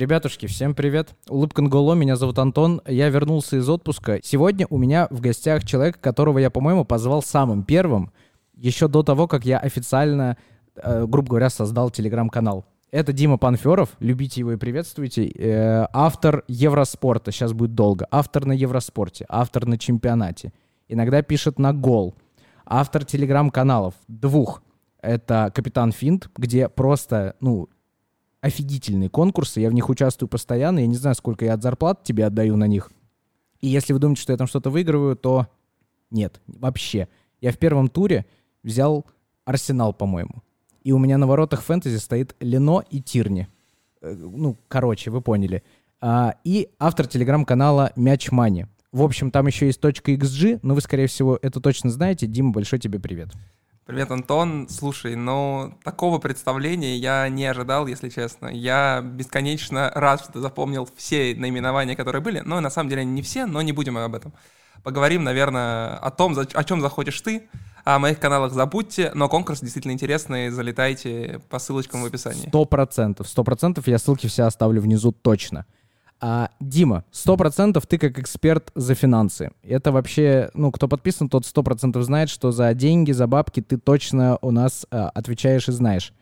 Ребятушки, всем привет. Улыбка Нголо, меня зовут Антон. Я вернулся из отпуска. Сегодня у меня в гостях человек, которого я, по-моему, позвал самым первым, еще до того, как я официально, э, грубо говоря, создал телеграм-канал. Это Дима Панферов, любите его и приветствуйте. Э, автор Евроспорта, сейчас будет долго. Автор на Евроспорте, автор на чемпионате. Иногда пишет на гол. Автор телеграм-каналов, двух. Это Капитан Финт, где просто, ну, офигительные конкурсы, я в них участвую постоянно, я не знаю, сколько я от зарплат тебе отдаю на них. И если вы думаете, что я там что-то выигрываю, то нет, вообще. Я в первом туре взял Арсенал, по-моему. И у меня на воротах фэнтези стоит Лено и Тирни. Э, ну, короче, вы поняли. А, и автор телеграм-канала Мяч Мани. В общем, там еще есть .xg, но вы, скорее всего, это точно знаете. Дима, большой тебе привет. Привет, Антон. Слушай, ну, такого представления я не ожидал, если честно. Я бесконечно рад, что запомнил все наименования, которые были. Ну, на самом деле, не все, но не будем об этом. Поговорим, наверное, о том, о чем заходишь ты. О моих каналах забудьте, но конкурс действительно интересный. Залетайте по ссылочкам в описании. Сто процентов. Сто процентов. Я ссылки все оставлю внизу точно. А, Дима, сто процентов ты как эксперт за финансы. Это вообще, ну, кто подписан, тот сто процентов знает, что за деньги, за бабки ты точно у нас а, отвечаешь и знаешь.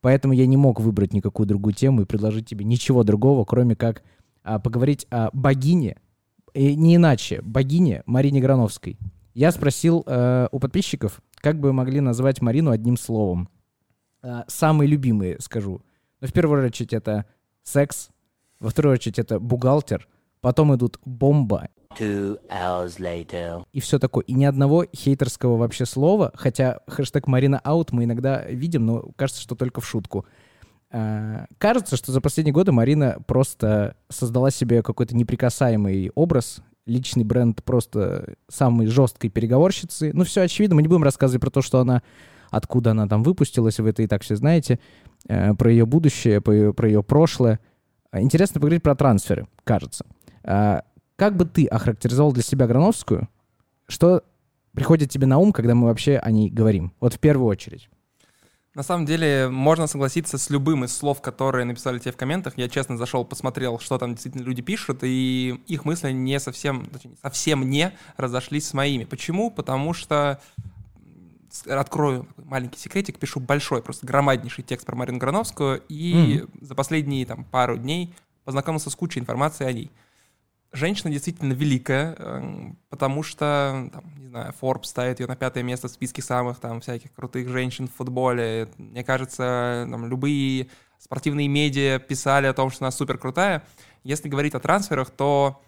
Поэтому я не мог выбрать никакую другую тему и предложить тебе ничего другого, кроме как а, поговорить о богине, и не иначе, богине Марине Грановской. Я спросил э, у подписчиков, как бы могли назвать Марину одним словом. Э, самые любимые, скажу. Но в первую очередь это секс, во вторую очередь это бухгалтер, потом идут бомба. Two hours later. И все такое. И ни одного хейтерского вообще слова, хотя хэштег Марина Аут мы иногда видим, но кажется, что только в шутку. А, кажется, что за последние годы Марина просто создала себе какой-то неприкасаемый образ, личный бренд просто самой жесткой переговорщицы. Ну, все очевидно, мы не будем рассказывать про то, что она, откуда она там выпустилась, вы это и так все знаете, э, про ее будущее, про ее, про ее прошлое. А, интересно поговорить про трансферы, кажется. А, как бы ты охарактеризовал для себя Грановскую? Что приходит тебе на ум, когда мы вообще о ней говорим? Вот в первую очередь. На самом деле, можно согласиться с любым из слов, которые написали тебе в комментах. Я честно зашел, посмотрел, что там действительно люди пишут, и их мысли не совсем, совсем не разошлись с моими. Почему? Потому что открою маленький секретик, пишу большой, просто громаднейший текст про Марину Грановскую, и mm-hmm. за последние там пару дней познакомился с кучей информации о ней. Женщина действительно великая, эм, потому что, там, не знаю, Forbes ставит ее на пятое место в списке самых там всяких крутых женщин в футболе. Мне кажется, там, любые спортивные медиа писали о том, что она супер крутая. Если говорить о трансферах, то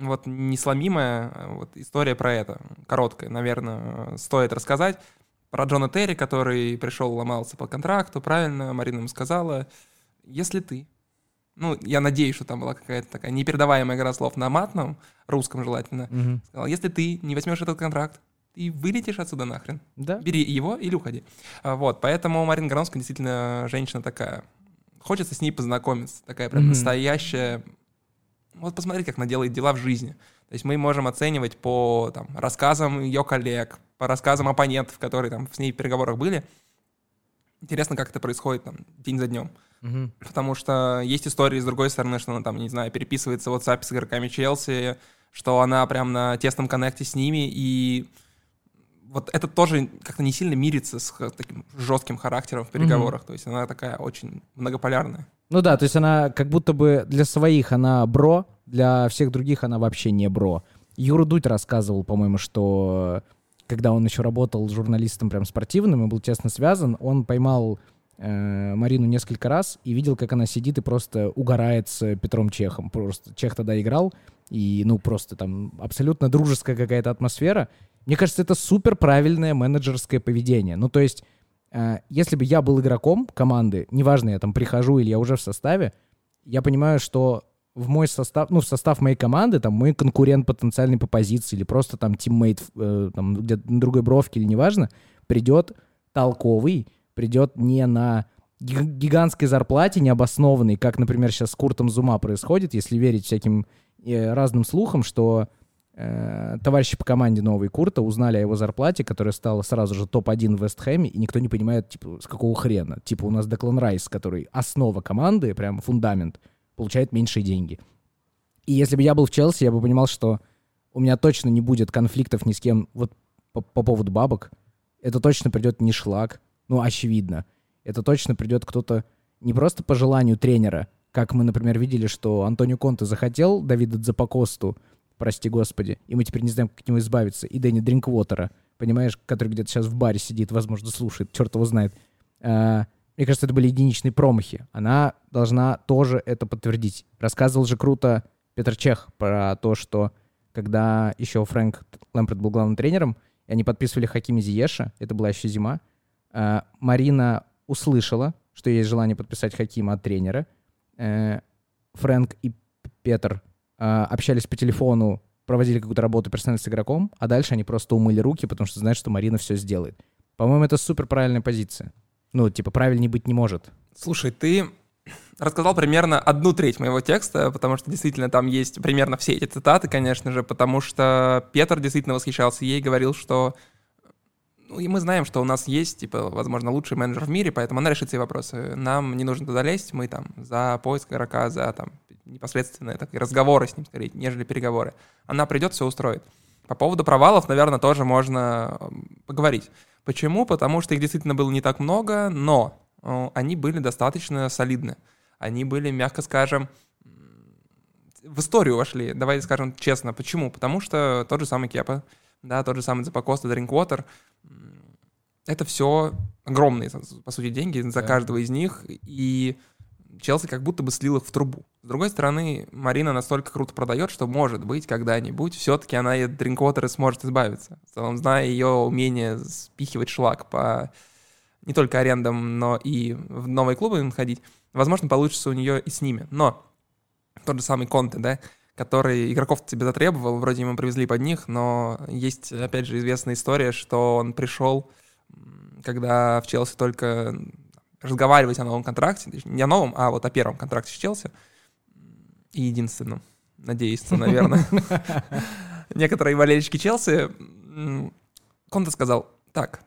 вот несломимая вот история про это, короткая, наверное, стоит рассказать. Про Джона Терри, который пришел, ломался по контракту, правильно, Марина ему сказала, если ты, ну, я надеюсь, что там была какая-то такая непередаваемая игра слов на матном, русском желательно, mm сказала, если ты не возьмешь этот контракт, ты вылетишь отсюда нахрен. Да. Бери его или уходи. А, вот, поэтому Марина Грановская действительно женщина такая. Хочется с ней познакомиться. Такая прям mm-hmm. настоящая вот посмотреть, как она делает дела в жизни. То есть мы можем оценивать по там, рассказам ее коллег, по рассказам оппонентов, которые там с ней в переговорах были. Интересно, как это происходит там день за днем. Угу. Потому что есть истории с другой стороны, что она там, не знаю, переписывается в WhatsApp с игроками Челси, что она прям на тесном коннекте с ними, и вот это тоже как-то не сильно мирится с таким жестким характером в переговорах. Угу. То есть она такая очень многополярная. Ну да, то есть она как будто бы для своих она бро, для всех других она вообще не бро. Юра Дудь рассказывал, по-моему, что когда он еще работал журналистом прям спортивным и был тесно связан, он поймал э, Марину несколько раз и видел, как она сидит и просто угорает с Петром Чехом. Просто Чех тогда играл, и ну просто там абсолютно дружеская какая-то атмосфера. Мне кажется, это супер правильное менеджерское поведение. Ну то есть Э, если бы я был игроком команды, неважно, я там прихожу или я уже в составе, я понимаю, что в мой состав, ну, в состав моей команды, там, мой конкурент потенциальный по позиции или просто там тиммейт, э, там, где-то на другой бровке или неважно, придет толковый, придет не на гигантской зарплате необоснованной, как, например, сейчас с Куртом Зума происходит, если верить всяким э, разным слухам, что э, товарищи по команде новой Курта узнали о его зарплате, которая стала сразу же топ-1 в Вестхэме, и никто не понимает, типа, с какого хрена. Типа у нас Деклан Райс, который основа команды, прям фундамент, получает меньшие деньги. И если бы я был в Челси, я бы понимал, что у меня точно не будет конфликтов ни с кем вот по, по поводу бабок. Это точно придет не шлак, ну, очевидно. Это точно придет кто-то не просто по желанию тренера, как мы, например, видели, что Антонио Конте захотел Давида Дзапакосту, прости господи, и мы теперь не знаем, как от него избавиться, и Дэнни Дринквотера, понимаешь, который где-то сейчас в баре сидит, возможно, слушает, черт его знает. А, мне кажется, это были единичные промахи. Она должна тоже это подтвердить. Рассказывал же круто Петр Чех про то, что когда еще Фрэнк Лэмпорт был главным тренером, и они подписывали Хакими Зиеша, это была еще зима, а, Марина услышала, что есть желание подписать Хакима от тренера. Э, Фрэнк и Петр общались по телефону, проводили какую-то работу персонально с игроком, а дальше они просто умыли руки, потому что знают, что Марина все сделает. По-моему, это супер правильная позиция. Ну, типа, правильнее быть не может. Слушай, ты рассказал примерно одну треть моего текста, потому что действительно там есть примерно все эти цитаты, конечно же, потому что Петр действительно восхищался ей, говорил, что ну, и мы знаем, что у нас есть, типа, возможно, лучший менеджер в мире, поэтому она решит все вопросы. Нам не нужно туда лезть, мы там за поиск игрока, за там непосредственные такие разговоры с ним, скорее, нежели переговоры. Она придет, все устроит. По поводу провалов, наверное, тоже можно поговорить. Почему? Потому что их действительно было не так много, но э, они были достаточно солидны. Они были, мягко скажем, в историю вошли. Давайте скажем честно. Почему? Потому что тот же самый Кепа, да, тот же самый Запакоста, Drinkwater, это все огромные, по сути, деньги за да. каждого из них, и Челси как будто бы слил их в трубу. С другой стороны, Марина настолько круто продает, что, может быть, когда-нибудь все-таки она от Дринквотера сможет избавиться. В целом, зная ее умение спихивать шлак по не только арендам, но и в новые клубы находить, возможно, получится у нее и с ними. Но тот же самый Конте, да, который игроков тебе затребовал, вроде ему привезли под них, но есть, опять же, известная история, что он пришел, когда в Челси только разговаривать о новом контракте, не о новом, а вот о первом контракте с Челси, и единственном, надеюсь, наверное. Некоторые болельщики Челси, Конте сказал, так,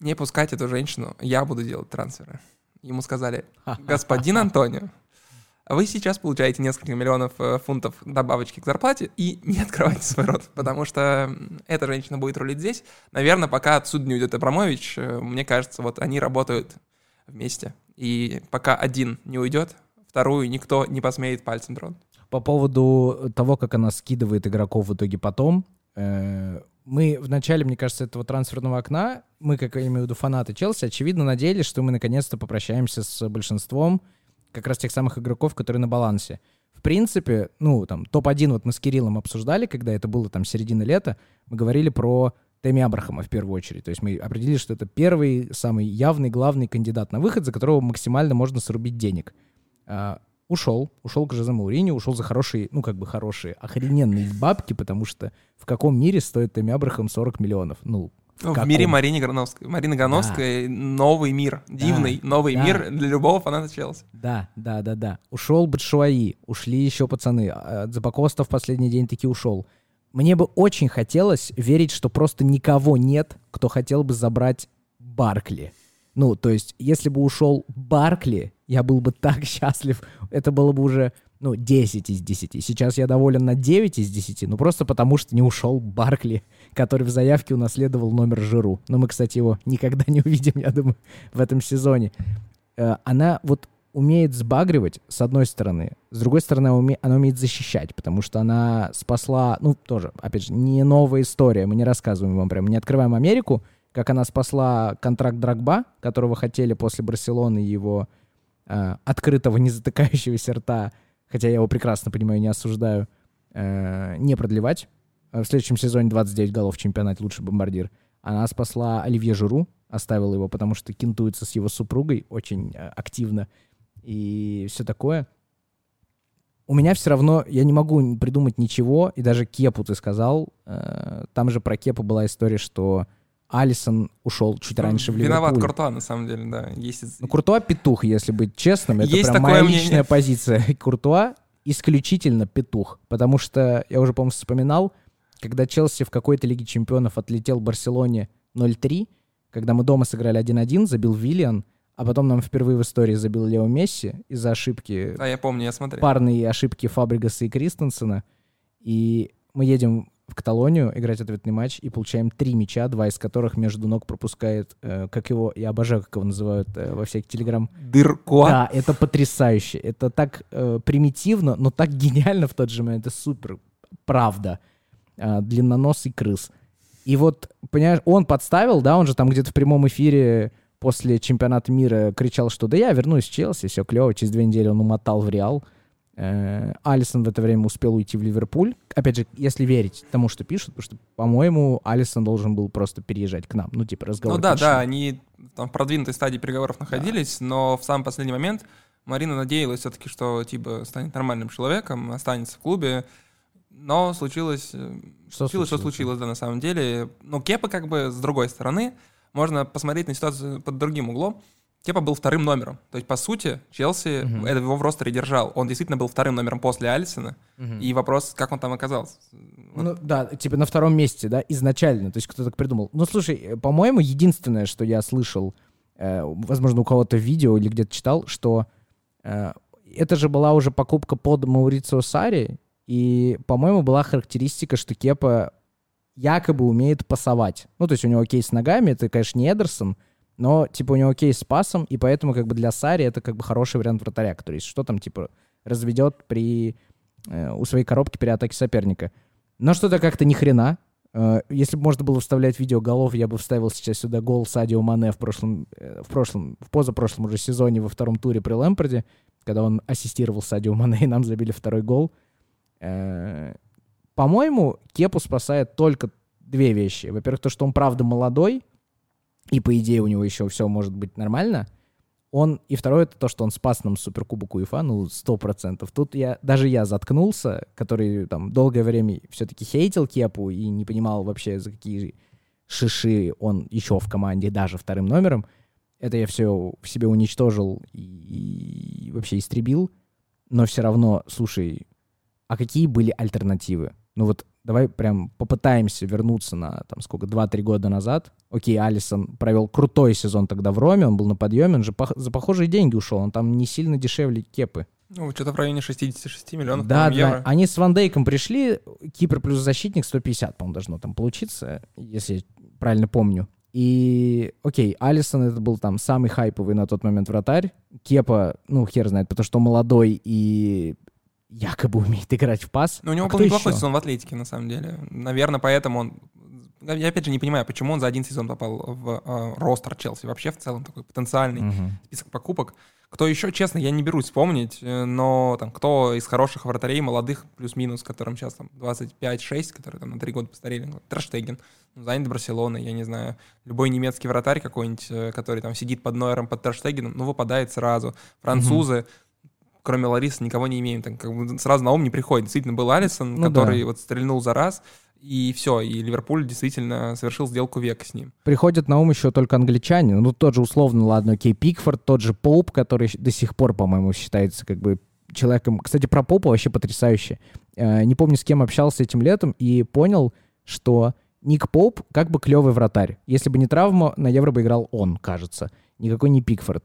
не пускать эту женщину, я буду делать трансферы. Ему сказали, господин Антонио, вы сейчас получаете несколько миллионов э, фунтов добавочки к зарплате и не открывайте свой рот, потому что эта женщина будет рулить здесь. Наверное, пока отсюда не уйдет Абрамович, э, мне кажется, вот они работают вместе. И пока один не уйдет, вторую никто не посмеет пальцем тронуть. По поводу того, как она скидывает игроков в итоге потом, э, мы в начале, мне кажется, этого трансферного окна, мы, как я имею в виду фанаты Челси, очевидно надеялись, что мы наконец-то попрощаемся с большинством как раз тех самых игроков, которые на балансе. В принципе, ну, там, топ-1 вот мы с Кириллом обсуждали, когда это было там середина лета, мы говорили про Тэмми Абрахама в первую очередь. То есть мы определили, что это первый, самый явный, главный кандидат на выход, за которого максимально можно срубить денег. А, ушел, ушел к Жозе Маурини, ушел за хорошие, ну как бы хорошие, охрененные бабки, потому что в каком мире стоит Тэмми Абрахам 40 миллионов? Ну, в, в мире Марины Грановской. Марина Грановская да. новый мир, дивный да, новый да. мир для любого фаната Челси. Да, да, да, да. Ушел Батшуаи, ушли еще пацаны. А, Запакоста в последний день таки ушел. Мне бы очень хотелось верить, что просто никого нет, кто хотел бы забрать Баркли. Ну, то есть, если бы ушел Баркли, я был бы так счастлив. Это было бы уже, ну, 10 из 10. Сейчас я доволен на 9 из 10, ну, просто потому что не ушел Баркли, который в заявке унаследовал номер Жиру. Но мы, кстати, его никогда не увидим, я думаю, в этом сезоне. Э, она вот умеет сбагривать, с одной стороны. С другой стороны, уме... она умеет защищать, потому что она спасла, ну, тоже, опять же, не новая история, мы не рассказываем вам прям, не открываем Америку, как она спасла контракт Драгба, которого хотели после Барселоны его э, открытого, не затыкающегося рта, хотя я его прекрасно понимаю, не осуждаю, э, не продлевать. В следующем сезоне 29 голов в чемпионате лучший бомбардир. Она спасла Оливье Журу, оставила его, потому что кентуется с его супругой очень э, активно и все такое. У меня все равно, я не могу придумать ничего, и даже Кепу ты сказал, э, там же про Кепу была история, что Алисон ушел чуть раньше в Ливерпуль. Виноват Куртуа, на самом деле, да. Есть... Ну, Куртуа петух, если быть честным. Это Есть прям моя мнение. личная позиция. Куртуа исключительно петух. Потому что, я уже, по-моему, вспоминал, когда Челси в какой-то Лиге Чемпионов отлетел Барселоне 0-3, когда мы дома сыграли 1-1, забил Виллиан, а потом нам впервые в истории забил Лео Месси из-за ошибки, А я помню, я смотрел. парные ошибки Фабригаса и Кристенсена. И мы едем в Каталонию играть ответный матч и получаем три мяча, два из которых между ног пропускает, э, как его, я обожаю, как его называют э, во всех телеграм. Дыркуа. Да, это потрясающе. Это так э, примитивно, но так гениально в тот же момент. Это супер правда. Э, длинноносый крыс. И вот, понимаешь, он подставил, да, он же там где-то в прямом эфире после чемпионата мира кричал, что да я вернусь в Челси, все клево. Через две недели он умотал в Реал. Э, Алисон в это время успел уйти в Ливерпуль. Опять же, если верить тому, что пишут, потому что, по-моему, Алисон должен был просто переезжать к нам. Ну, типа, разговор. Ну да, да, они там в продвинутой стадии переговоров находились, но в самый последний момент Марина надеялась все-таки, что типа станет нормальным человеком, останется в клубе. Но случилось, э, Что случилось, что случилось? случилось, да, на самом деле. Но Кепа как бы с другой стороны, можно посмотреть на ситуацию под другим углом. Кепа был вторым номером. То есть, по сути, Челси это его в ростере держал. Он действительно был вторым номером после Алисона. Мгм. И вопрос, как он там оказался. Вот Ну да, типа на втором месте, да, изначально. То есть кто так придумал. Ну слушай, э, по-моему, единственное, что я слышал, э, возможно, у кого-то в видео или где-то читал, что э, это же была уже покупка под Маурицио Сари, и, по-моему, была характеристика, что Кепа якобы умеет пасовать. Ну, то есть у него окей с ногами, это, конечно, не Эдерсон, но, типа, у него окей с пасом, и поэтому, как бы, для Сари это, как бы, хороший вариант вратаря, который, что там, типа, разведет при, э, у своей коробки при атаке соперника. Но что-то как-то ни хрена. Э, Если бы можно было вставлять видео голов, я бы вставил сейчас сюда гол Садио Мане в прошлом, э, в прошлом, в позапрошлом уже сезоне во втором туре при Лэмпорде, когда он ассистировал Садио Мане, и нам забили второй гол. Э, По-моему, Кепу спасает только две вещи. Во-первых, то, что он правда молодой, и по идее у него еще все может быть нормально. Он, и второе, это то, что он спас нам суперкубок УЕФА, ну, сто процентов. Тут я, даже я заткнулся, который там долгое время все-таки хейтил Кепу и не понимал вообще, за какие шиши он еще в команде, даже вторым номером. Это я все в себе уничтожил и, и вообще истребил. Но все равно, слушай, а какие были альтернативы? Ну вот давай прям попытаемся вернуться на, там, сколько, 2-3 года назад. Окей, Алисон провел крутой сезон тогда в Роме, он был на подъеме, он же пох- за похожие деньги ушел, он там не сильно дешевле Кепы. Ну, что-то в районе 66 миллионов Да, да, евро. они с Ван Дейком пришли, Кипр плюс защитник 150, по-моему, должно там получиться, если я правильно помню. И, окей, Алисон это был там самый хайповый на тот момент вратарь. Кепа, ну, хер знает, потому что молодой и якобы умеет играть в пас. Ну, у него А был неплохой еще? сезон в Атлетике, на самом деле. Наверное, поэтому он... Я опять же не понимаю, почему он за один сезон попал в э, ростер Челси. Вообще, в целом, такой потенциальный Мгм. список покупок. Кто еще, честно, я не берусь вспомнить, э, но там кто из хороших вратарей, молодых, плюс-минус, которым сейчас там 25-6, которые там на 3 года постарели, ну, Траштеген, ну, занят Барселоной, я не знаю, любой немецкий вратарь какой-нибудь, э, который там сидит под Нойером, под Траштегеном, ну, выпадает сразу. Французы, кроме Ларисы, никого не имеем, там как бы сразу на ум не приходит. Действительно, был Алисон, Ну который да. вот стрельнул за раз, и все, и Ливерпуль действительно совершил сделку века с ним. Приходят на ум еще только англичане. Ну, тот же, условно, ладно, окей, Пикфорд, тот же Поуп, который до сих пор, по-моему, считается как бы человеком... Кстати, про Попа вообще потрясающе. Э, Не помню, с кем общался этим летом, и понял, что Ник Поуп как бы клевый вратарь. Если бы не травма, на Евро бы играл он, кажется. Никакой не Пикфорд.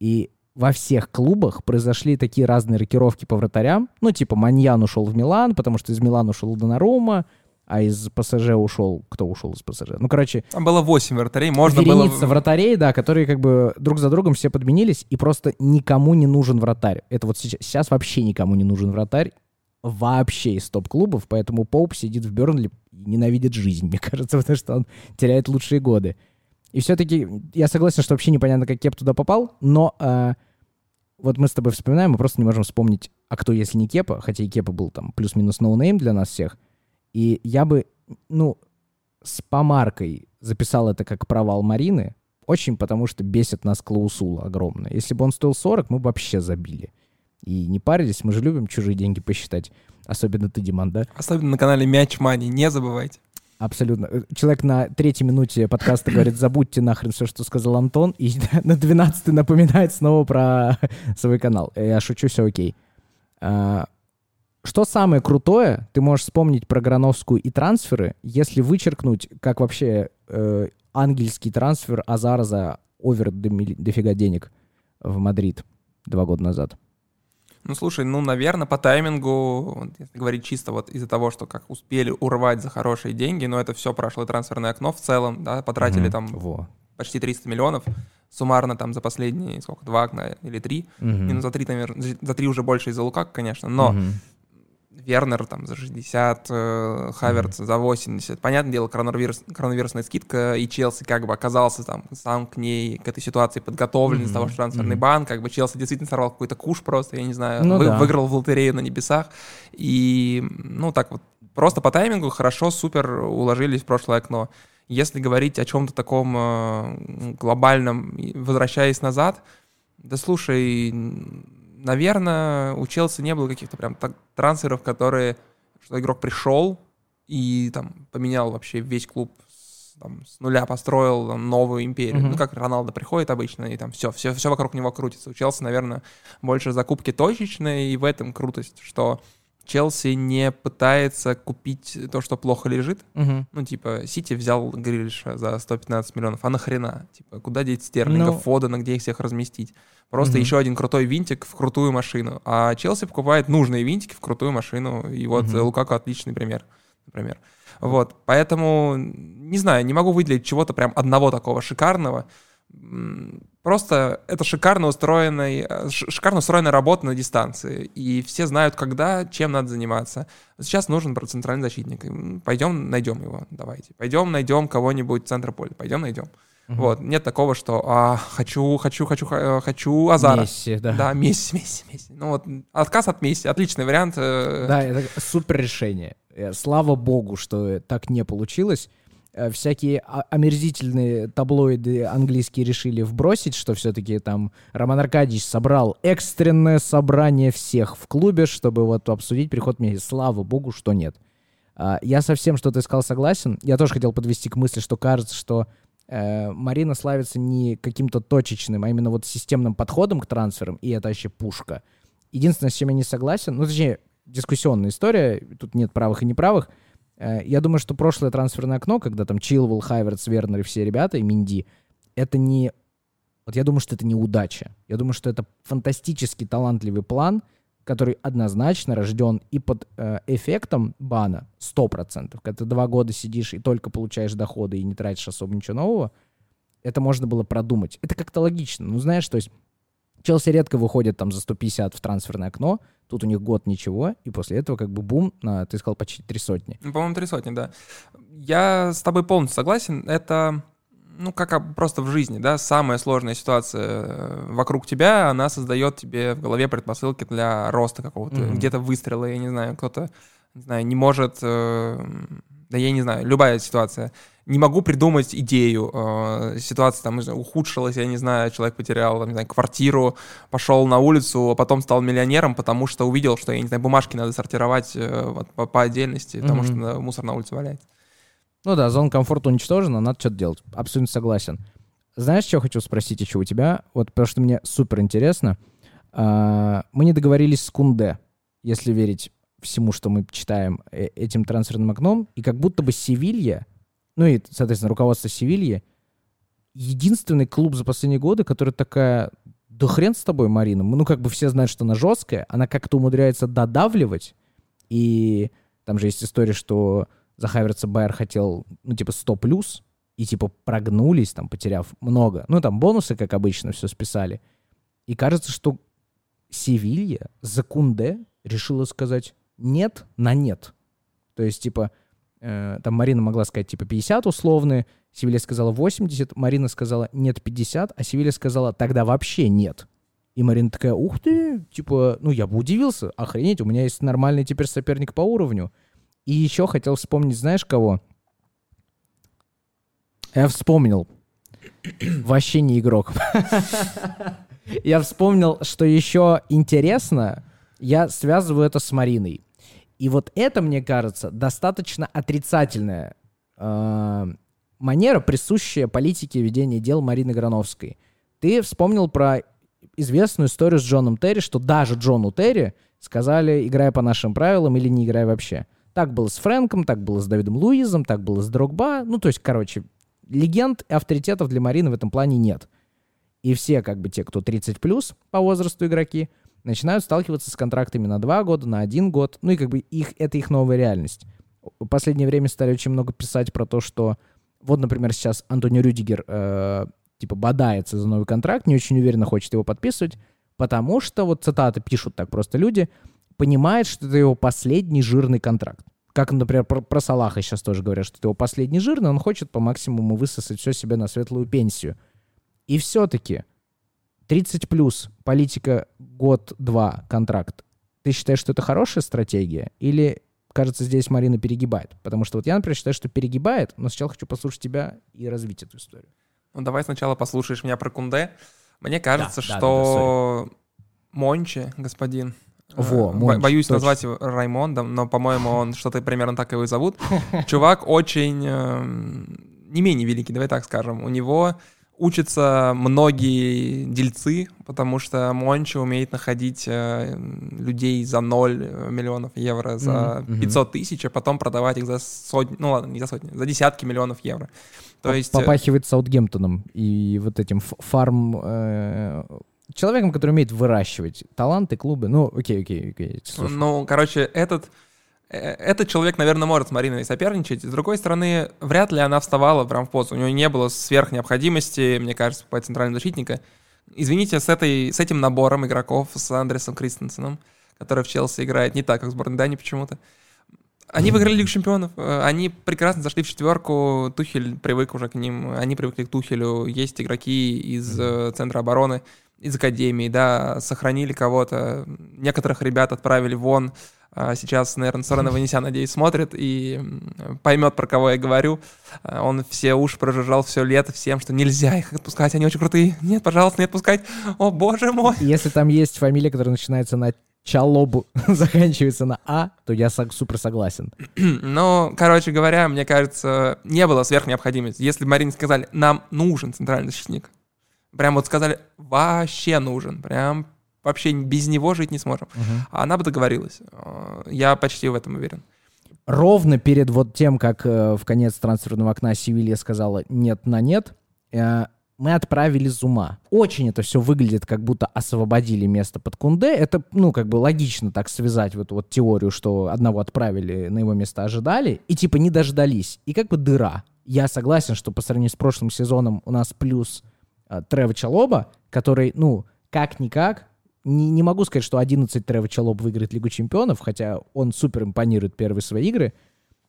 И во всех клубах произошли такие разные рокировки по вратарям. Ну, типа, Маньян ушел в Милан, потому что из Милана ушел Донарума, а из ПСЖ ушел... Кто ушел из ПСЖ? Ну, короче, Там было 8 вратарей, можно было... вратарей, да, которые как бы друг за другом все подменились, и просто никому не нужен вратарь. Это вот сейчас, сейчас вообще никому не нужен вратарь. Вообще из топ-клубов, поэтому Поуп сидит в Бернли и ненавидит жизнь, мне кажется, потому что он теряет лучшие годы. И все-таки я согласен, что вообще непонятно, как Кепа туда попал, но э, вот мы с тобой вспоминаем, мы просто не можем вспомнить, а кто, если не Кепа, хотя и Кепа был там плюс-минус no-name для нас всех. И я бы, ну, с помаркой записал это как провал Марины, очень потому что бесит нас клаусула огромная. Если бы он стоил 40, мы бы вообще забили. И не парились, мы же любим чужие деньги посчитать. Особенно ты, Диман, да? Особенно на канале Мяч Мани, не забывайте. Абсолютно. Э, Человек на третьей минуте подкаста говорит, забудьте нахрен все, что сказал Антон, и на 12 напоминает снова про свой канал. Э, Я шучу, все окей. А, Что самое крутое, ты можешь вспомнить про Грановскую и трансферы, если вычеркнуть, как вообще э, ангельский трансфер Азара за овер дофига денег в Мадрид два года назад. Ну, слушай, ну, наверное, по таймингу, если говорить чисто вот из-за того, что как успели урвать за хорошие деньги, но это все прошло трансферное окно в целом, да, потратили mm-hmm. там Во. почти 300 миллионов суммарно там за последние, сколько, два окна или три. Mm-hmm. Ну, за три, наверное, за три уже больше из-за Лукаку, конечно, но mm-hmm. Вернер там за 60, э, Хаверц mm-hmm. за 80. Понятное дело, коронавирус, коронавирусная скидка, и Челси как бы оказался там сам к ней, к этой ситуации подготовлен mm-hmm. из того, что трансферный mm-hmm. бан, как бы Челси действительно сорвал какой-то куш просто, я не знаю, ну, вы, да. выиграл в лотерею на небесах. И, ну, так вот, просто по таймингу хорошо, супер уложились в прошлое окно. Если говорить о чем-то таком э, глобальном, возвращаясь назад, да слушай, наверное, у Челси не было каких-то прям так, трансферов, которые, что игрок пришел и там поменял вообще весь клуб с, там, с нуля, построил там, новую империю. Mm-hmm. Ну, как Роналдо приходит обычно, и там все, все, все вокруг него крутится. У Челси, наверное, больше закупки точечные, и в этом крутость, что Челси не пытается купить то, что плохо лежит. Угу. Ну, типа, Сити взял Грилиша за 115 миллионов. А нахрена? Типа, куда деть Стерлингов, ну... Фодена, где их всех разместить? Просто угу. еще один крутой винтик в крутую машину. А Челси покупает нужные винтики в крутую машину. И вот угу. Лукаку отличный пример, например. Вот, поэтому, не знаю, не могу выделить чего-то прям одного такого шикарного. Просто это шикарно устроенная, э, шикарно устроенная работа на дистанции. И все знают, когда, чем надо заниматься. Сейчас нужен центральный защитник. Пойдем найдем его, давайте. Пойдем найдем кого-нибудь в центр поля. Пойдем найдем. Угу. Вот, нет такого, что а, хочу, хочу, хочу, э, хочу Азара. Месси, да. Да, Месси, Месси, Месси. Ну вот, отказ от Месси, отличный вариант. Э. Да, это супер решение. Слава богу, что так не получилось. Э, всякие омерзительные таблоиды английские решили вбросить, что все-таки там Роман Аркадьевич собрал экстренное собрание всех в клубе, чтобы вот обсудить приход Месси. Слава богу, что нет. А, я совсем, что ты сказал, согласен. Я тоже хотел подвести к мысли, что кажется, что э, Марина славится не каким-то точечным, а именно вот системным подходом к трансферам, и это вообще пушка. Единственное, с чем я не согласен, ну, точнее, дискуссионная история, тут нет правых и неправых, я думаю, что прошлое трансферное окно, когда там Чилвелл, Хайверс, Вернер и все ребята, и Минди, это не... Вот я думаю, что это не удача. Я думаю, что это фантастически талантливый план, который однозначно рожден и под э, эффектом бана 100%. Когда ты два года сидишь и только получаешь доходы и не тратишь особо ничего нового, это можно было продумать. Это как-то логично. Ну, знаешь, то есть Челси редко выходит там за 150 в трансферное окно, тут у них год ничего, и после этого как бы бум на, ты сказал, почти три сотни. Ну, по-моему, три сотни, да. Я с тобой полностью согласен. Это, ну, как просто в жизни, да, самая сложная ситуация э, вокруг тебя, она создает тебе в голове предпосылки для роста какого-то, mm-hmm. где-то выстрела, я не знаю, кто-то, не знаю, не может, э, да я не знаю, любая ситуация не могу придумать идею. Э, ситуация там ухудшилась, я не знаю, человек потерял, там, не знаю, квартиру, пошел на улицу, а потом стал миллионером, потому что увидел, что, я не знаю, бумажки надо сортировать э, вот, по, по отдельности, mm-hmm. потому что мусор на улице валяется. Ну да, зона комфорта уничтожена, надо что-то делать. Абсолютно согласен. Знаешь, что хочу спросить еще у тебя? Вот потому что мне супер интересно. А, мы не договорились с Кунде, если верить всему, что мы читаем э, этим трансферным окном, и как будто бы Севилья ну и, соответственно, руководство Севильи, единственный клуб за последние годы, который такая, да хрен с тобой, Марина. Ну, как бы все знают, что она жесткая, она как-то умудряется додавливать, и там же есть история, что за Байер хотел, ну, типа, 100 плюс, и, типа, прогнулись, там, потеряв много. Ну, там бонусы, как обычно, все списали. И кажется, что Севилья за Кунде решила сказать нет на нет. То есть, типа, э, там Марина могла сказать типа 50 условные, Севилья сказала 80, Марина сказала нет 50, а Севилья сказала тогда вообще нет. И Марина такая, ух ты, типа, ну я бы удивился, охренеть, у меня есть нормальный теперь соперник по уровню. И еще хотел вспомнить, знаешь кого? Я вспомнил. Вообще не игрок. Я вспомнил, что еще интересно, я связываю это с Мариной. И вот это, мне кажется, достаточно отрицательная э, манера, присущая политике ведения дел Марины Грановской. Ты вспомнил про известную историю с Джоном Терри, что даже Джону Терри сказали, играя по нашим правилам или не играя вообще. Так было с Фрэнком, так было с Давидом Луизом, так было с Дрогба. Ну, то есть, короче, легенд и авторитетов для Марины в этом плане нет. И все, как бы те, кто 30 плюс по возрасту игроки, начинают сталкиваться с контрактами на 2 года, на 1 год. Ну и как бы их, это их новая реальность. В последнее время стали очень много писать про то, что вот, например, сейчас Антонио Рюдигер э, типа бодается за новый контракт, не очень уверенно хочет его подписывать, потому что, вот цитаты пишут так просто люди, понимает, что это его последний жирный контракт. Как, например, про, про Салаха сейчас тоже говорят, что это его последний жирный, он хочет по максимуму высосать все себе на светлую пенсию. И все-таки 30 плюс, политика год-два, контракт. Ты считаешь, что это хорошая стратегия? Или, кажется, здесь Марина перегибает? Потому что вот я, например, считаю, что перегибает, но сначала хочу послушать тебя и развить эту историю. Ну, давай сначала послушаешь меня про Кунде. Мне кажется, да, что да, да, Мончи, господин, во, э, Мончи, боюсь точно. назвать его Раймондом, но, по-моему, он что-то примерно так его и зовут. Чувак очень э, не менее великий, давай так скажем. У него учатся многие дельцы, потому что Мончи умеет находить э, людей за 0 э, миллионов евро, за mm-hmm. 500 тысяч, а потом продавать их за сотни, ну ладно, не за сотни, за десятки миллионов евро. То есть... Э, попахивает Саутгемптоном и вот этим фарм... Э, человеком, который умеет выращивать таланты, клубы. Ну, окей, окей, окей. Ну, короче, этот этот человек, наверное, может с Мариной соперничать. С другой стороны, вряд ли она вставала прям в позу. У нее не было сверх необходимости, мне кажется, по центральному защитника. Извините, с, этой, с этим набором игроков, с Андресом Кристенсеном, который в Челси играет не так, как в сборной Дани почему-то. Они выиграли Лигу Чемпионов, э, они прекрасно зашли в четверку, Тухель привык уже к ним, они привыкли к Тухелю, есть игроки из mm-hmm. центра обороны, из Академии, да, сохранили кого-то, некоторых ребят отправили вон, сейчас, наверное, Сорена Ванесян, надеюсь, смотрит и поймет, про кого я говорю. А, он все уши прожужжал все лето всем, что нельзя их отпускать, они очень крутые. Нет, пожалуйста, не отпускать. О, боже мой. Если там есть фамилия, которая начинается на Чалобу, заканчивается на А, то я супер согласен. Ну, короче говоря, мне кажется, не было сверх необходимости. Если бы Марине сказали, нам нужен центральный защитник, прям вот сказали, вообще нужен, прям вообще без него жить не сможем. Угу. А она бы договорилась. Э, я почти в этом уверен. Ровно перед вот тем, как э, в конец трансферного окна Севилья сказала нет на нет, э, мы отправили Зума. Очень это все выглядит, как будто освободили место под Кунде. Это, ну, как бы логично так связать вот, вот теорию, что одного отправили, на его место ожидали, и типа не дождались. И как бы дыра. Я согласен, что по сравнению с прошлым сезоном у нас плюс э, Трева Чалоба, который, ну, как-никак, не, не могу сказать, что 11 Тревор Чалоп выиграет Лигу Чемпионов, хотя он супер импонирует первые свои игры,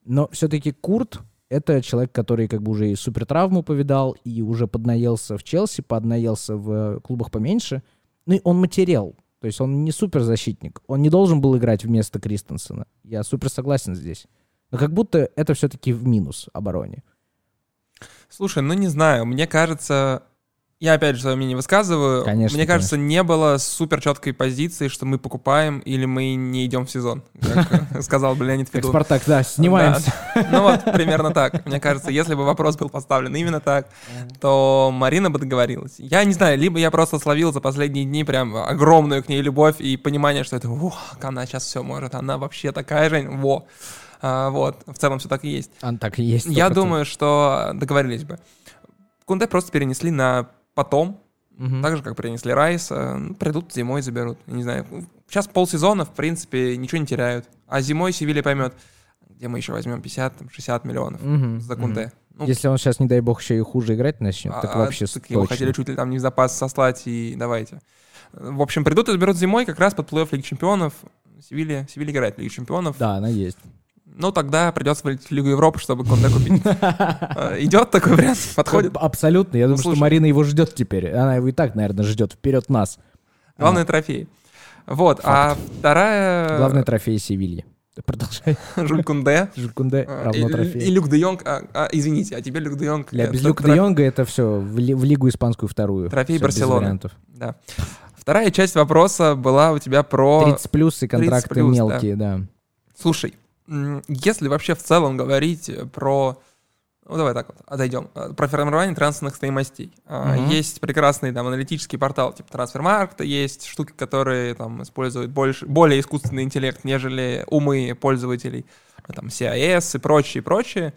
но все-таки Курт — это человек, который как бы уже и супер травму повидал, и уже поднаелся в Челси, поднаелся в клубах поменьше. Ну и он материал. То есть он не супер защитник. Он не должен был играть вместо Кристенсена. Я супер согласен здесь. Но как будто это все-таки в минус обороне. Слушай, ну не знаю, мне кажется, я опять же свое мнение высказываю. Конечно. Мне кажется, конечно. не было супер четкой позиции, что мы покупаем или мы не идем в сезон, как сказал бы Леонид Федун. Спартак, да, снимаемся. Ну вот, примерно так. Мне кажется, если бы вопрос был поставлен именно так, то Марина бы договорилась. Я не знаю, либо я просто словил за последние дни прям огромную к ней любовь и понимание, что это, она сейчас все может, она вообще такая же, во. А, вот, в целом все так и есть. Он так и есть. 100%. Я думаю, что договорились бы. Кунде просто перенесли на потом, угу. так же, как принесли Райса, ну, придут зимой заберут. Не знаю, сейчас полсезона, в принципе, ничего не теряют. А зимой Севилья поймет, где мы еще возьмем 50-60 миллионов угу, за Кунте. Угу. Ну, Если он сейчас, не дай бог, еще и хуже играть начнет, а, так вообще так точно. Его хотели чуть ли там не в запас сослать, и давайте. В общем, придут и заберут зимой как раз под плей-офф Лиги Чемпионов. Севилья, Севилья играет в Лиге Чемпионов. Да, она есть. Ну, тогда придется вылететь в Лигу Европы, чтобы Конде купить. А, идет такой вариант? Подходит? Абсолютно. Я думаю, что Марина его ждет теперь. Она его и так, наверное, ждет вперед нас. Главный трофей. Вот, а вторая... Главный трофей Севильи. Продолжай. Жуль Кунде. Жуль Кунде а, равно трофей. И Люк де Йонг. А, а, извините, а тебе Люк де Йонг... Для, без Люк де Йонга это все в, ли, в Лигу Испанскую вторую. Трофей все Барселоны. Да. Вторая часть вопроса была у тебя про... 30 плюс и контракты плюс, мелкие, да. да. Слушай, если вообще в целом говорить про ну, давай так вот, отойдем. Э, про формирование трансферных стоимостей. Uh-huh. Есть прекрасный там аналитический портал типа Трансфермаркта, есть штуки, которые там используют больше, более искусственный интеллект, нежели умы пользователей, там CIS и прочее, прочее.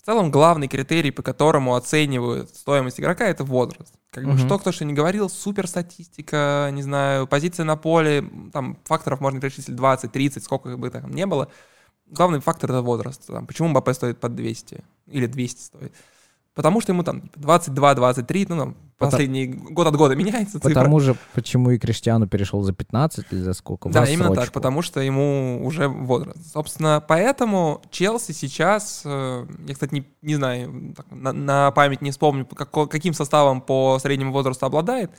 В целом главный критерий, по которому оценивают стоимость игрока, это возраст. Как бы, Мгм. что кто что не говорил, супер статистика, не знаю, позиция на поле, там факторов можно перечислить 20, 30, сколько бы там не было. Главный фактор это возраст. Там, почему Мбаппе стоит под 200 или 200 стоит? Потому что ему там 22-23, ну, там, последний год от года меняется цифра. Потому же, почему и Криштиану перешел за 15 или за сколько? Да, именно так, рассрочку. потому что ему уже возраст. Собственно, поэтому Челси сейчас, э, я, кстати, не, не знаю, так, на, на память не вспомню, како- каким составом по среднему возрасту обладает,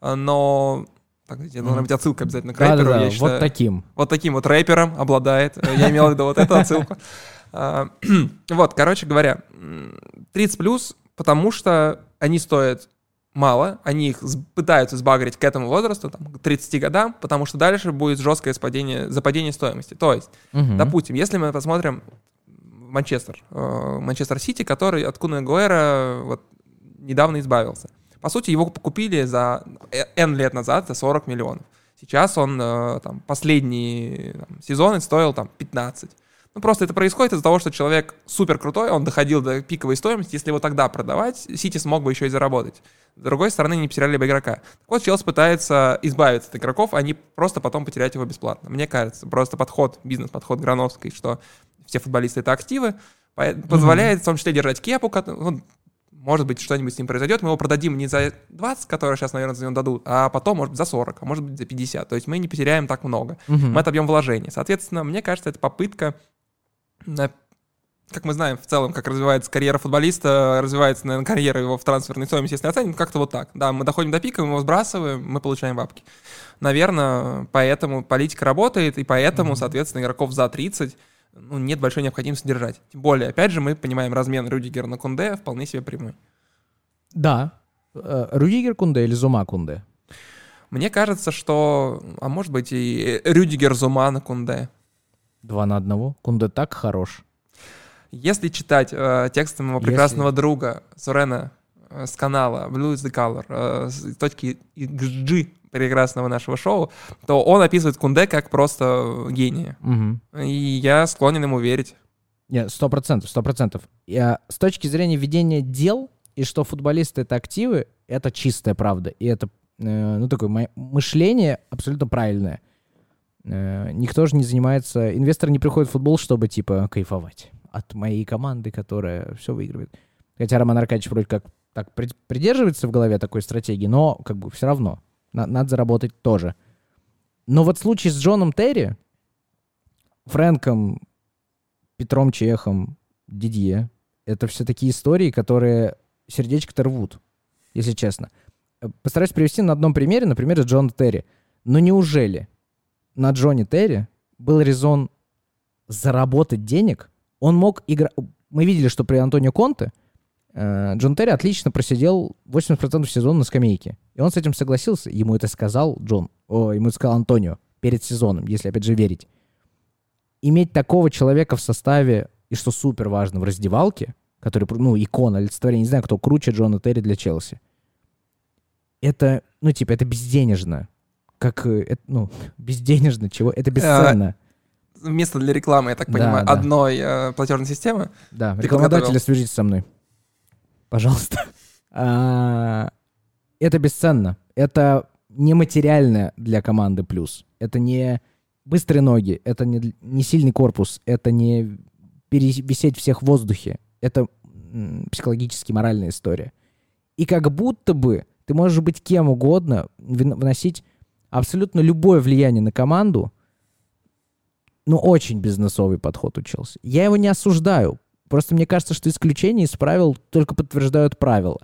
э, но... Так, здесь должна быть отсылка обязательно к рэперу, Да-да-да, я вот считаю. таким. Вот таким вот рэпером обладает. Э, Я имел в виду вот эту отсылку. А, Вот, короче говоря, м, 30 плюс, потому что они стоят мало, они их пытаются сбагрить к этому возрасту, там, к 30 годам, потому что дальше будет жесткое спадение, западение стоимости. То есть, Мгм. допустим, если мы посмотрим Манчестер, э, Манчестер Сити, который от Куна Гуэра вот недавно избавился. По сути, его купили за э, N лет назад за 40 миллионов. Сейчас он э, там последние там, сезоны стоил там 15. Ну, просто это происходит из-за того, что человек супер крутой, он доходил до пиковой стоимости. Если его тогда продавать, Сити смог бы еще и заработать. С другой стороны, не потеряли бы игрока. Так вот, Челси пытается избавиться от игроков, а не просто потом потерять его бесплатно. Мне кажется, просто подход, бизнес-подход Грановской, что все футболисты — это активы, по- позволяет в том числе держать кепу, ну, может быть, что-нибудь с ним произойдет, мы его продадим не за 20, которые сейчас, наверное, за него дадут, а потом, может быть, за 40, а может быть, за 50. То есть мы не потеряем так много Мгм. мы отобьем вложения. Соответственно, мне кажется, это попытка, на- как мы знаем в целом, как развивается карьера футболиста, развивается, наверное, карьера его в трансферной стоимости, если оценим, как-то вот так. Да, мы доходим до пика, мы его сбрасываем, мы получаем бабки. Наверное, поэтому политика работает, и поэтому, соответственно, игроков за 30 ну, нет большой необходимости держать. Тем более, опять же, мы понимаем, размен Рюдигера на Кунде вполне себе прямой. Да. Э, Рюдигер Кунде или Зума Кунде? Мне кажется, что, а может быть, и Рюдигер Зума на Кунде. Два на одного. Кунде так хорош. Если читать э, тексты моего Если- прекрасного друга Сурена э, с канала Blue is the Color, э, с точки G прекрасного нашего шоу, то он описывает Кунде как просто э, гения. Мгм. И я склонен ему верить. Нет, сто процентов, сто процентов. С точки зрения ведения дел, и что футболисты — это активы, это чистая правда. И это, э, ну, такое мышление абсолютно правильное. Э, Никто же не занимается... Инвестор не приходит в футбол, чтобы, типа, кайфовать от моей команды, которая все выигрывает. Хотя Роман Аркадьевич вроде как так при- придерживается в голове такой стратегии, но как бы все равно. На- надо заработать тоже. Но вот случай с Джоном Терри, Фрэнком, Петром Чехом, Дидье. Это все такие истории, которые сердечко-то рвут, если честно. Э, Постараюсь привести на одном примере, на примере Джона Терри. Но неужели на Джоне Терри был резон заработать денег? Он мог играть... Мы видели, что при Антонио Конте Джон Терри отлично просидел 80% сезона на скамейке. И он с этим согласился. Ему это сказал Джон. О, ему это сказал Антонио перед сезоном, если опять же верить иметь такого человека в составе, и что супер важно, в раздевалке, который, ну, икона, олицетворение, не знаю, кто круче Джона Терри для Челси. Это, ну, типа, это безденежно. Как, э, это, ну, безденежно, чего? Это бесценно. Место для рекламы, я так Да, понимаю, да. одной э, платежной системы. Да, рекламодатели, свяжитесь со мной. Пожалуйста. А, Это бесценно. Это нематериальное для команды плюс. Это не быстрые ноги, это не, не сильный корпус, это не перевисеть всех в воздухе. Это психологически моральная история. И как будто бы ты можешь быть кем угодно, вносить абсолютно любое влияние на команду, ну, очень бизнесовый подход у Челси. Я его не осуждаю. Просто мне кажется, что исключения из правил только подтверждают правила.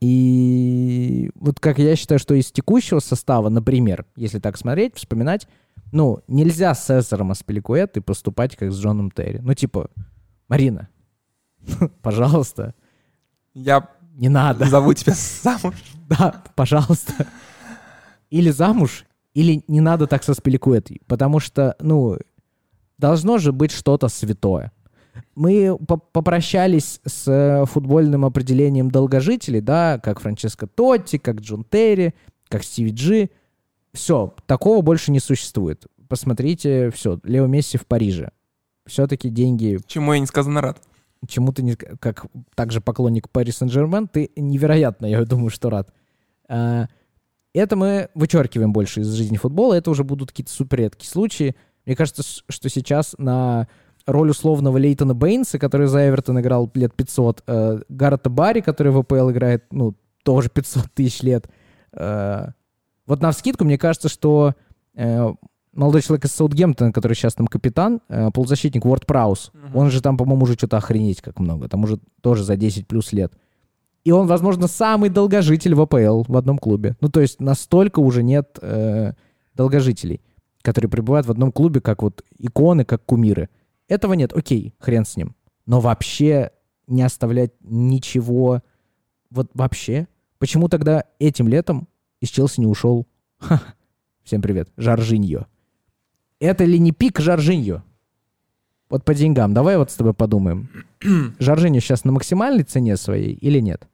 И вот как я считаю, что из текущего состава, например, если так смотреть, вспоминать, ну, нельзя с Цезаром Аспиликуэтой поступать как с Джоном Терри. Ну, типа, Марина, пожалуйста, Я не надо. зову тебя замуж. Да, пожалуйста. Или замуж, или не надо так со Спиликуэтой. Потому что, ну, должно же быть что-то святое. Мы по- попрощались с э, футбольным определением долгожителей, да, как Франческо Тотти, как Джон Терри, как Стиви Джи. Все, такого больше не существует. Посмотрите, все, Лео Месси в Париже. Все-таки деньги Чему я несказанно рад. чему ты, не, как также поклонник Пари Сен-Жермен, ты невероятно, я думаю, что рад. А, это мы вычеркиваем больше из жизни футбола, это уже будут какие-то супер редкие случаи. Мне кажется, что сейчас на роль условного Лейтона Бейнса, который за Эвертон играл лет 500, э, Гаррета Барри, который в АПЛ играет, ну, тоже 500 тысяч лет. Э, вот на вскидку мне кажется, что э, молодой человек из Саутгемптона, который сейчас там капитан, э, полузащитник Уорд Праус, uh-huh. он же там, по-моему, уже что-то охренеть как много, там уже тоже за 10 плюс лет. И он, возможно, самый долгожитель в АПЛ в одном клубе. Ну, то есть настолько уже нет э, долгожителей, которые пребывают в одном клубе как вот иконы, как кумиры. Этого нет, окей, хрен с ним. Но вообще не оставлять ничего, вот вообще. Почему тогда этим летом из Челси не ушел? Ха, всем привет, Жоржиньо. Это ли не пик Жоржиньо? Вот по деньгам, давай вот с тобой подумаем. Жоржиньо сейчас на максимальной цене своей или нет?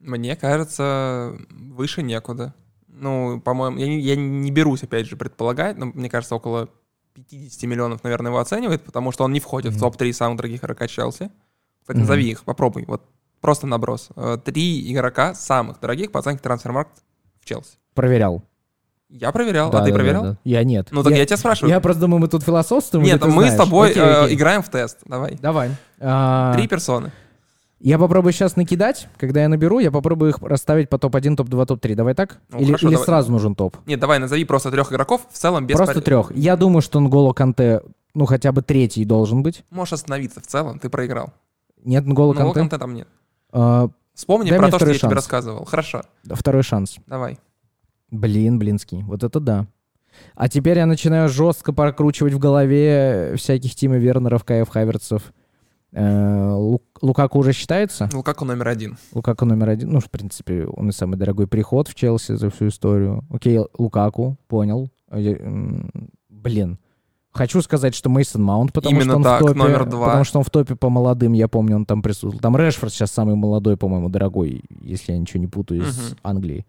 Мне кажется, выше некуда. Ну, по-моему, я я не берусь, опять же, предполагать, но мне кажется, около 50 миллионов, наверное, его оценивает, потому что он не входит mm-hmm. в топ-3 самых дорогих игрока Челси. Кстати, mm-hmm. назови их, попробуй. Вот просто наброс. Э, три игрока самых дорогих по оценке трансфермаркт в Челси. Проверял. Я проверял, да, а ты да, проверял? Да, да. Я нет. Ну так я, я тебя спрашиваю. Я просто думаю, мы тут философствуем. Нет, мы знаешь. с тобой окей, э, окей. играем в тест. Давай. Давай. А... Три персоны. Я попробую сейчас накидать. Когда я наберу, я попробую их расставить по топ-1, топ-2, топ-3. Давай так? Ну, или хорошо, или давай. сразу нужен топ? Нет, давай назови просто трех игроков в целом без Просто пар... трех. Я думаю, что Нголо Канте, ну, хотя бы третий должен быть. Можешь остановиться в целом, ты проиграл. Нет Нголо Канте? Канте там нет. А, Вспомни про то, что шанс. я тебе рассказывал. Хорошо. Второй шанс. Давай. Блин, блинский. Вот это да. А теперь я начинаю жестко прокручивать в голове всяких Тима Вернеров, Каев Хаверцев. Э, Лукаку уже считается? Лукаку номер один. Лукаку номер один. Ну, в принципе, он и самый дорогой приход в Челси за всю историю. Окей, Лукаку, понял. Блин. Хочу сказать, что Мейсон Маунт, потому Именно что он так, в топе, номер два. потому что он в топе по молодым, я помню, он там присутствовал. Там Решфорд сейчас самый молодой, по-моему, дорогой, если я ничего не путаю, из uh-huh. Англии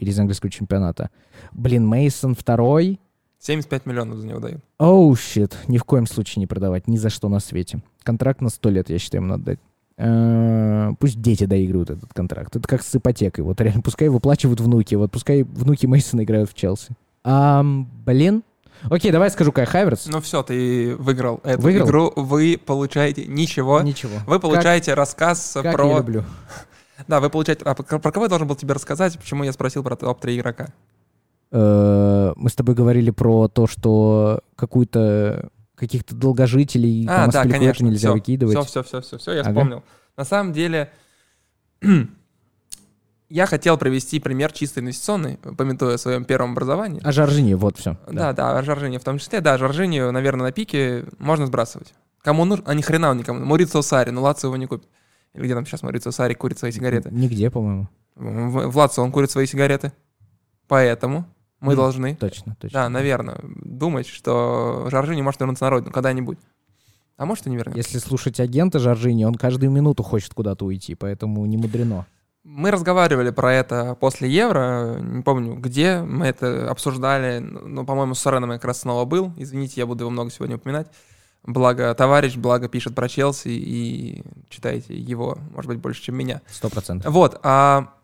или из английского чемпионата. Блин, Мейсон второй. 75 миллионов за него дают. Оу, oh, щит. Ни в коем случае не продавать. Ни за что на свете. Контракт на 100 лет, я считаю, ему надо дать. Uh, пусть дети доигрывают этот контракт. Это как с ипотекой. Вот реально, пускай выплачивают внуки. Вот пускай внуки Мейсона играют в Челси. Um, блин. Окей, давай скажу Кай Хайверс. Ну все, ты выиграл эту выиграл? игру. Вы получаете ничего. Ничего. Вы получаете как, рассказ как про... Я люблю. Да, вы получаете... А про кого я должен был тебе рассказать? Почему я спросил про топ-3 игрока? Э, мы с тобой говорили про то, что какую-то каких-то долгожителей а, там, да, конечно. нельзя все, выкидывать. Все, все, все, все, все, я ага. вспомнил. На самом деле, я хотел привести пример чисто инвестиционный, пометуя о своем первом образовании. О Жоржине, вот все. Да, да, да о Жоржине в том числе. Да, Жоржинию, наверное, на пике можно сбрасывать. Кому нужно? А ни хрена он никому. Мурицио Сари, ну Лацио его не купит. Или где там сейчас Мурицио Сари курит свои сигареты? Нигде, по-моему. В, в Лацио он курит свои сигареты. Поэтому мы mm, должны... Точно, точно. Да, наверное, думать, что Жоржини может вернуться на родину когда-нибудь. А может и не вернется. Если слушать агента Жоржини, он каждую минуту хочет куда-то уйти, поэтому не мудрено. Мы разговаривали про это после Евро, не помню где, мы это обсуждали, ну, по-моему, с Сореном я как раз снова был, извините, я буду его много сегодня упоминать. Благо товарищ, благо пишет про Челси и читайте его, может быть, больше, чем меня. Сто процентов. Вот, а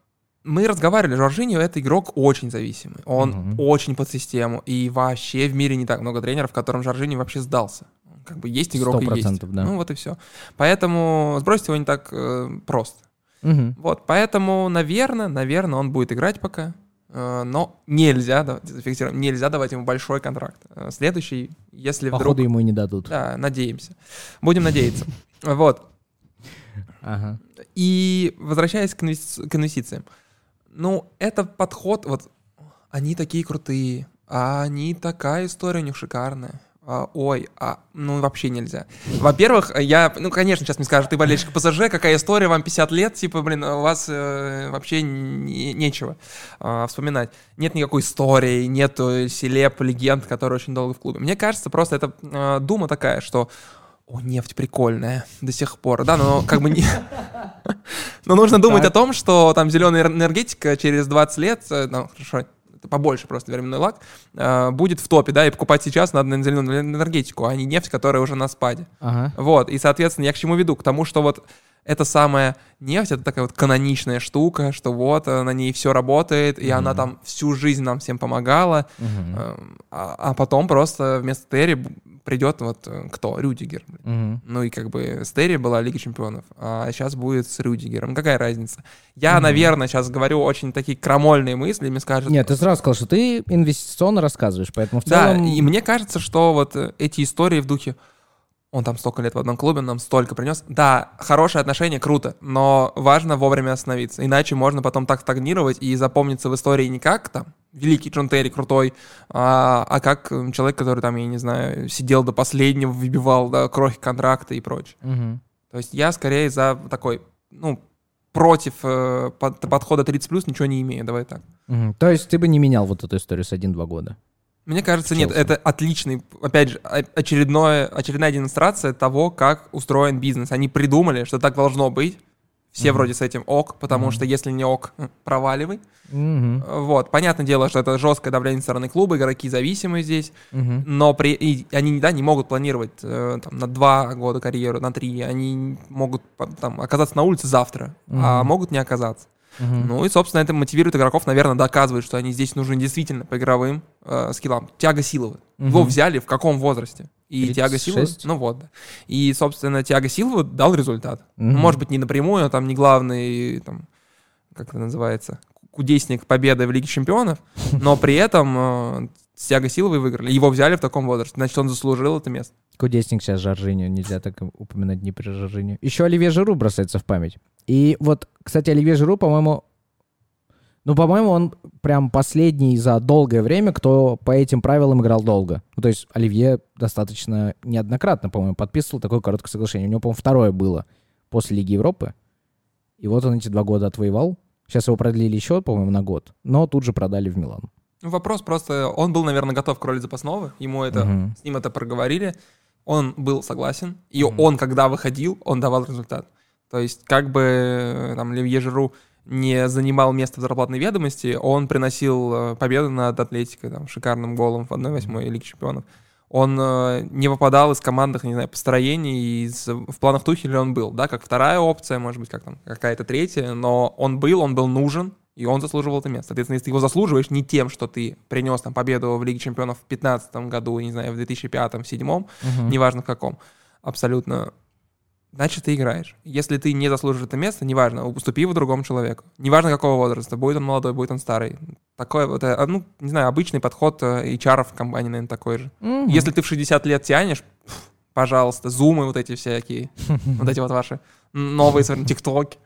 мы разговаривали, Жоржиньо — это игрок очень зависимый, он угу. очень под систему, и вообще в мире не так много тренеров, которым Жоржиньо вообще сдался. Как бы есть игрок и есть. Да. Ну вот и все. Поэтому сбросить его не так э, просто. Угу. Вот, поэтому, наверное, наверное, он будет играть пока. Э, но нельзя, да, зафиксируем, нельзя давать ему большой контракт. Э, следующий, если вдруг... Походу ему и не дадут. Да, надеемся. Будем надеяться. Вот. Ага. И возвращаясь к инвестициям. Ну, это подход, вот, они такие крутые, а они такая история у них шикарная а, ой, а, ну вообще нельзя. Во-первых, я, ну, конечно, сейчас мне скажут, ты болельщик ПСЖ, какая история, вам 50 лет, типа, блин, у вас э, вообще не, нечего э, вспоминать. Нет никакой истории, нет селеп, легенд, которые очень долго в клубе. Мне кажется, просто это э, дума такая, что о, нефть прикольная до сих пор, да, но как бы не... Но нужно думать о том, что там зеленая энергетика через 20 лет, э, ну, хорошо, побольше просто временной лак, э, будет в топе, да, и покупать сейчас надо на зеленую энергетику, а не нефть, которая уже на спаде. Ага. Вот, и, соответственно, я к чему веду? К тому, что вот эта самая нефть, это такая вот каноничная штука, что вот э, на ней все работает, и Мгм. она там всю жизнь нам всем помогала. Эм, а, а потом просто вместо Терри придет вот э, кто? Рюдигер. Мгм. Ну и как бы с Терри была Лига Чемпионов, а сейчас будет с Рюдигером. Какая разница? Я, Мгм. наверное, сейчас говорю очень такие крамольные мысли, мне скажут... Нет, ты сразу сказал, что ты инвестиционно рассказываешь, поэтому в Да, целом... и мне кажется, что вот э, эти истории в духе он там столько лет в одном клубе, нам столько принес. Да, хорошие отношения, круто, но важно вовремя остановиться. Иначе можно потом так стагнировать и запомниться в истории не как там великий Джон Терри крутой, а, а как человек, который там, я не знаю, сидел до последнего, выбивал да, крохи контракта и прочее. Мгм. То есть я скорее за такой, ну, против э, под- подхода 30+, ничего не имею, давай так. Мгм. То есть ты бы не менял вот эту историю с 1-2 года? Мне кажется, нет, это отличный, опять же, очередное, очередная демонстрация того, как устроен бизнес. Они придумали, что так должно быть. Все Мгм. вроде с этим ок, потому Мгм. что если не ок, м, проваливай. Мгм. Вот, понятное дело, что это жесткое давление со стороны клуба, игроки зависимы здесь, Мгм. но при, и они да, не могут планировать э, там, на два года карьеру, на три. Они могут там, оказаться на улице завтра, а Мгм. могут не оказаться. Мгм. Ну и, собственно, это мотивирует игроков, наверное, доказывает, что они здесь нужны действительно по игровым э, скиллам. Тяга Силова. Его Мгм. взяли в каком возрасте? И Тиаго Силва, 36? ну вот, да. И, собственно, Тиаго Силва дал результат. Ну, Может быть, не напрямую, а там не главный, там, как это называется, кудесник победы в Лиге Чемпионов, но при этом э, с Тиаго Силовой выиграли. Его взяли в таком возрасте, значит, он заслужил это место. Кудесник сейчас Жоржиню, нельзя так упоминать не при Жоржиню. Еще Оливье Жиру бросается в память. И вот, кстати, Оливье Жиру, по-моему, ну, по-моему, он прям последний за долгое время, кто по этим правилам играл долго. Ну, то есть Оливье достаточно неоднократно, по-моему, подписывал такое короткое соглашение. У него, по-моему, второе было после Лиги Европы. И вот он эти два года отвоевал. Сейчас его продлили еще, по-моему, на год. Но тут же продали в Милан. Ну, Вопрос просто, он был, наверное, готов к роли запасного, ему это Мгм. с ним это проговорили, он был согласен, и Мгм. он, когда выходил, он давал результат. То есть, как бы там Левье Жиру не занимал место в зарплатной ведомости, он приносил э, победы над Атлетикой, там, шикарным голом в 1-8 Лиге Чемпионов. Он э, не выпадал из командных, не знаю, построений, из, в планах Тухеля он был, да, как вторая опция, может быть, как там, какая-то третья, но он был, он был нужен, и он заслуживал это место. Соответственно, если ты его заслуживаешь не тем, что ты принес там победу в Лиге Чемпионов в 2015 году, не знаю, в 2005-2007, Мгм. неважно в каком, абсолютно, значит, ты играешь. Если ты не заслужишь это место, неважно, уступи его другому человеку. Неважно какого возраста, будет он молодой, будет он старый. Такой вот, э, ну, не знаю, обычный подход э, HR в компании, наверное, такой же. Мгм. Если ты в 60 лет тянешь, пожалуйста, зумы вот эти всякие, вот эти вот ваши новые совершенно тиктоки,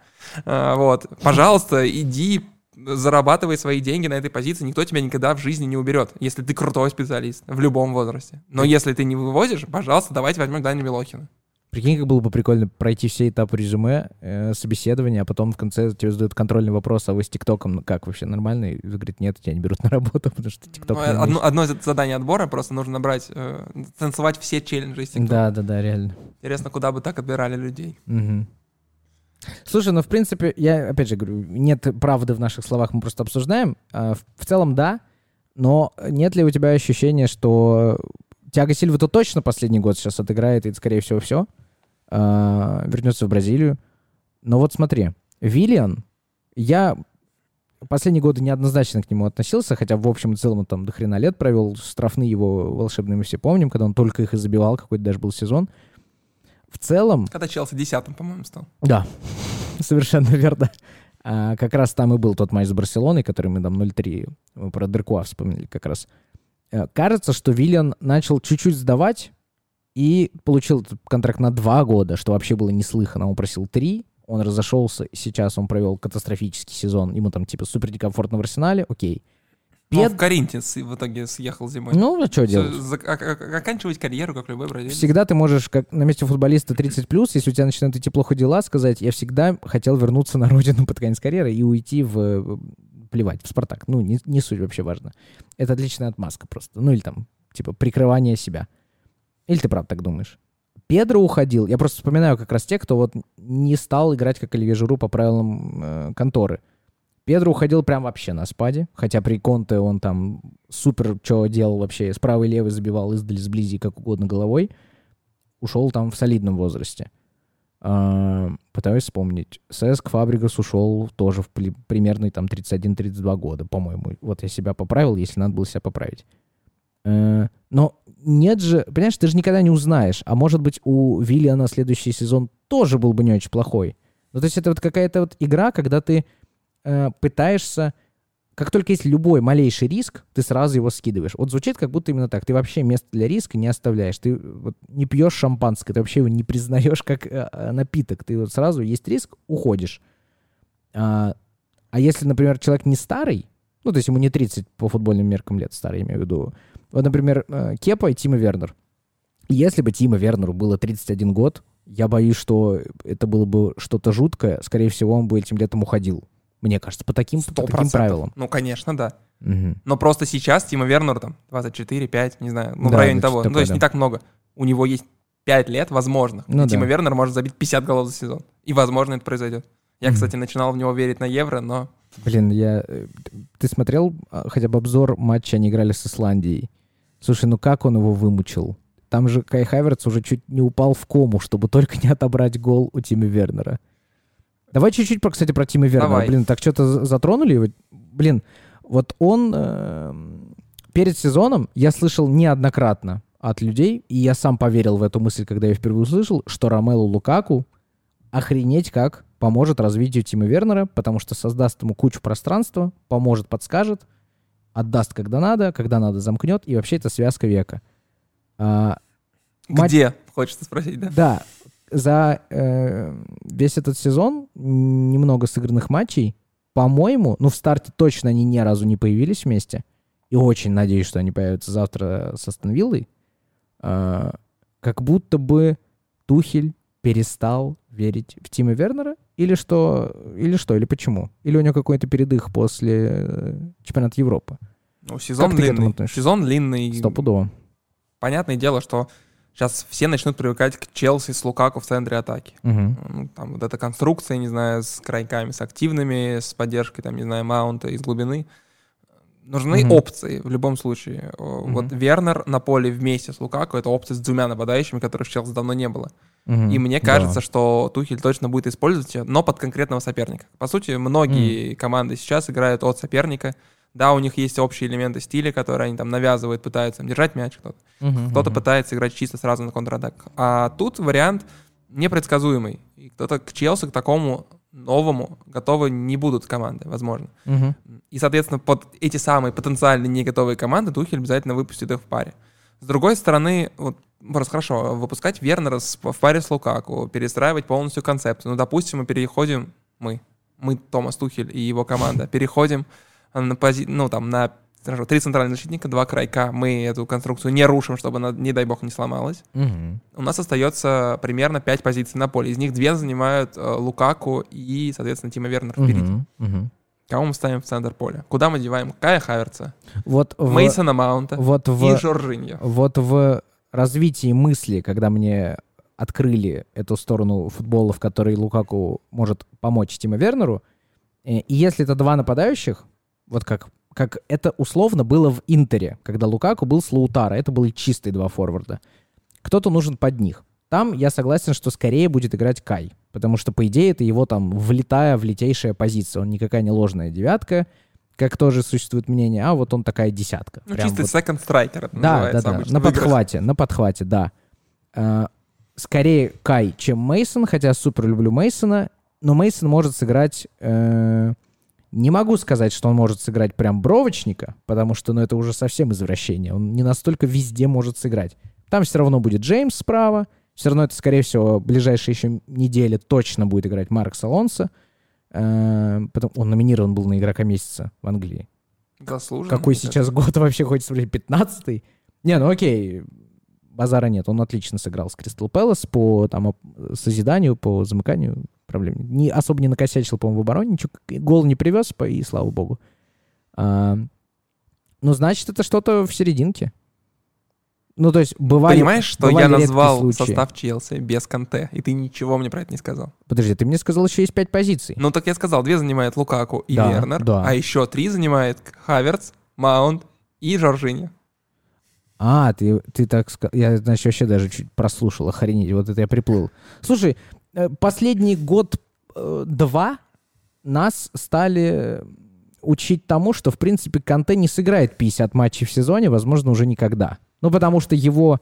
э, вот, пожалуйста, иди зарабатывай свои деньги на этой позиции, никто тебя никогда в жизни не уберет, если ты крутой специалист в любом возрасте. Но если ты не вывозишь, пожалуйста, давайте возьмем Даню Милохина. Прикинь, как было бы прикольно пройти все этапы резюме, э, собеседования, а потом в конце тебе задают контрольный вопрос, а вы с ТикТоком ну, как вообще нормально? И говорит, нет, тебя не берут на работу, потому что ТикТок Ну, не одно, умеешь». одно из заданий отбора просто нужно набрать, э, танцевать все челленджи из ТикТока. Да, да, да, реально. Интересно, куда бы так отбирали людей. Мгм. Слушай, ну, в принципе, я, опять же говорю, нет правды в наших словах, мы просто обсуждаем. А, В, в целом, да, но нет ли у тебя ощущения, что Тиаго Сильва то точно последний год сейчас отыграет, и, скорее всего, все, вернется в Бразилию. Но вот смотри, Виллиан, я последние годы неоднозначно к нему относился, хотя в общем и целом он там до хрена лет провел, штрафные его волшебные мы все помним, когда он только их и забивал, какой-то даже был сезон. В целом, Когда Челси десятым, по-моему, стал. да, совершенно верно. А, как раз там и был тот матч с Барселоной, который мы там 0-3 мы про Деркуа вспомнили как раз. Э, Кажется, что Виллиан начал чуть-чуть сдавать и получил контракт на два года, что вообще было неслыханно. Он просил три, он разошелся, сейчас он провел катастрофический сезон. Ему там типа супер некомфортно в Арсенале, окей. Но Пед- в Каринте в итоге съехал зимой. Ну, а что делать? за- а- а- оканчивать карьеру, как любой бразилец. Всегда ты можешь, как на месте футболиста 30 плюс, если у тебя начинают идти плохо дела, сказать, я всегда хотел вернуться на родину под конец карьеры и уйти в э, плевать, в Спартак. Ну, не, не суть вообще важно. Это отличная отмазка просто. Ну, или там, типа, прикрывание себя. Или ты правда так думаешь? Педро уходил. Я просто вспоминаю как раз те, кто вот не стал играть как Оливье Жиру по правилам э, конторы. Педро уходил прям вообще на спаде, хотя при Конте он там супер что делал вообще, справа и левый забивал издали, сблизи, как угодно головой. Ушел там в солидном возрасте. А, пытаюсь вспомнить. Сеск Фабригас ушел тоже в при, примерно там 31-32 года, по-моему. Вот я себя поправил, если надо было себя поправить. А, но нет же, понимаешь, ты же никогда не узнаешь. А может быть, у Виллиана следующий сезон тоже был бы не очень плохой. Ну, то есть это вот какая-то вот игра, когда ты э, пытаешься... Как только есть любой малейший риск, ты сразу его скидываешь. Вот звучит как будто именно так. Ты вообще место для риска не оставляешь. Ты вот не пьешь шампанское, ты вообще его не признаешь как э, э, напиток. Ты вот сразу есть риск, уходишь. А, а если, например, человек не старый, ну, то есть ему не 30 по футбольным меркам лет старый, я имею в виду. Вот, например, э, Кепа и Тима Вернер. Если бы Тима Вернеру было 31 год, я боюсь, что это было бы что-то жуткое. Скорее всего, он бы этим летом уходил. Мне кажется, по таким, по таким правилам. Ну, конечно, да. Угу. Но просто сейчас Тима Вернер там 24, 5, не знаю, ну, да, в районе того. Такое, ну, то есть да. не так много. У него есть 5 лет возможно. Ну, Тима да. Вернер может забить 50 голов за сезон. И, возможно, это произойдет. Я, кстати, начинал в него верить на Евро, но... Блин, я... Э, ты смотрел а, хотя бы обзор матча, они играли с Исландией? Слушай, ну как он его вымучил? Там же Кай Хаверц уже чуть не упал в кому, чтобы только не отобрать гол у Тима Вернера. Давай чуть-чуть, про, кстати, про Тима Вернера. Давай. Блин, так что-то затронули его. Блин, вот он э, перед сезоном, я слышал неоднократно от людей, и я сам поверил в эту мысль, когда я впервые услышал, что Ромелу Лукаку охренеть как поможет развитию Тима Вернера, потому что создаст ему кучу пространства, поможет, подскажет, отдаст, когда надо, когда надо, замкнет, и вообще это связка века. А, Где, мать... хочется спросить, да? Да, за э, весь этот сезон немного сыгранных матчей, по-моему, ну в старте точно они ни разу не появились вместе, и очень надеюсь, что они появятся завтра с Астон Виллой, э, как будто бы Тухель перестал верить в Тима Вернера, или что, или что, или почему? Или у него какой-то передых после э, чемпионата Европы? Ну, сезон как длинный. Сезон длинный. Стопудово. Понятное дело, что сейчас все начнут привыкать к Челси с Лукаку в центре атаки. Угу. Ну, там вот эта конструкция, не знаю, с крайками, с активными, с поддержкой, там, не знаю, маунта из глубины. Нужны угу. опции в любом случае. Угу. Вот Вернер на поле вместе с Лукаку — это опция с двумя нападающими, которых в Челси давно не было. Угу. И мне кажется, да. что Тухель точно будет использовать но под конкретного соперника. По сути, многие угу. команды сейчас играют от соперника — да, у них есть общие элементы стиля, которые они там навязывают, пытаются там, держать мяч кто-то. Uh-huh, кто-то uh-huh. пытается играть чисто сразу на контратак. А тут вариант непредсказуемый. И кто-то к Челси, к такому новому готовы не будут команды, возможно. Uh-huh. И, соответственно, под эти самые потенциально не готовые команды Тухель обязательно выпустит их в паре. С другой стороны, вот просто хорошо, выпускать Вернера в паре с Лукаку, перестраивать полностью концепцию. Ну, допустим, мы переходим, мы, мы, Томас Тухель и его команда, переходим на пози... ну, там, на хорошо, три центральных защитника, два крайка. Мы эту конструкцию не рушим, чтобы она, не дай бог, не сломалась. Угу. У нас остается примерно пять позиций на поле. Из них две занимают э, Лукаку и, соответственно, Тима Вернер впереди. Угу. Угу. Кого мы ставим в центр поля? Куда мы деваем? Кая Хаверца, вот Мейсона Маунта вот в, и Жоржиньо. Вот в развитии мысли, когда мне открыли эту сторону футбола, в которой Лукаку может помочь Тима Вернеру, э, и если это два нападающих, вот как, как это условно было в Интере, когда Лукаку был с Лаутара. Это были чистые два форварда. Кто-то нужен под них. Там я согласен, что скорее будет играть Кай. Потому что, по идее, это его там влетая, влетейшая позиция. Он никакая не ложная девятка, как тоже существует мнение, а вот он такая десятка. Ну, Прям чистый вот. second striker. Да, да, да. На подхвате, на подхвате, да. А, скорее Кай, чем Мейсон, хотя супер люблю Мейсона, но Мейсон может сыграть э, не могу сказать, что он может сыграть прям бровочника, потому что ну, это уже совсем извращение. Он не настолько везде может сыграть. Там все равно будет Джеймс справа. Все равно это, скорее всего, в ближайшие еще недели точно будет играть Марк Салонса. Э, потом он номинирован был на игрока месяца в Англии. Заслуженно. Какой сейчас год вообще хочется сказать? 15-й? Не, ну окей, базара нет. Он отлично сыграл с Кристал Пэлас по там, созиданию, по замыканию проблем. Не, особо не накосячил, по-моему, в обороне, ничего, гол не привез, и слава богу. А, ну, значит, это что-то в серединке. Ну, то есть бывали... Понимаешь, что бывали я назвал случаи. состав Челси без Канте, и ты ничего мне про это не сказал. Подожди, ты мне сказал, еще есть пять позиций. Ну так я сказал, две занимает Лукаку и Да, Вернер, да. а еще три занимает Хаверц, Маунт и Жоржини. А, ты, ты так сказал. Я, значит, вообще даже чуть прослушал, охренеть. Вот это я приплыл. Слушай, э, последний год-два нас стали учить тому, что, в принципе, Канте не сыграет 50 матчей в сезоне, возможно, уже никогда. Ну, потому что его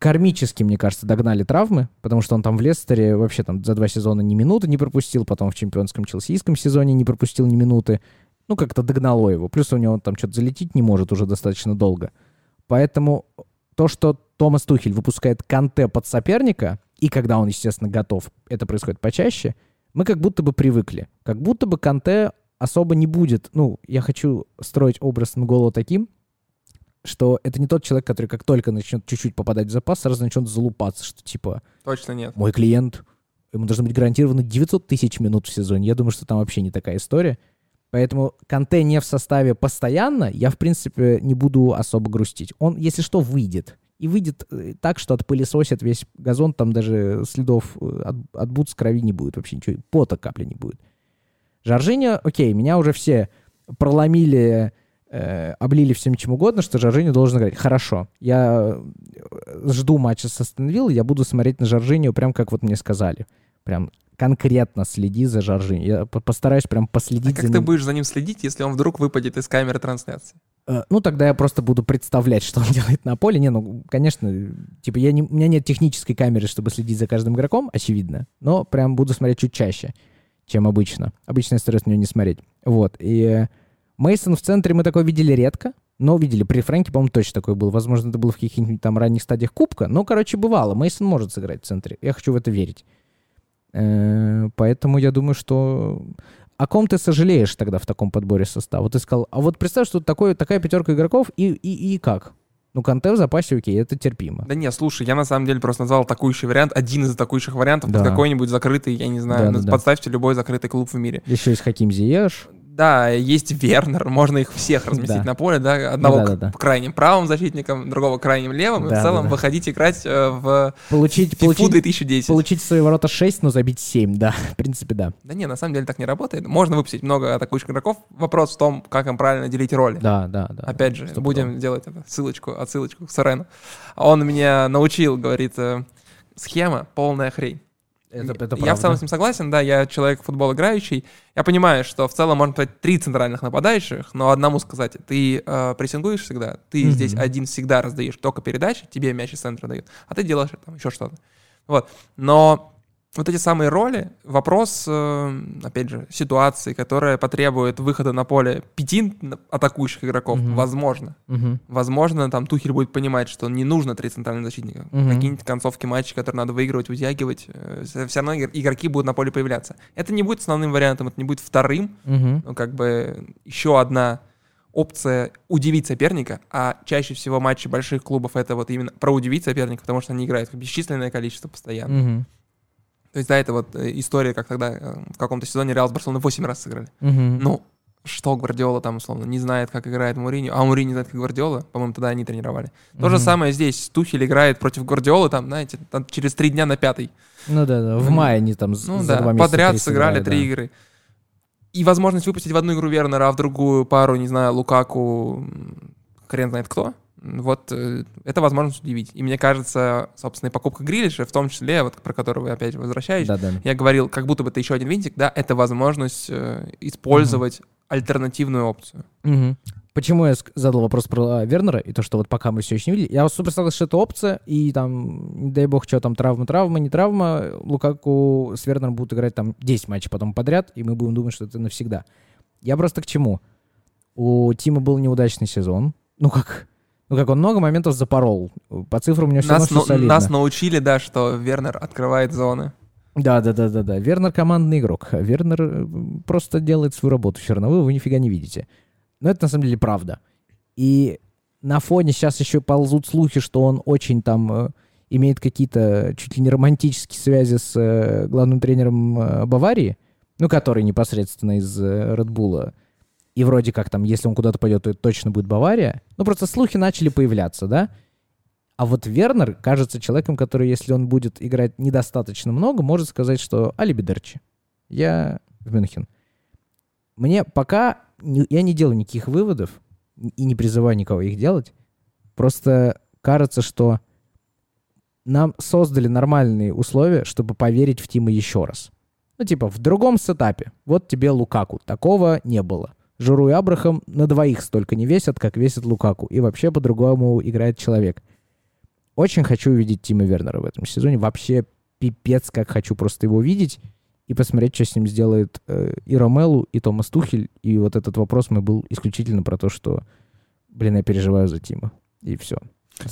кармически, мне кажется, догнали травмы, потому что он там в Лестере вообще там за два сезона ни минуты не пропустил, потом в чемпионском челсийском сезоне не пропустил ни минуты. Ну, как-то догнало его. Плюс у него там что-то залететь не может уже достаточно долго. Поэтому то, что Томас Тухель выпускает Канте под соперника, и когда он, естественно, готов, это происходит почаще, мы как будто бы привыкли. Как будто бы Канте особо не будет. Ну, я хочу строить образ Нголо таким, что это не тот человек, который как только начнет чуть-чуть попадать в запас, сразу начнет залупаться, что типа Точно нет. мой клиент, ему должно быть гарантировано 900 тысяч минут в сезоне. Я думаю, что там вообще не такая история. Поэтому Канте не в составе постоянно, я, в принципе, не буду особо грустить. Он, если что, выйдет. И выйдет э, так, что отпылесосит весь газон, там даже следов э, от, от бутс крови не будет вообще ничего, пота капли не будет. Жоржиньо, окей, меня уже все проломили, э, облили всем чем угодно, что Жоржиньо должен играть. Хорошо, я э, жду матча с Астон Виллой, я буду смотреть на Жоржиньо прям как вот мне сказали. Прям конкретно следи за Жоржиньо. Я по- постараюсь прям А последить как за ты ним. будешь за ним следить, если он вдруг выпадет из камеры трансляции? Э, Ну, тогда я просто буду представлять, что он делает на поле. Не, ну, конечно, типа, я не, у меня нет технической камеры, чтобы следить за каждым игроком, очевидно. Но прям буду смотреть чуть чаще, чем обычно. Обычно я стараюсь на него не смотреть. Вот. И Мейсон в центре мы такой видели редко. Но видели, при Фрэнке, по-моему, точно такой был. Возможно, это было в каких-нибудь там ранних стадиях Кубка. Но, короче, бывало. Мейсон может сыграть в центре. Я хочу в это верить. Э, Поэтому я думаю, что... О ком ты сожалеешь тогда в таком подборе состава? Ты сказал, а вот представь, что такое, такая пятерка игроков, и, и, и как? Ну, Канте в запасе, окей, это терпимо. Да не, слушай, я на самом деле просто назвал атакующий вариант, один из атакующих вариантов, Да. какой-нибудь закрытый, я не знаю, Да, да, да. подставьте любой закрытый клуб в мире. Еще есть Хаким Зиеш. Да, есть Вернер, можно их всех разместить Да. на поле, да, одного Да, да, да. крайним правым защитником, другого крайним левым, и Да, в целом да, да. выходить играть э, в Получить, FIFA получить, 2010. получить свои ворота 6, но забить 7, да. В принципе, да. Да не, на самом деле так не работает. Можно выпустить много атакующих игроков. Вопрос в том, как им правильно делить роли. Да, да, да. Опять же, будем делать это, ссылочку, отсылочку к Сорену. Он меня научил, говорит, э, схема полная хрень. Это, это я в целом с ним согласен, да, я человек в футбол играющий. Я понимаю, что в целом можно сказать три центральных нападающих, но одному сказать, ты э, прессингуешь всегда, ты Мгм. здесь один всегда раздаешь только передачи, тебе мяч из центра дают, а ты делаешь там еще что-то. Вот. Но вот эти самые роли, вопрос, э, опять же, ситуации, которая потребует выхода на поле пяти атакующих игроков, Мгм. возможно. Мгм. Возможно, там Тухель будет понимать, что не нужно три центральных защитника. Мгм. Какие-нибудь концовки матча, которые надо выигрывать, вытягивать, все равно игр- игроки будут на поле появляться. Это не будет основным вариантом, это не будет вторым, Мгм. ну, как бы еще одна опция удивить соперника, а чаще всего матчи больших клубов это вот именно про удивить соперника, потому что они играют в бесчисленное количество постоянно. Мгм. То есть, да, это вот э, история, как тогда э, в каком-то сезоне Реал с Барселоной 8 раз сыграли. Мгм. Ну, что Гвардиола там, условно, не знает, как играет Муриньо, а Муриньо знает, как Гвардиола, по-моему, тогда они тренировали. То же самое здесь. Тухель играет против Гвардиолы, там, знаете, там через три дня на пятый. Ну да, да. В Ну, мае они там Ну за да, два месяца подряд сыграли три да. игры. И возможность выпустить в одну игру Вернера, а в другую пару, не знаю, Лукаку, хрен знает кто. Вот э, это возможность удивить. И мне кажется, собственно, и покупка Грилиша, в том числе, вот про которую вы опять возвращаетесь, Да, да. я говорил, как будто бы это еще один винтик, да, это возможность э, использовать альтернативную опцию. Мгм. Почему я задал вопрос про а, Вернера и то, что вот пока мы все еще не видели. Я супер согласен, что это опция, и там, не дай бог, что там травма, травма, не травма, Лукаку с Вернером будут играть там 10 матчей потом подряд, и мы будем думать, что это навсегда. Я просто к чему? У Тима был неудачный сезон. Ну как? Ну как, он много моментов запорол. По цифрам у него все равно Нас, нау- солидно. нас научили, да, что Вернер открывает зоны. Да, да, да, да, да. Вернер командный игрок. Вернер э, просто делает свою работу равно. Вы нифига не видите. Но это на самом деле правда. И на фоне сейчас еще ползут слухи, что он очень там э, имеет какие-то чуть ли не романтические связи с э, главным тренером э, Баварии, ну, который непосредственно из э, Red Bull. И вроде как там, если он куда-то пойдет, то это точно будет Бавария. Ну, просто слухи начали появляться, да? А вот Вернер кажется человеком, который, если он будет играть недостаточно много, может сказать, что алибидерчи. Я в Мюнхен. Мне пока... Не, я не делаю никаких выводов и не призываю никого их делать. Просто кажется, что нам создали нормальные условия, чтобы поверить в Тима еще раз. Ну, типа, в другом сетапе. Вот тебе Лукаку. Такого не было. Журу и Абрахам на двоих столько не весят, как весит Лукаку. И вообще по-другому играет человек. Очень хочу увидеть Тима Вернера в этом сезоне. Вообще пипец, как хочу просто его увидеть и посмотреть, что с ним сделает э, и Ромелу, и Томас Тухель. И вот этот вопрос мой был исключительно про то, что, блин, я переживаю за Тима. И все.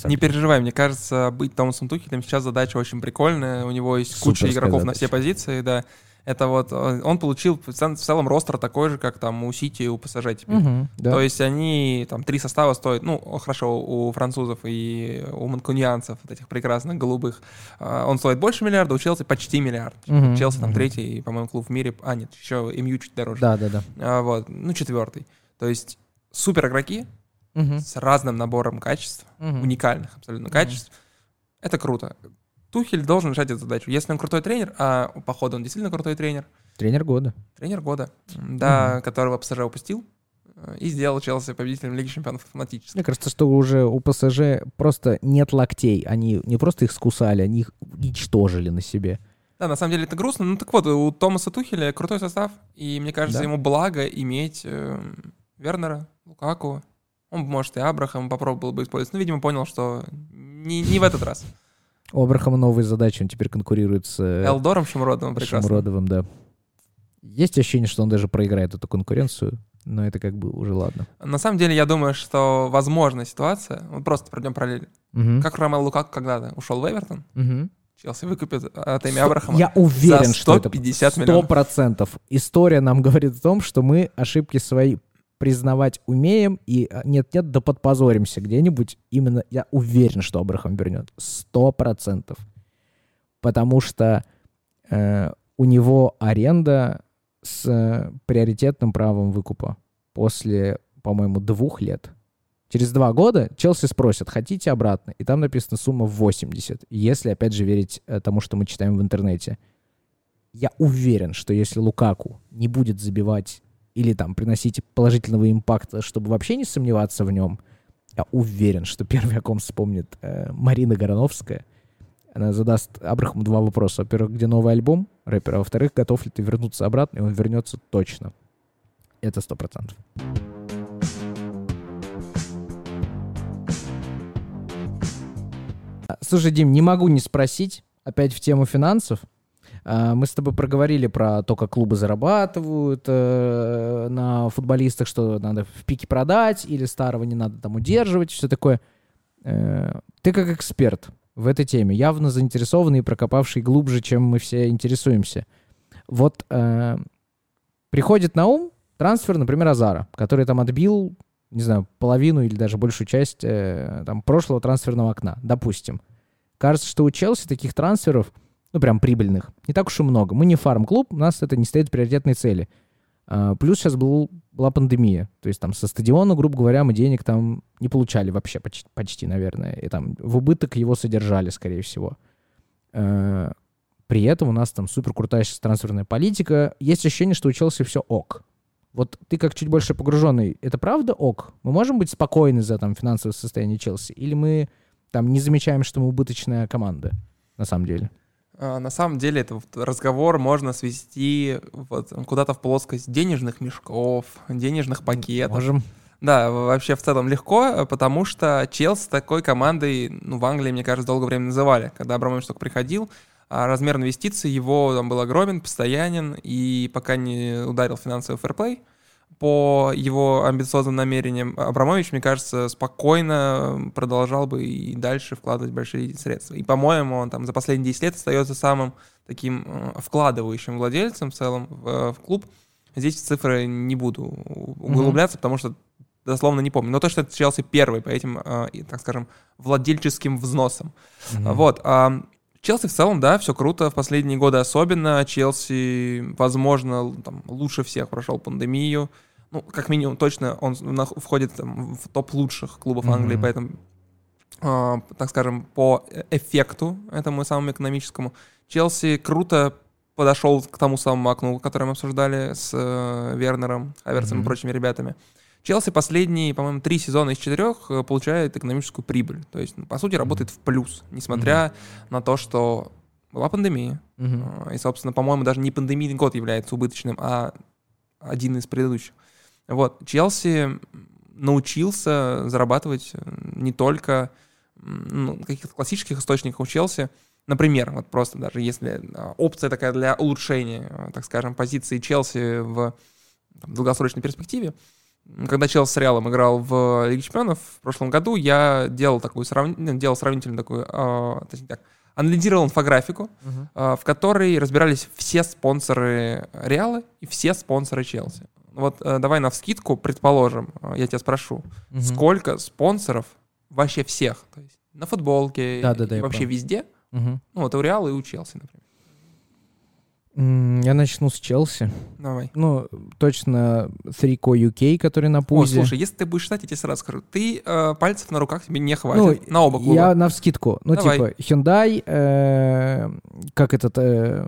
Не переживай, мне кажется, быть Томасом Тухелем сейчас задача очень прикольная. У него есть Суперская куча игроков задача. на все позиции, да. Это вот э, он получил в целом ростер такой же, как там у Сити и у ПСЖ теперь. Угу, да. То есть они там три состава стоят, ну хорошо, у французов и у манкунианцев, вот этих прекрасных голубых, э, он стоит больше миллиарда, у Челси почти миллиард. Угу, Челси там угу. третий, по-моему, клуб в мире, а нет, еще МЮ чуть дороже. Да, да, да. А, вот, ну четвертый. То есть супер игроки угу. с разным набором качеств, угу. уникальных абсолютно качеств. Угу. Это круто. Тухель должен решать эту задачу. Если он крутой тренер, а походу он действительно крутой тренер. Тренер года. Тренер года, да, угу. которого ПСЖ упустил э, и сделал Челси победителем Лиги Чемпионов автоматически. Мне кажется, что уже у ПСЖ просто нет локтей. Они не просто их скусали, они их уничтожили на себе. Да, на самом деле это грустно. Ну так вот, у Томаса Тухеля крутой состав, и мне кажется, да. ему благо иметь э, Вернера, Лукаку. Он, может, и Абрахам попробовал бы использовать, но, видимо, понял, что не, не в этот раз. У Абрахама новые задачи, он теперь конкурирует с... Э, Элдором Шамродовым, прекрасно. Шамродовым, да. Есть ощущение, что он даже проиграет эту конкуренцию, но это как бы уже ладно. На самом деле, я думаю, что возможна ситуация, вот просто пройдем параллель. Угу. Как Ромел Лукак когда-то ушел в Эвертон, угу. Челси выкупит от Эми Абрахама Я уверен, за 150 что это 100%. миллионов. процентов. История нам говорит о том, что мы ошибки свои признавать умеем, и а, нет-нет, да подпозоримся где-нибудь. Именно я уверен, что Абрахам вернет. Сто процентов. Потому что э, у него аренда с э, приоритетным правом выкупа после, по-моему, двух лет. Через два года Челси спросят, хотите обратно? И там написана сумма в 80. Если, опять же, верить э, тому, что мы читаем в интернете. Я уверен, что если Лукаку не будет забивать или там приносить положительного импакта, чтобы вообще не сомневаться в нем, я уверен, что первый, о ком вспомнит э, Марина Гороновская. Она задаст Абрахаму два вопроса. Во-первых, где новый альбом рэпера, а во-вторых, готов ли ты вернуться обратно, и он вернется точно. Это сто процентов. Слушай, Дим, не могу не спросить, опять в тему финансов. А, мы с тобой проговорили про то, как клубы зарабатывают э, на футболистах, что надо в пике продать или старого не надо там удерживать, все такое. Э, ты как эксперт в этой теме, явно заинтересованный и прокопавший глубже, чем мы все интересуемся. Вот э, приходит на ум трансфер, например, Азара, который там отбил, не знаю, половину или даже большую часть э, там, прошлого трансферного окна, допустим. Кажется, что у Челси таких трансферов — ну, прям прибыльных, не так уж и много. Мы не фарм-клуб, у нас это не стоит приоритетной цели. А, плюс сейчас был, была пандемия. То есть там со стадиона, грубо говоря, мы денег там не получали вообще почти, почти наверное. И там в убыток его содержали, скорее всего. А, при этом у нас там супер крутая сейчас трансферная политика. Есть ощущение, что у Челси все ок. Вот ты как чуть больше погруженный, это правда ок? Мы можем быть спокойны за там финансовое состояние Челси? Или мы там не замечаем, что мы убыточная команда на самом деле? А, на самом деле этот разговор можно свести вот куда-то в плоскость денежных мешков, денежных пакетов. Можем. Да, вообще в целом легко, потому что Челси такой командой, ну, в Англии, мне кажется, долгое время называли. Когда Абрамович только приходил, а размер инвестиций его там был огромен, постоянен, и пока не ударил финансовый фэрплей, по его амбициозным намерениям, Абрамович, мне кажется, спокойно продолжал бы и дальше вкладывать большие средства. И, по-моему, он там за последние 10 лет остается самым таким э, вкладывающим владельцем в целом в, э, в клуб. Здесь цифры не буду углубляться, mm-hmm. потому что дословно не помню. Но то, что это Челси первый по этим, э, так скажем, владельческим взносам. Mm-hmm. Вот. А Челси в целом, да, все круто. В последние годы особенно. Челси, возможно, там, лучше всех прошел пандемию ну, как минимум, точно он входит там, в топ лучших клубов mm-hmm. Англии, поэтому э, так скажем, по эффекту этому самому экономическому. Челси круто подошел к тому самому окну, которое мы обсуждали с э, Вернером, Аверсом mm-hmm. и прочими ребятами. Челси последние, по-моему, три сезона из четырех э, получает экономическую прибыль. То есть, ну, по сути, работает в плюс, несмотря mm-hmm. на то, что была пандемия. Mm-hmm. И, собственно, по-моему, даже не пандемийный год является убыточным, а один из предыдущих. Вот. Челси научился зарабатывать э, не только ну, каких-то классических источников у Челси, Например, вот просто даже если а, опция такая для улучшения, а, так скажем, позиции Челси в там, долгосрочной перспективе, когда Челси с Реалом играл в Лиге Чемпионов в прошлом году, я делал такую срав... Делал сравнительно такую, э, точнее так, анализировал инфографику, uh-huh. э, в которой разбирались все спонсоры Реала и все спонсоры Челси. Вот э, давай на вскидку предположим, я тебя спрошу, uh-huh. сколько спонсоров вообще всех, то есть на футболке да, да, да, вообще везде Угу. Ну, вот у Реала и у Челси, например. Я начну с Челси. Давай. Ну, точно 3Co UK, который на пузе. О, слушай, если ты будешь читать, я тебе сразу скажу. Ты э, пальцев на руках тебе не хватит. Ну, на оба клуба. Я на вскидку. Ну, Давай. типа, Hyundai, э, как этот э,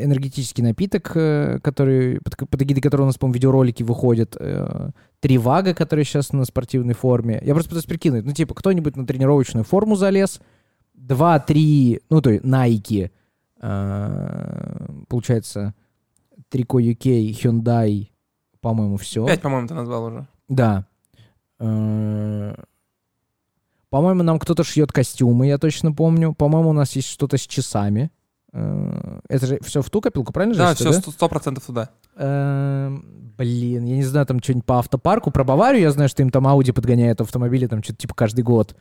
энергетический напиток, э, который, под, под эгидой которого у нас, по-моему, видеоролики выходят. Э, Тривага, который сейчас на спортивной форме. Я просто пытаюсь прикинуть. Ну, типа, кто-нибудь на тренировочную форму залез, два-три, ну, то есть Nike, получается, Трико UK, Hyundai, по-моему, все. Пять, по-моему, ты назвал уже. Да. Э, по-моему, нам кто-то шьет костюмы, я точно помню. По-моему, у нас есть что-то с часами. Э, это же все в ту копилку, правильно же? Да, все сто процентов туда. Блин, я не знаю, там что-нибудь по автопарку. Про Баварию я знаю, что им там Audi подгоняет автомобили, там что-то типа каждый год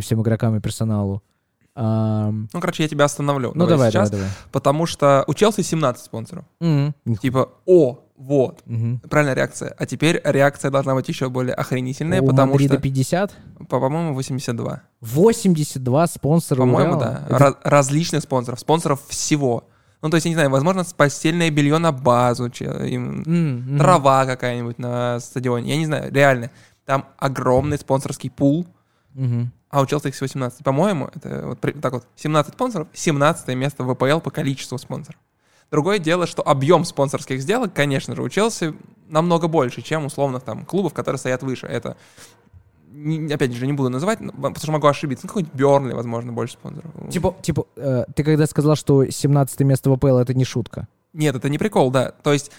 всем игрокам и персоналу. Um, ну, короче, я тебя остановлю. Ну, давай, сейчас, давай, давай. Потому что у Челси 17 спонсоров. Mm-hmm. Типа, о, вот. Mm-hmm. Правильная реакция. А теперь реакция должна быть еще более охренительная, у потому Мадрида что... 50? По-моему, 82. 82 спонсора По-моему, да. Это... Раз- различных спонсоров. Спонсоров всего. Ну, то есть, я не знаю, возможно, постельное белье на базу, им, mm-hmm. трава какая-нибудь на стадионе. Я не знаю, реально. Там огромный спонсорский пул. Mm-hmm а у Челси их всего 17. По-моему, это вот так вот, 17 спонсоров, 17 место в ВПЛ по количеству спонсоров. Другое дело, что объем спонсорских сделок, конечно же, у Челси намного больше, чем условных там клубов, которые стоят выше. Это, опять же, не буду называть, потому что могу ошибиться. Ну, какой-нибудь Бернли, возможно, больше спонсоров. Типа, типа э, ты когда сказал, что 17 место в ВПЛ, это не шутка? Нет, это не прикол, да. То есть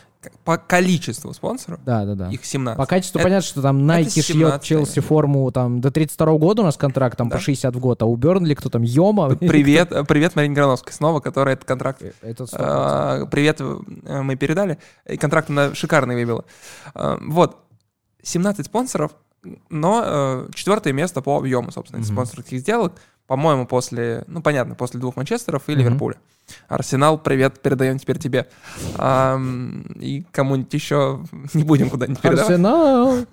по количеству спонсоров, да, да, да. их 17. По качеству это, понятно, что там Nike шьет Челси форму там до 32 года у нас контракт, там да. по 60 в год, а у Бернли кто там, Йома? Привет, привет Марине Грановской снова, которая этот контракт... Э, это а, привет э, мы передали, и контракт она шикарный выбила. Вот, 17 спонсоров, но э, четвертое место по объему, собственно, mm-hmm. спонсорских сделок по-моему, после, ну, понятно, после двух Манчестеров и mm-hmm. Ливерпуля. Арсенал, привет, передаем теперь тебе. А, и кому-нибудь еще не будем куда-нибудь передавать. Арсенал!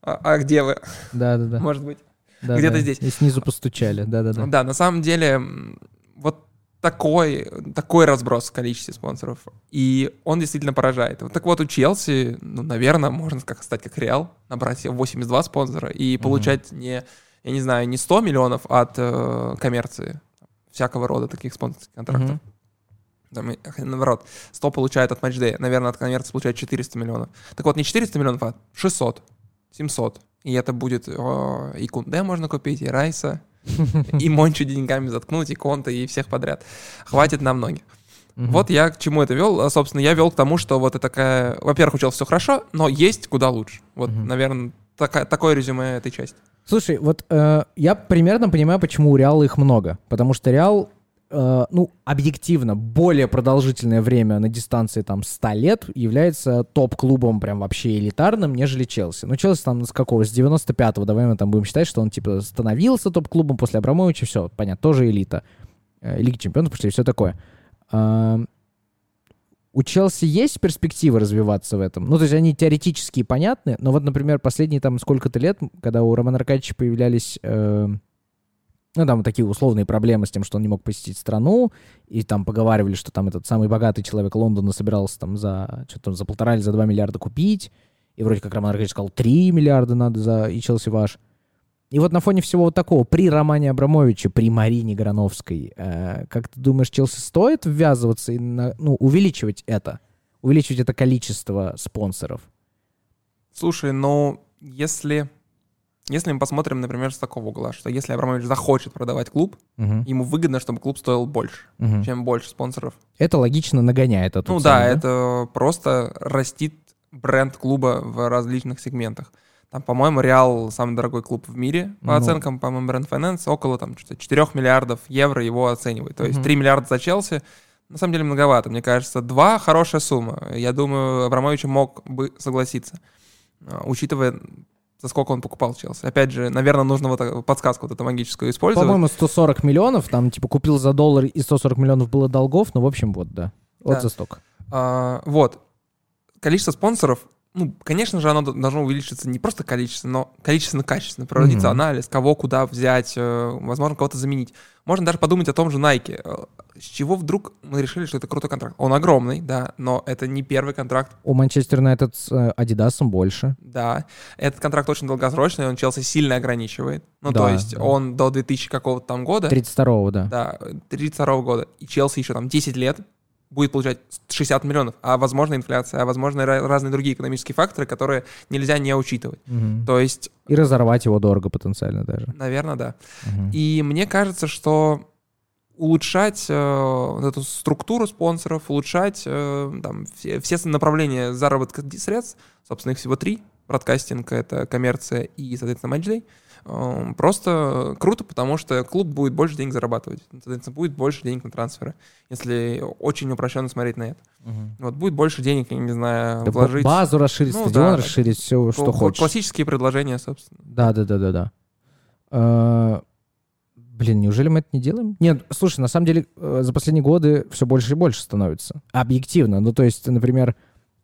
А, а где вы? Да-да-да. Может быть. Да, Где-то да. здесь. И снизу постучали, да-да-да. Да, на самом деле, вот такой, такой разброс в количестве спонсоров. И он действительно поражает. Вот так вот у Челси, ну, наверное, можно как стать как Реал, набрать 82 спонсора и получать mm-hmm. не я не знаю, не 100 миллионов от э, коммерции, всякого рода таких спонсорских контрактов. Mm-hmm. Там, наоборот, 100 получает от матчдея, наверное, от коммерции получает 400 миллионов. Так вот, не 400 миллионов, а 600, 700. И это будет о, и Кунде можно купить, и Райса, и Мончу деньгами заткнуть, и Конта, и всех подряд. Хватит на многих. Вот я к чему это вел. А, собственно, я вел к тому, что вот это такая... Во-первых, учил все хорошо, но есть куда лучше. Вот, наверное, такая, такое резюме этой части. Слушай, вот э, я примерно понимаю, почему у Реала их много. Потому что Реал, э, ну, объективно, более продолжительное время на дистанции там 100 лет является топ-клубом прям вообще элитарным, нежели Челси. Ну, Челси там с какого? С 95-го, давай мы там будем считать, что он типа становился топ-клубом после Абрамовича, все, понятно, тоже элита. Э, Лиги чемпионов пошли, все такое. У Челси есть перспективы развиваться в этом? Ну, то есть они теоретически понятны, но вот, например, последние там сколько-то лет, когда у Романа Аркадьевича появлялись, э, ну, там такие условные проблемы с тем, что он не мог посетить страну, и там поговаривали, что там этот самый богатый человек Лондона собирался там за, что там, за полтора или за два миллиарда купить, и вроде как Роман Аркадьевич сказал, три миллиарда надо за и Челси ваш. И вот на фоне всего вот такого, при Романе Абрамовиче, при Марине Грановской, э, как ты думаешь, Челси стоит ввязываться и на- ну, увеличивать это? Увеличивать это количество спонсоров? Слушай, ну, если... Если мы посмотрим, например, с такого угла, что если Абрамович захочет продавать клуб, Мгм, ему выгодно, чтобы клуб стоил больше. мгм. Чем больше спонсоров. Это логично нагоняет эту Ну цену, да, это просто растит бренд клуба в различных сегментах. Там, по-моему, Реал самый дорогой клуб в мире по Ну. оценкам, по-моему, Бренд Finance около там что-то 4 миллиардов евро его оценивает. То есть Мгм. 3 миллиарда за Челси, на самом деле многовато. Мне кажется, 2 хорошая сумма. Я думаю, Абрамович мог бы согласиться, а, учитывая за сколько он покупал Челси. Опять же, наверное, нужно вот так- подсказку вот эту магическую использовать. По-моему, 140 миллионов, там, типа, купил за доллар, и 140 миллионов было долгов, ну, в общем, вот, да. Вот Да. за столько. А, вот. Количество спонсоров, ну, конечно же, оно должно увеличиться не просто количество, но количественно-качественно. Проводиться Мгм. анализ, кого куда взять, э, возможно, кого-то заменить. Можно даже подумать о том же Nike. Э, С чего вдруг мы решили, что это крутой контракт? Он огромный, да, но это не первый контракт, У Манчестер Юнайтед с э, Адидасом больше. да. Этот контракт очень долгосрочный, он Челси сильно ограничивает. Ну, Да, то есть да. он до 2000 какого-то там года. 32-го, да. Да, 32 года. И Челси еще там 10 лет будет получать 60 миллионов. А возможно инфляция, а возможно разные другие экономические факторы, которые нельзя не учитывать. Мгм. То есть, И разорвать его дорого потенциально даже. наверное, да. Мгм. И мне кажется, что улучшать э, вот эту структуру спонсоров, улучшать э, там, все, все направления заработка средств, собственно, их всего три. Бродкастинг — это коммерция и, соответственно, матчдей. Э, Просто круто, потому что клуб будет больше денег зарабатывать. Соответственно, будет больше денег на трансферы, если очень упрощенно смотреть на это. Мгм. Вот будет больше денег, я не знаю, Да вложить. Базу расширить, Ну стадион да, расширить, все, что хочешь. Классические предложения, собственно. Да, да, да, да, да. Э, Блин, неужели мы это не делаем? Нет, слушай, на самом деле э, за последние годы все больше и больше становится. Объективно. Ну, то есть, например,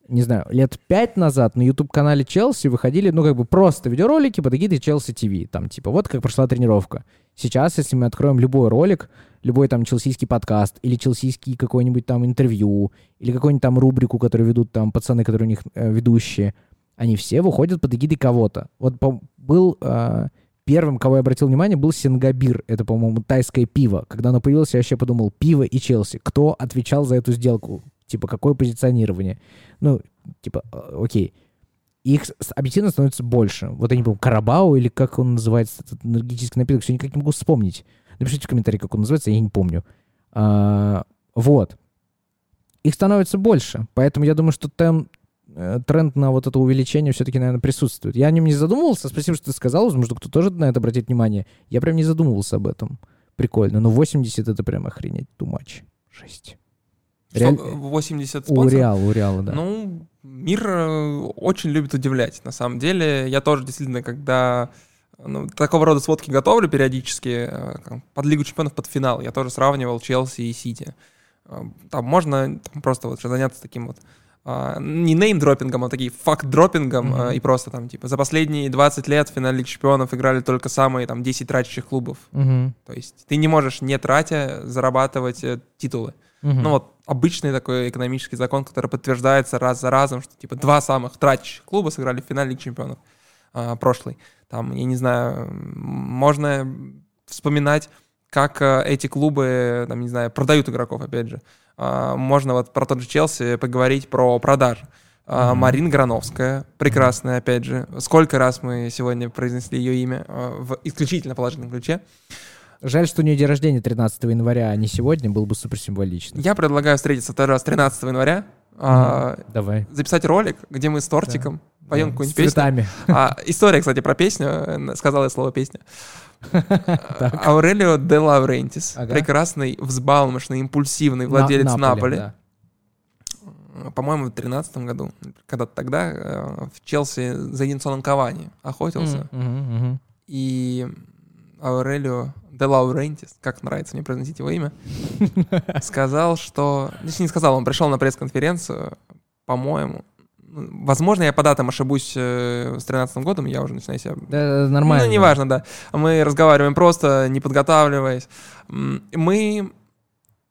не знаю, лет пять назад на YouTube-канале Челси выходили, ну, как бы просто видеоролики под эгидой Челси ТВ. Там, типа, вот как прошла тренировка. Сейчас, если мы откроем любой ролик, любой там челсийский подкаст или челсийский какой-нибудь там интервью или какую-нибудь там рубрику, которую ведут там пацаны, которые у них э, ведущие, они все выходят под эгидой кого-то. Вот по- был э, первым, кого я обратил внимание, был Сингабир. Это, по-моему, тайское пиво. Когда оно появилось, я вообще подумал, пиво и Челси. Кто отвечал за эту сделку? Типа, какое позиционирование? Ну, типа, э, окей. Их объективно становится больше. Вот они, по Карабау или как он называется, этот энергетический напиток, все никак не могу вспомнить. Напишите в комментарии, как он называется, я не помню. А, вот. Их становится больше. Поэтому я думаю, что там э, тренд на вот это увеличение все-таки, наверное, присутствует. Я о нем не задумывался. Спасибо, что ты сказал. Возможно, кто тоже на это обратит внимание. Я прям не задумывался об этом. Прикольно. Но 80 это прям охренеть. Much. Жесть. Реаль- Что, 80 У спонсоров? Реала, у Реала, да. Ну, мир э, очень любит удивлять. На самом деле, я тоже действительно, когда ну, такого рода сводки готовлю периодически э, под Лигу чемпионов, под финал, я тоже сравнивал Челси и Сити. Э, Там можно там, просто вот заняться таким вот а, не неймдропингом, а такие факт-дропингом, э, и просто там, типа, за последние 20 лет в финале Лиги чемпионов играли только самые, там, 10 тратящих клубов. Мгм. То есть ты не можешь, не тратя, зарабатывать титулы. Мгм. Ну вот обычный такой экономический закон, который подтверждается раз за разом, что типа два самых тратящих клуба сыграли в финале Лиги Чемпионов а, прошлый. Там, я не знаю, можно вспоминать, как а, эти клубы, там, не знаю, продают игроков, опять же. А, можно вот про тот же Челси поговорить про продажи. А, Мгм. Марина Грановская, прекрасная, опять же. Сколько раз мы сегодня произнесли ее имя а, в исключительно положительном ключе. Жаль, что у нее день рождения 13 января, а не сегодня. Было бы супер символично. Я предлагаю встретиться второй раз 13 января, а, Давай. записать ролик, где мы с тортиком поем Да, какую-нибудь С песню. цветами. А, история, кстати, про песню. э, Сказал я слово песня. Аурелио де Лаурентис. Ага. Прекрасный, взбалмошный, импульсивный владелец На- Наполи. да. Э, По-моему, в 2013 году. Когда-то тогда э, в Челси за Единсоном Кавани охотился. И Аурелио де Лаурентис, как нравится мне произносить его имя, сказал, что... Точнее, не сказал, он пришел на пресс-конференцию, по-моему. Возможно, я по датам ошибусь э, с 13 годом, я уже начинаю себя... Да, нормально. Ну, неважно, да. Мы разговариваем просто, не подготавливаясь. Мы...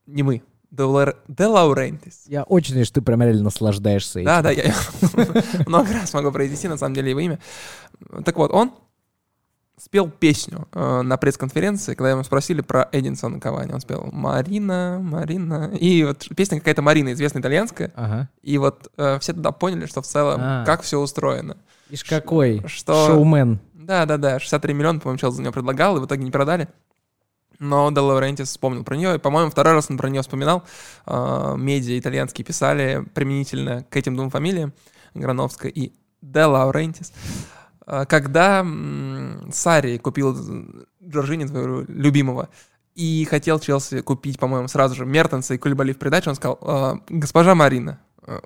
Не мы. Де Лаур- де Лаурентис. Я очень надеюсь, что ты прям реально наслаждаешься этим. Да, да, я много раз могу произнести, на самом деле, его имя. Так вот, он спел песню э, на пресс-конференции, когда ему спросили про Эдинсона Кавани. Он спел «Марина, Марина». И вот песня какая-то Марина, известная итальянская. Ага. И вот э, все тогда поняли, что в целом А. как все устроено. Ишь какой Что... шоумен. Да-да-да, 63 миллиона, по-моему, Челси за нее предлагал, и в итоге не продали. Но Де Лаурентис вспомнил про нее, и, по-моему, второй раз он про нее вспоминал. Э, медиа итальянские писали применительно к этим двум фамилиям, Грановская и Де Лаурентис. Э, Когда м, Сари купил Джорджини, твоего любимого, и хотел Челси купить, по-моему, сразу же Мертенса и Кулибали в придачу, он сказал, «Э, госпожа Марина, э,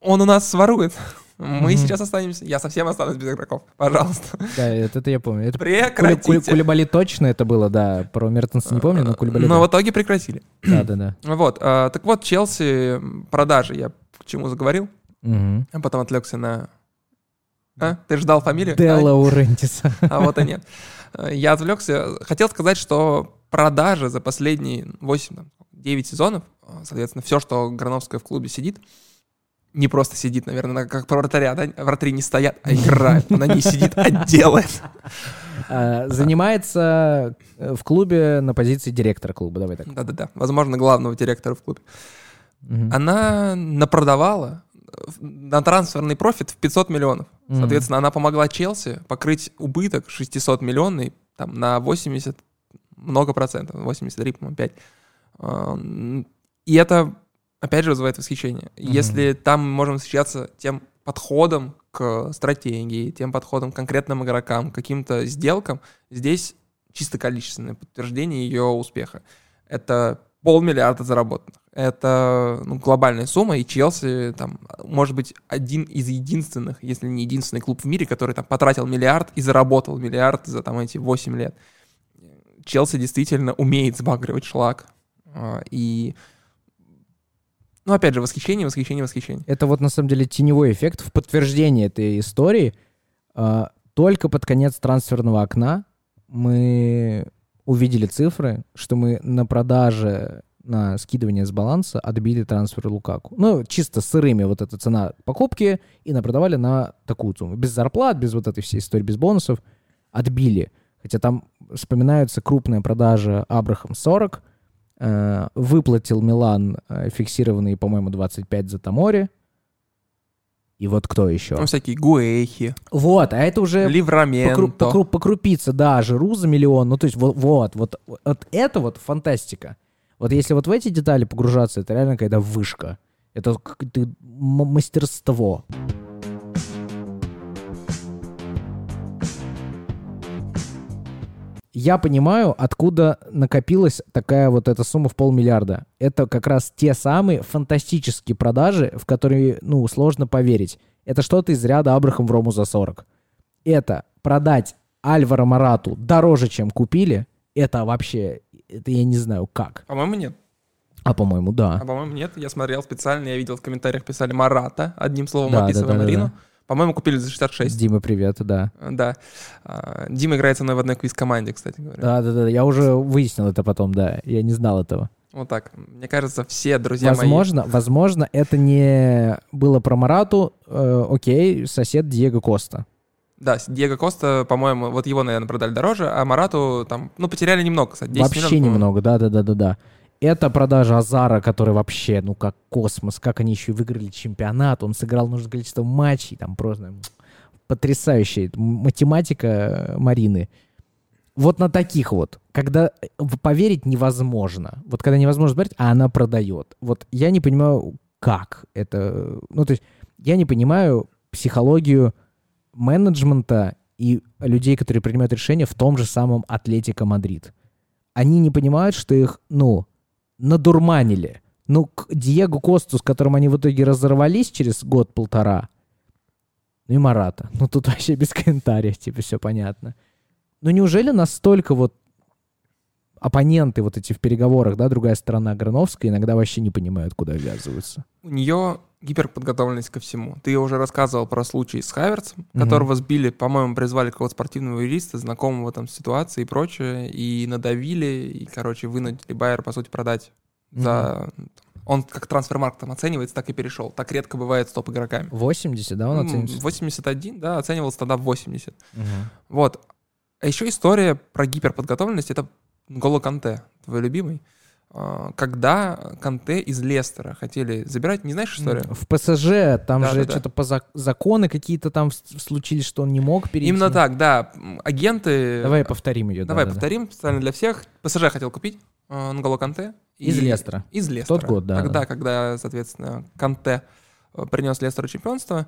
он у нас сворует. Мы Мгм. сейчас останемся, я совсем останусь без игроков. Пожалуйста. Да, это, это я помню. Это Кули- Прекратите. Кули- Кулибали точно это было, да. Про Мертенса не помню, но Кулибали... Но в итоге прекратили. Да, да, да. Вот, а, так вот, Челси, продажи, я к чему заговорил, Мгм. а потом отвлекся на... А? Ты ждал фамилию? Де А, Лаурентиса. А вот и нет. Э, Я отвлекся. Хотел сказать, что продажи за последние 8-9 сезонов, э, соответственно, все, что Грановская в клубе сидит, не просто сидит, наверное, как про вратаря, да? Вратари не стоят, а играют. Она не сидит, а делает. А, Занимается э, в клубе на позиции директора клуба. Давай так. Да-да-да. Возможно, главного директора в клубе. Она напродавала на трансферный профит в 500 миллионов. Мгм. Соответственно, она помогла Челси покрыть убыток 600 миллионный там, на 80 много процентов, 83, по-моему, 5. Ам, И это, опять же, вызывает восхищение. Мгм. Если там мы можем восхищаться тем подходом к стратегии, тем подходом к конкретным игрокам, к каким-то сделкам, здесь чисто количественное подтверждение ее успеха. Это полмиллиарда заработанных. Это ну, глобальная сумма, и Челси там, может быть, один из единственных, если не единственный клуб в мире, который там потратил миллиард и заработал миллиард за там эти 8 лет. Челси действительно умеет сбагривать шлак. А, И, ну, опять же, восхищение, восхищение, восхищение. Это вот на самом деле теневой эффект в подтверждение этой истории. А, Только под конец трансферного окна мы увидели цифры, что мы на продаже на скидывание с баланса отбили трансфер Лукаку. Ну, чисто сырыми вот эта цена покупки и напродавали на такую сумму. Без зарплат, без вот этой всей истории, без бонусов. Отбили. Хотя там вспоминаются крупная продажа Абрахам 40, э, выплатил Милан э, фиксированные, по-моему, 25 за Тамори. И вот кто еще? Ну, всякие Гуэхи, Вот, а это уже покру- Ливраменто. покру- покрупиться, да, Жиру за миллион. Ну, то есть вот, вот, вот, вот это вот фантастика. Вот если вот в эти детали погружаться, это реально какая-то вышка. Это м- мастерство. Я понимаю, откуда накопилась такая вот эта сумма в полмиллиарда. Это как раз те самые фантастические продажи, в которые, ну, сложно поверить. Это что-то из ряда Абрахам в Рому за 40. Это продать Альвара Марату дороже, чем купили, это вообще, это я не знаю как. По-моему, нет. А по-моему, да. А по-моему, нет. Я смотрел специально, я видел в комментариях писали Марата, одним словом Да, да, описывая да, да, Марину. да. По-моему, купили за 66. Дима, привет, да. Да. А, Дима играет со мной в одной квиз-команде, кстати говоря. Да, да, да, я уже выяснил это потом, да. Я не знал этого. Вот так. Мне кажется, все друзья возможно, возможно, это не было про Марату. э, окей, сосед Диего Коста. Да, Диего Коста, по-моему, вот его, наверное, продали дороже, а Марату там, ну, потеряли немного, кстати. 10 Вообще миллионов, немного, да, да, да, да, да. Это продажа Азара, который вообще, ну, как космос, как они еще и выиграли чемпионат, он сыграл нужное количество матчей, там просто потрясающая математика э, Марины. Вот на таких вот, когда поверить невозможно, вот когда невозможно поверить, а она продает. Вот я не понимаю, как это, ну, то есть я не понимаю психологию менеджмента и людей, которые принимают решения в том же самом Атлетико Мадрид. Они не понимают, что их, ну, надурманили. Ну, к Диего Косту, с которым они в итоге разорвались через год-полтора, ну и Марата. Ну, тут вообще без комментариев, типа, все понятно. Ну, неужели настолько вот оппоненты вот эти в переговорах, да, другая сторона Грановская, иногда вообще не понимают, куда ввязываются? У нее гиперподготовленность ко всему. Ты уже рассказывал про случай с Хаверцем, Мгм. которого сбили, по-моему, призвали какого-то спортивного юриста, знакомого там с ситуацией и прочее, и надавили, и, короче, вынудили Байер, по сути, продать за... Он как трансфермарк там оценивается, так и перешел. Так редко бывает с топ-игроками. 80, да, он М, оценивается? 81, да, оценивался тогда в 80. Мгм. Вот. А еще история про гиперподготовленность — это Голо Канте, твой любимый. А, Когда Канте из Лестера хотели забирать, не знаешь историю? В ПСЖ там Да, же да, да. что-то по зак- законы какие-то там случились, что он не мог перейти. Именно так, да. Агенты... Давай повторим ее. Давай да, да, да. повторим специально для всех. ПСЖ хотел купить э, Нголо Канте. Из И- Лестера. Из Лестера. тот год, да, Тогда, да. когда, соответственно, Канте э, принес Лестеру чемпионство,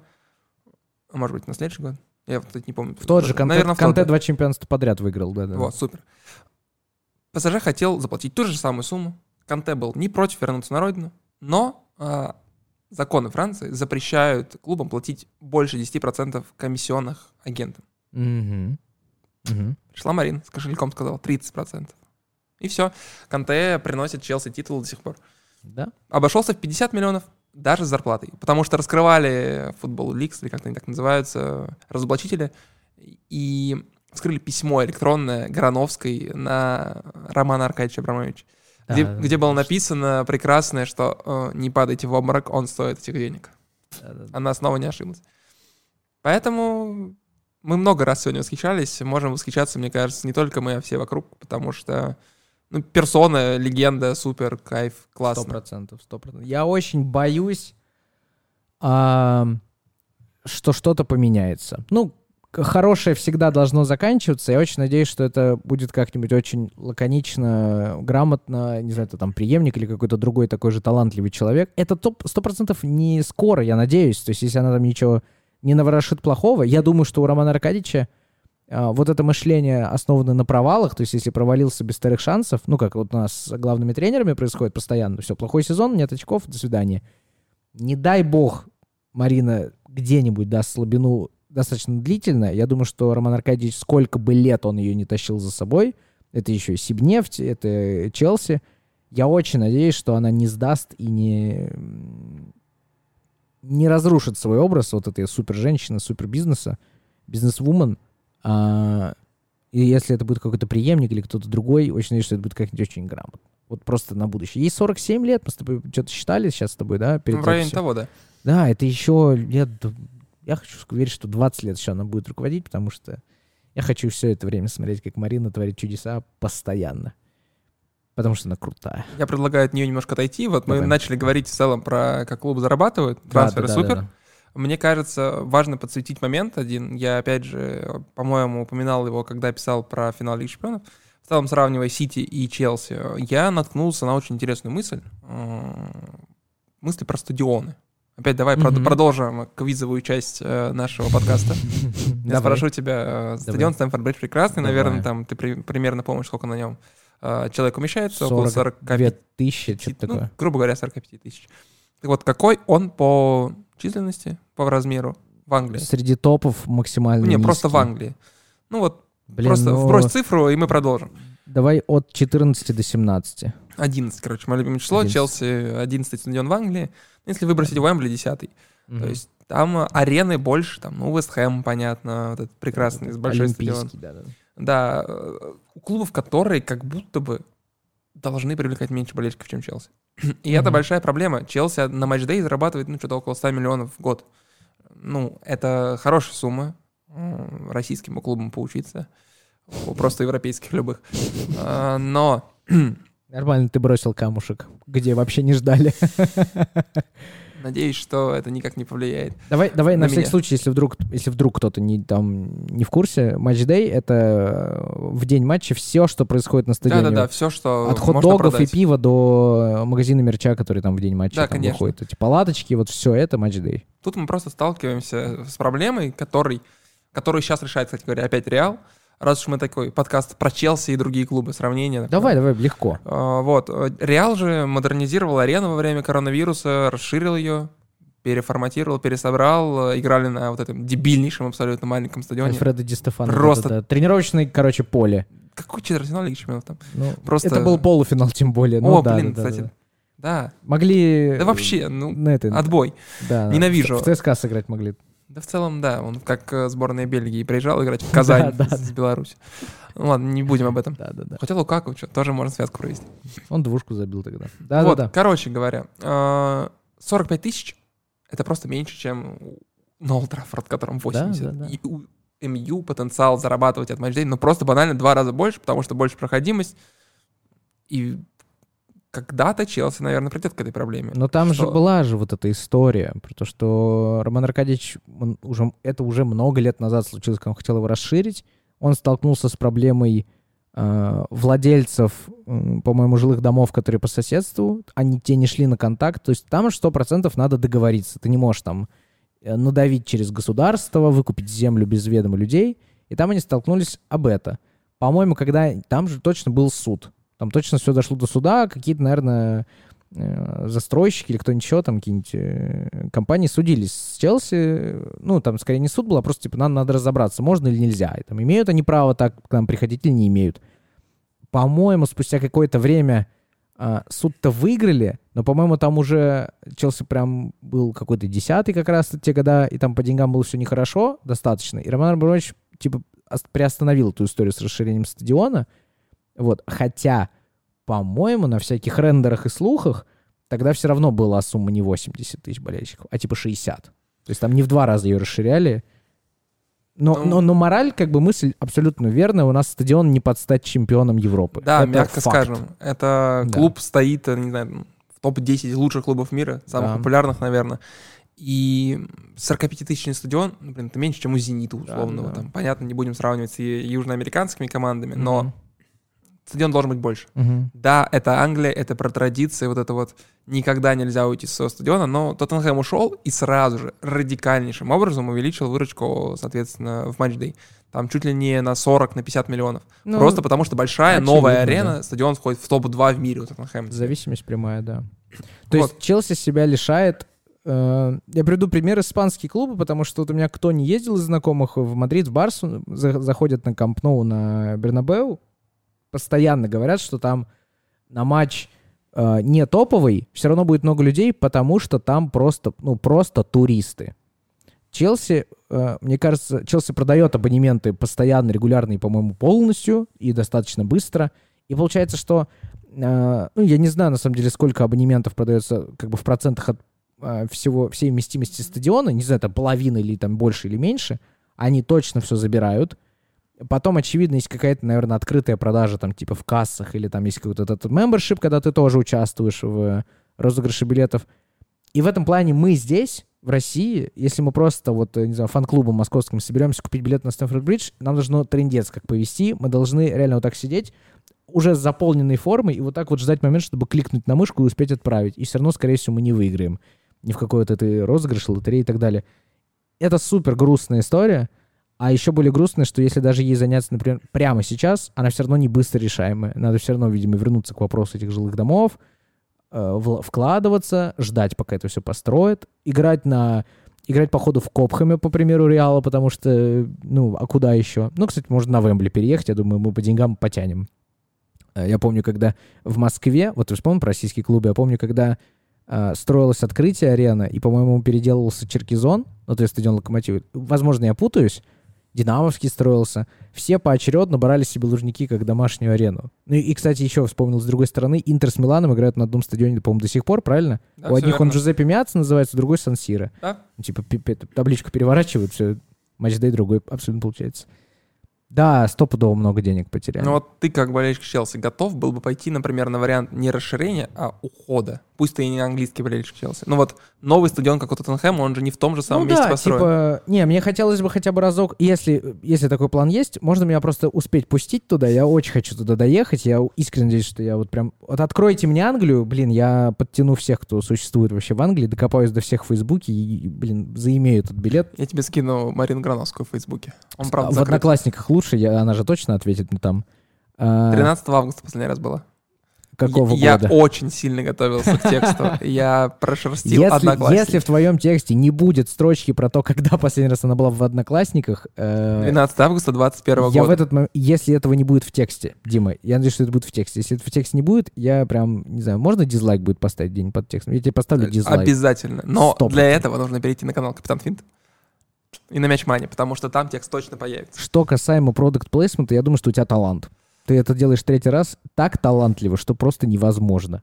а может быть, на следующий год, я, кстати, не помню. В тот же Канте, Наверное, в Канте да. два чемпионства подряд выиграл, да, да. Вот, супер. ПСЖ хотел заплатить ту же самую сумму. Канте был не против вернуться на родину, но а, законы Франции запрещают клубам платить больше 10% комиссионных агентам. Мгм. Пришла Марин с кошельком, сказала 30%. И все. Канте приносит Челси титул до сих пор. Да. Обошелся в 50 миллионов даже с зарплатой. Потому что раскрывали футбол Ликс, или как они так называются, разоблачители, и вскрыли письмо электронное Грановской на Романа Аркадьевича Абрамовича, где, Да, где было написано прекрасное, что э, не падайте в обморок, он стоит этих денег. да, да. Она снова не ошиблась. Поэтому мы много раз сегодня восхищались. Можем восхищаться, мне кажется, не только мы, а все вокруг, потому что ну, персона, легенда, супер, кайф, Сто классно. процентов, сто процентов. Я очень боюсь, а, что что-то поменяется. Ну, хорошее всегда должно заканчиваться. Я очень надеюсь, что это будет как-нибудь очень лаконично, грамотно, не знаю, это там преемник или какой-то другой такой же талантливый человек. Это топ- сто процентов не скоро, я надеюсь. То есть, если она там ничего не наворошит плохого, я думаю, что у Романа Аркадьевича а, вот это мышление основано на провалах, то есть если провалился без вторых шансов, ну, как вот у нас с главными тренерами происходит постоянно, все, плохой сезон, нет очков, до свидания. Не дай бог Марина где-нибудь даст слабину достаточно длительно, я думаю, что Роман Аркадьевич, сколько бы лет он ее не тащил за собой, это еще и Сибнефть, это Челси, я очень надеюсь, что она не сдаст и не, не разрушит свой образ вот этой супер женщины, супер бизнеса, бизнес-вумен, а, и если это будет какой-то преемник или кто-то другой, очень надеюсь, что это будет как-нибудь очень грамотно. Вот просто на будущее. Ей 47 лет, мы с тобой что-то считали сейчас с тобой, да? Перед Ну, в районе того, да. Да, это еще, д- я хочу верить, что 20 лет еще она будет руководить, потому что я хочу все это время смотреть, как Марина творит чудеса постоянно. Потому что она крутая. Я предлагаю от нее немножко отойти. Вот мы Давай. начали говорить в целом про как клубы зарабатывают, Да, трансферы да, да, супер. да, да. Мне кажется, важно подсветить момент один. Я, опять же, по-моему, упоминал его, когда писал про финал Лиги Чемпионов. В целом, сравнивая Сити и Челси, я наткнулся на очень интересную мысль. Мысли про стадионы. Опять давай Мгм. продолжим квизовую часть э, нашего подкаста. Я спрошу тебя, э, стадион Стэнфорд Бридж прекрасный, Давай. наверное, там ты при- примерно помнишь, сколько на нем э, человек умещается, около 42 45 тысячи, что-то ну, такое. грубо говоря, 45 тысяч. Так вот, какой он по численности, по размеру в Англии? Среди топов максимально Не, просто в низкий. Англии. Ну вот, Блин, просто ну, вбрось цифру, и мы продолжим. Давай от 14 до 17. 11, короче, мое любимое число. 11. Челси 11 стадион в Англии. Если выбросить Уэмбли 10. Мгм. То есть там э, арены больше, там, ну, Вест Хэм, понятно, вот этот прекрасный, большой стадион. Да, да. Да, э, у клубов, которые как будто бы должны привлекать меньше болельщиков, чем Челси. И это Мгм. большая проблема. Челси на матчдей зарабатывает, ну, что-то около 100 миллионов в год. Ну, это хорошая сумма. Российским клубам поучиться. У просто европейских любых. А, Но Нормально ты бросил камушек, где вообще не ждали. надеюсь, что это никак не повлияет. Давай, давай на, На всякий меня. случай, если вдруг, если вдруг кто-то не, там, не в курсе, матч-дэй — это э, в день матча все, что происходит на стадионе. Да-да-да, все, что От хот-догов и пива до э, магазина мерча, который там в день матча Да, там конечно. выходит. Эти палаточки, вот все это матч-дэй. Тут мы просто сталкиваемся с проблемой, который, которую сейчас решает, кстати говоря, опять Реал. Раз уж мы такой подкаст про Челси и другие клубы, сравнение. такое. Давай, давай, легко. А, Вот. э, Реал же модернизировал арену во время коронавируса, расширил ее, переформатировал, пересобрал. э, Играли на вот этом дебильнейшем абсолютно маленьком стадионе. Альфредо Ди Стефано. Просто- да-да-да. Тренировочное, короче, поле. Какой четвертьфинал Лиги Чемпионов там? Ну, Просто- Это был полуфинал, тем более. Ну, О, да, блин, да, да, кстати. да. Да. Могли... Да вообще, ну, На это, отбой. да, ненавижу. В ЦСКА сыграть могли. Да в целом, да. Он как э, сборная Бельгии приезжал играть в Казань Да, да, с, Беларуси. Ну ладно, не будем об этом. Да, да, да. Хотя Лукаку что, тоже можно связку провести. Он двушку забил тогда. Да, вот, да, да. короче говоря, э, 45 тысяч — это просто меньше, чем на Олд Траффорд, которым 80. да, да. И у МЮ, потенциал зарабатывать от матчдей, но просто банально два раза больше, потому что больше проходимость. И когда-то Челси, наверное, придет к этой проблеме. Но там Что- же была же вот эта история, про то, что Роман Аркадьевич, он уже, это уже много лет назад случилось, когда он хотел его расширить. Он столкнулся с проблемой э, владельцев, м, по-моему, жилых домов, которые по соседству. Они те не шли на контакт. То есть там сто процентов надо договориться. Ты не можешь там э, надавить через государство, выкупить землю без ведома людей. И там они столкнулись об это. По-моему, когда... Там же точно был суд. Там точно все дошло до суда. Какие-то, наверное, э, застройщики или кто-нибудь еще, там какие-нибудь э, компании судились с Челси. Ну, там скорее не суд был, а просто типа надо, надо разобраться, можно или нельзя. И, там, имеют они право так к нам приходить или не имеют. По-моему, спустя какое-то время а, суд-то выиграли, но, по-моему, там уже Челси прям был какой-то десятый как раз те года, и там по деньгам было все нехорошо достаточно. И Роман Абрамович, типа, ос- приостановил эту историю с расширением стадиона. Вот. Хотя, по-моему, на всяких рендерах и слухах тогда все равно была сумма не 80 тысяч болельщиков, а типа 60. То есть там не в два раза ее расширяли. Но, Ну- но, но мораль, как бы мысль абсолютно верная. У нас стадион не под стать чемпионом Европы. Да, Это мягко факт. скажем. Это Да. клуб стоит, э, не знаю, в топ-10 лучших клубов мира, самых Да. популярных, наверное. И 45-тысячный стадион, ну, блин, это меньше, чем у «Зенита» условного. да. Там, понятно, не будем сравнивать с южноамериканскими командами, но Мгм. Стадион должен быть больше. Мгм. Да, это Англия, это про традиции, вот это вот никогда нельзя уйти с своего стадиона, но Тоттенхэм ушел и сразу же радикальнейшим образом увеличил выручку, соответственно, в матчдей. Там чуть ли не на 40, на 50 миллионов. Ну, Просто потому что большая новая арена, да. стадион входит в топ-2 в мире у Тоттенхэма. Зависимость прямая, да. То Вот. есть Челси себя лишает... э, я приведу пример испанские клубы, потому что вот у меня кто не ездил из знакомых в Мадрид, в Барсу, за- заходят на Камп Ноу, на Бернабеу, постоянно говорят, что там на матч э, не топовый, все равно будет много людей, потому что там просто, ну, просто туристы. Челси, э, мне кажется, Челси продает абонементы постоянно, регулярные, по-моему, полностью и достаточно быстро. И получается, что, э, ну, я не знаю, на самом деле, сколько абонементов продается как бы в процентах от э, всего, всей вместимости стадиона, не знаю, там половина или там больше или меньше, они точно все забирают. Потом, очевидно, есть какая-то, наверное, открытая продажа там типа в кассах или там есть какой-то этот membership, когда ты тоже участвуешь в розыгрыше билетов. И в этом плане мы здесь, в России, если мы просто вот, не знаю, фан-клубом московским соберемся купить билет на Стэнфорд Бридж, нам должно трендец как повести, мы должны реально вот так сидеть, уже с заполненной формой, и вот так вот ждать момент, чтобы кликнуть на мышку и успеть отправить. И все равно, скорее всего, мы не выиграем. Ни в какой вот этой розыгрыш, лотереи и так далее. Это супер грустная история. А еще более грустно, что если даже ей заняться, например, прямо сейчас, она все равно не быстро решаемая. Надо все равно, видимо, вернуться к вопросу этих жилых домов, э, вкладываться, ждать, пока это все построят, играть на играть, походу, в Копхаме, по примеру Реала, потому что, ну, а куда еще? Ну, кстати, можно на Вембли переехать, я думаю, мы по деньгам потянем. Э, Я помню, когда в Москве, вот ты вспомнил про российские клубы, я помню, когда э, строилось открытие арены, и, по-моему, переделывался Черкизон, ну, то есть стадион Локомотива. Возможно, я путаюсь, Динамовский строился. Все поочередно брали себе Лужники как домашнюю арену. Ну и, кстати, еще вспомнил, с другой стороны, Интер с Миланом играют на одном стадионе, по-моему, до сих пор, правильно? Да, У одних он верно. Джузеппе Миац называется, у другой Сан-Сиро. Да. Ну, Типа табличку переворачивают, все, матч-дэй другой абсолютно получается. Да, стопудово много денег потеряли. Ну вот ты, как болельщик Челси, готов был бы пойти, например, на вариант не расширения, а ухода? Пусть ты и не английский болельщик Челси. Ну вот новый стадион, как у Тоттенхэма, он же не в том же самом ну месте да, построен. типа, не, мне хотелось бы хотя бы разок, если, если такой план есть, можно меня просто успеть пустить туда, я очень хочу туда доехать, я искренне надеюсь, что я вот прям, вот откройте мне Англию, блин, я подтяну всех, кто существует вообще в Англии, докопаюсь до всех в Фейсбуке и, блин, заимею этот билет. Я тебе скину Марину Грановскую в Фейсбуке. Он, правда, в закрыт. Одноклассниках лучше, я, она же точно ответит мне там. А, 13 августа последний раз было. какого я, года? Я очень сильно готовился к тексту. Я прошерстил Если, Одноклассники. если в твоем тексте не будет строчки про то, когда последний раз она была в Одноклассниках, э, 12 августа 21 я в года. этот момент, если этого не будет в тексте, Дима, я надеюсь, что это будет в тексте. Если это в тексте не будет, я прям, не знаю, можно дизлайк будет поставить день под текстом? Я тебе поставлю дизлайк. Обязательно. Но для этого нужно перейти на канал Капитан Финт и на Мяч Мани, потому что там текст точно появится. Что касаемо продукт плейсмента, я думаю, что у тебя талант. Ты это делаешь третий раз так талантливо, что просто невозможно.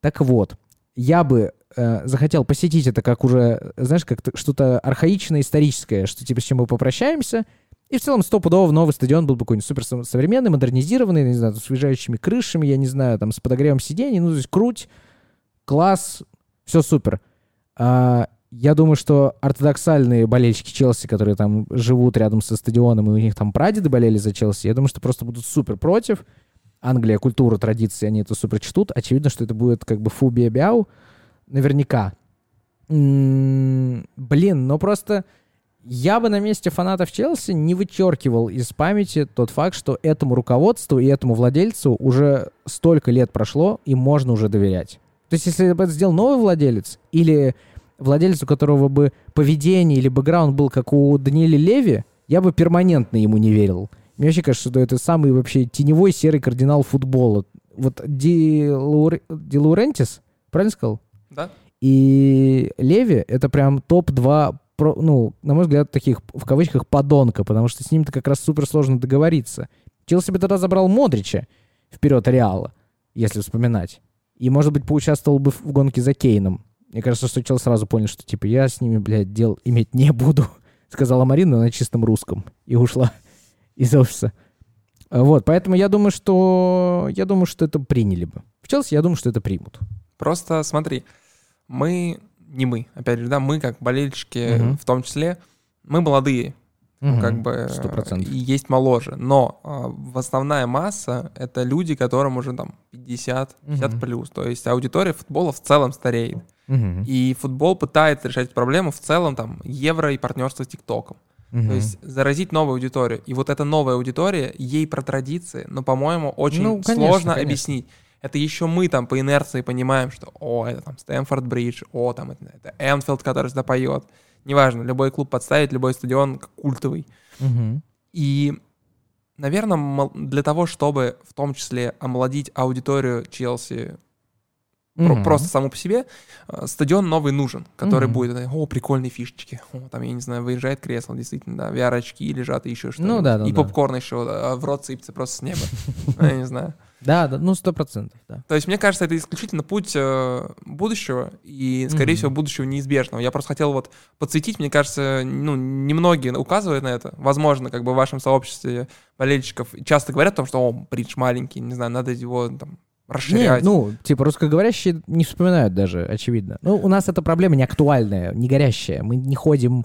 Так вот, я бы э, захотел посетить это как уже, знаешь, как что-то архаичное, историческое, что типа с чем мы попрощаемся, И в целом стопудово новый стадион был бы какой-нибудь супер современный, модернизированный, не знаю, с уезжающими крышами, я не знаю, там, с подогревом сидений, ну, то есть круть, класс, все супер. А, я думаю, что ортодоксальные болельщики Челси, которые там живут рядом со стадионом, и у них там прадеды болели за Челси, я думаю, что просто будут супер против. Англия, культура, традиции, они это супер чтут. Очевидно, что это будет как бы фубия бяу. Наверняка. М-м- блин, но просто я бы на месте фанатов Челси не вычеркивал из памяти тот факт, что этому руководству и этому владельцу уже столько лет прошло, и можно уже доверять. То есть, если бы это сделал новый владелец, или владелец, у которого бы поведение или бэкграунд был как у Даниэля Леви, я бы перманентно ему не верил. Мне вообще кажется, что это самый вообще теневой серый кардинал футбола. Вот Ди, Лаур... Ди Лаурентис, правильно сказал? Да. И Леви — это прям топ-2 про, ну, на мой взгляд, таких, в кавычках, подонка, потому что с ним-то как раз супер сложно договориться. Челси бы тогда забрал Модрича вперед Реала, если вспоминать. И, может быть, поучаствовал бы в гонке за Кейном. Мне кажется, что Челси сразу понял, что, типа, я с ними, блядь, дел иметь не буду, сказала Марина на чистом русском. И ушла из офиса. Вот, поэтому я думаю, что я думаю, что это приняли бы. В Челси я думаю, что это примут. Просто смотри, мы не мы, опять же, да, мы как болельщики угу. в том числе, мы молодые, угу. как бы 100%. и есть моложе, но э, основная масса это люди, которым уже там 50, 50 угу. плюс, то есть аудитория футбола в целом стареет. Угу. И футбол пытается решать проблему в целом там евро и партнерство с ТикТоком. Угу. То есть заразить новую аудиторию. И вот эта новая аудитория, ей про традиции, но, по-моему, очень ну, конечно, сложно конечно. объяснить это еще мы там по инерции понимаем, что, о, это там Стэнфорд Бридж, о, там это, это Энфилд, который сюда поет. Неважно, любой клуб подставить, любой стадион культовый. Угу. И, наверное, для того, чтобы в том числе омолодить аудиторию Челси Mm-hmm. Просто саму по себе э, стадион новый нужен, который mm-hmm. будет, о, прикольные фишечки, о, там, я не знаю, выезжает кресло, действительно, да, VR-очки лежат и еще что-то. Ну да, да. И да. попкорн еще да, в рот сыпется просто с неба, я не знаю. Да, да, ну сто процентов, да. То есть мне кажется, это исключительно путь э, будущего и, скорее всего, будущего неизбежного. Я просто хотел вот подсветить, мне кажется, ну немногие указывают на это. Возможно, как бы в вашем сообществе болельщиков часто говорят о том, что, о, Бридж маленький, не знаю, надо его там расширять. Не, ну, типа, русскоговорящие не вспоминают даже, очевидно. Ну, у нас эта проблема не актуальная, не горящая. Мы не ходим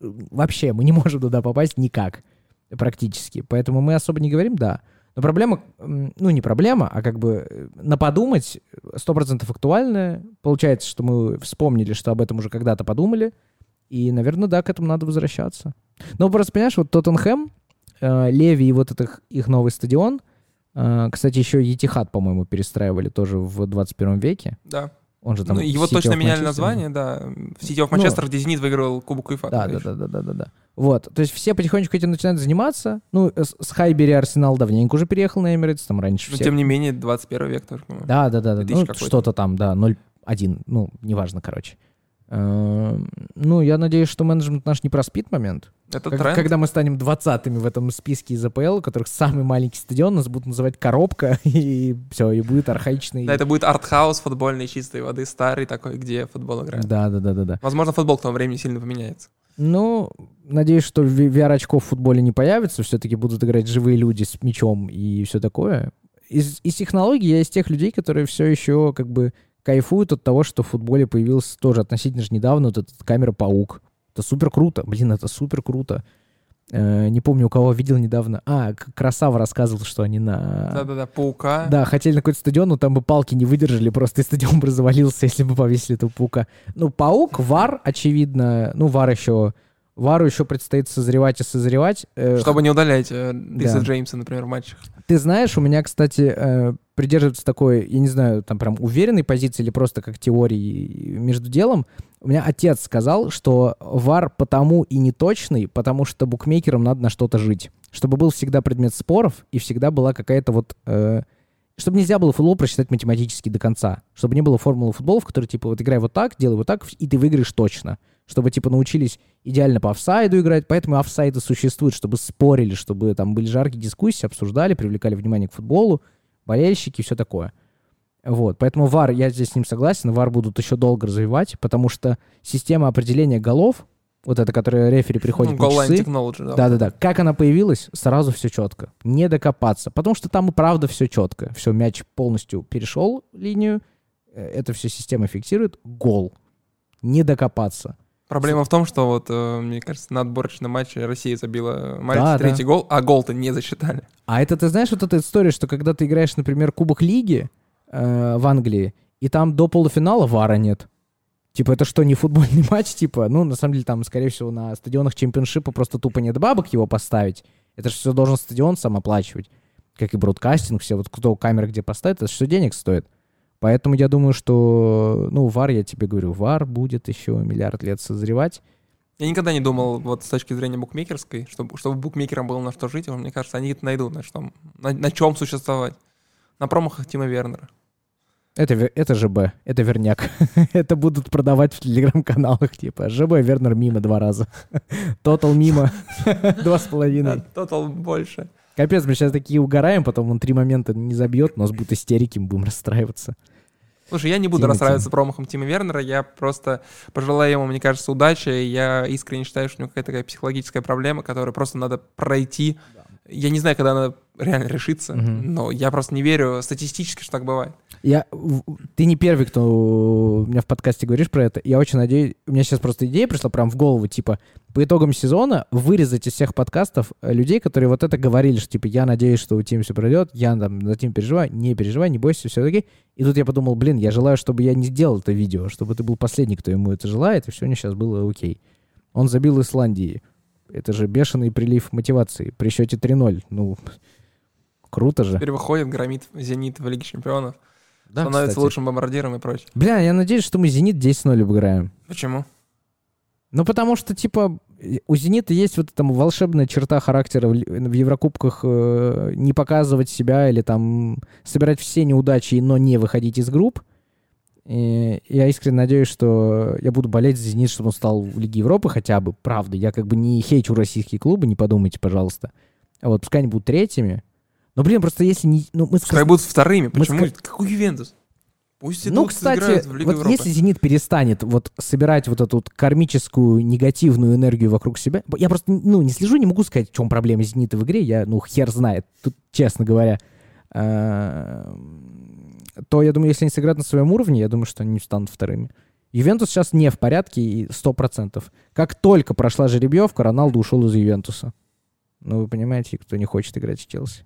вообще, мы не можем туда попасть никак практически. Поэтому мы особо не говорим, да. Но проблема, ну, не проблема, а как бы э, на подумать 100% актуальная. Получается, что мы вспомнили, что об этом уже когда-то подумали. И, наверное, да, к этому надо возвращаться. Но просто, понимаешь, вот Тоттенхэм, э, Леви и вот этот их новый стадион — кстати, еще Етихат, по-моему, перестраивали тоже в 21 веке. Да. Он же там ну, его точно меняли название, да. В City of Manchester, ну, где Зенит выиграл Кубок УЕФА. Да, да, да, да, да, да, да. Вот, то есть все потихонечку этим начинают заниматься. Ну, с, с Хайбери Арсенал давненько уже переехал на Эмирейтс, там раньше Но всех. тем не менее, 21 век тоже, по-моему. Да, да, да, да. Ну, что-то там, да, 0-1, ну, неважно, короче. Эм, ну, я надеюсь, что менеджмент наш не проспит момент. Это как, тренд. Когда мы станем двадцатыми в этом списке из АПЛ, у которых самый маленький стадион, нас будут называть коробка, и все, и будет архаичный... Да, это будет артхаус футбольной чистой воды, старый такой, где футбол играет. Да, да, да, да, да. Возможно, футбол к тому времени сильно поменяется. Ну, надеюсь, что VR-очков в футболе не появится, все-таки будут играть живые люди с мячом и все такое. Из, из технологий я из тех людей, которые все еще как бы кайфуют от того, что в футболе появился тоже относительно же недавно вот этот камера-паук. Это супер круто. Блин, это супер круто. Э, не помню, у кого видел недавно. А, Красава рассказывал, что они на... Да-да-да, паука. Да, хотели на какой-то стадион, но там бы палки не выдержали, просто и стадион бы развалился, если бы повесили этого паука. Ну, паук, вар, очевидно. Ну, вар еще Вару еще предстоит созревать и созревать. Э, Чтобы не удалять э, Риса да. Джеймса, например, в матчах. Ты знаешь, у меня, кстати, э, придерживается такой, я не знаю, там прям уверенной позиции или просто как теории между делом. У меня отец сказал, что вар потому и не точный, потому что букмекерам надо на что-то жить. Чтобы был всегда предмет споров и всегда была какая-то вот... Э, чтобы нельзя было футбол просчитать математически до конца. Чтобы не было формулы футбола, в которой, типа, вот играй вот так, делай вот так, и ты выиграешь точно чтобы, типа, научились идеально по офсайду играть, поэтому офсайды существуют, чтобы спорили, чтобы там были жаркие дискуссии, обсуждали, привлекали внимание к футболу, болельщики, все такое. Вот, поэтому VAR, я здесь с ним согласен, VAR будут еще долго развивать, потому что система определения голов вот эта, которая рефери приходит ну, на часы. Да. Да-да-да. Как она появилась, сразу все четко. Не докопаться. Потому что там и правда все четко. Все, мяч полностью перешел линию. э, Это все система фиксирует. Гол. Не докопаться. Проблема в том, что вот, э, мне кажется, на отборочном матче Россия забила Мальте Да, третий гол, а гол-то не засчитали. А это ты знаешь вот эта история, что когда ты играешь, например, Кубок Лиги э, в Англии, и там до полуфинала вара нет. Типа, это что, не футбольный матч? Типа, ну, на самом деле, там, скорее всего, на стадионах чемпионшипа просто тупо нет бабок его поставить. Это же все должен стадион сам оплачивать. Как и бродкастинг, все, вот кто камера где поставит, это все денег стоит. Поэтому я думаю, что, ну, ВАР, я тебе говорю, ВАР будет еще миллиард лет созревать. Я никогда не думал, вот с точки зрения букмекерской, чтобы, чтобы букмекерам было на что жить, мне кажется, они это найдут, на, что, на, на чем существовать. На промахах Тима Вернера. Это, это ЖБ, это верняк. это будут продавать в телеграм-каналах, типа ЖБ Вернер мимо два раза. Тотал мимо два с половиной. Тотал больше. Капец, мы сейчас такие угораем, потом он три момента не забьет, у нас будут истерики, мы будем расстраиваться. Слушай, я не буду Тима, расстраиваться промахом Тима Вернера, я просто пожелаю ему, мне кажется, удачи. Я искренне считаю, что у него какая-то такая психологическая проблема, которую просто надо пройти. Я не знаю, когда она реально решится, Мгм. но я просто не верю статистически, что так бывает. Я, ты не первый, кто у меня в подкасте говоришь про это. Я очень надеюсь, у меня сейчас просто идея пришла прям в голову, типа, по итогам сезона вырезать из всех подкастов э, людей, которые вот это говорили, что, типа, я надеюсь, что у Тима все пройдет, я там за Тим переживаю, не переживай, не бойся, все таки И тут я подумал, блин, я желаю, чтобы я не сделал это видео, чтобы ты был последний, кто ему это желает, и все у него сейчас было окей. Он забил Исландии. Это же бешеный прилив мотивации при счете 3-0. Ну, круто же. Теперь выходит, громит «Зенит» в Лиге Чемпионов, Да, становится кстати. лучшим бомбардиром и прочее. Бля, я надеюсь, что мы «Зенит» 10-0 обыграем. Почему? Ну, потому что, типа, у «Зенита» есть вот эта волшебная черта характера в, в Еврокубках э, не показывать себя или там собирать все неудачи, но не выходить из групп. И я искренне надеюсь, что я буду болеть за «Зенит», чтобы он стал в Лиге Европы хотя бы. Правда, я как бы не хейчу российские клубы, не подумайте, пожалуйста. А вот пускай они будут третьими. Но, блин, просто если не... Ну, мы Пускай сказ- будут вторыми. Почему? ска- Какой Ювентус? Пусть Ну, идут, кстати, сыграют в Лигу вот Европы. если «Зенит» перестанет вот собирать вот эту вот кармическую негативную энергию вокруг себя... Я просто, ну, не слежу, не могу сказать, в чем проблема «Зенита» в игре. Я, ну, хер знает, тут, честно говоря. Эм, То, я думаю, если они сыграют на своем уровне, я думаю, что они станут вторыми. Ювентус сейчас не в порядке, и 100%. Как только прошла жеребьевка, Роналду ушел из Ювентуса. Ну, вы понимаете, кто не хочет играть в Челси.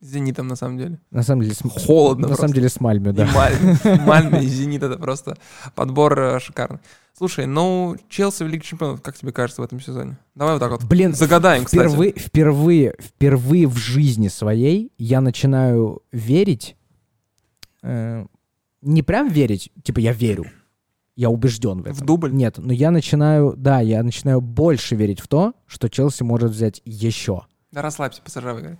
С Зенитом, на самом деле. На самом деле, с, Холодно на просто. самом деле с Мальме, И да. Маль- Мальме и Зенит это просто подбор э, шикарный. Слушай, ну, Челси в Лиге Чемпионов, как тебе кажется в этом сезоне? Давай вот так вот. Блин, Загадаем, кстати. впервые, впервые, впервые в жизни своей я начинаю верить, э, не прям верить, типа я верю, я убежден в этом. В дубль? Нет, но я начинаю, да, я начинаю больше верить в то, что Челси может взять еще. Да расслабься, ПСЖ выиграет.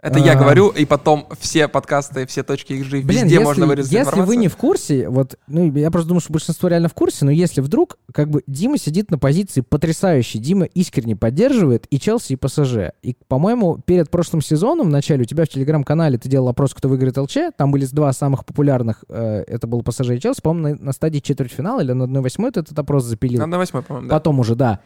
Это я А. говорю, и потом все подкасты, все точки XG, Блин, везде если, можно вырезать если вы не в курсе, вот, ну, я просто думаю, что большинство реально в курсе, но если вдруг, как бы, Дима сидит на позиции потрясающей, Дима искренне поддерживает и Челси, и ПСЖ. И, по-моему, перед прошлым сезоном, в начале, у тебя в Телеграм-канале ты делал опрос, кто выиграет ЛЧ, там были два самых популярных, э, это был ПСЖ и Челси, по-моему, на, на стадии четвертьфинала или на 1-8 ты этот опрос запилил. Надо восьмой, по-моему, да. Потом уже, да.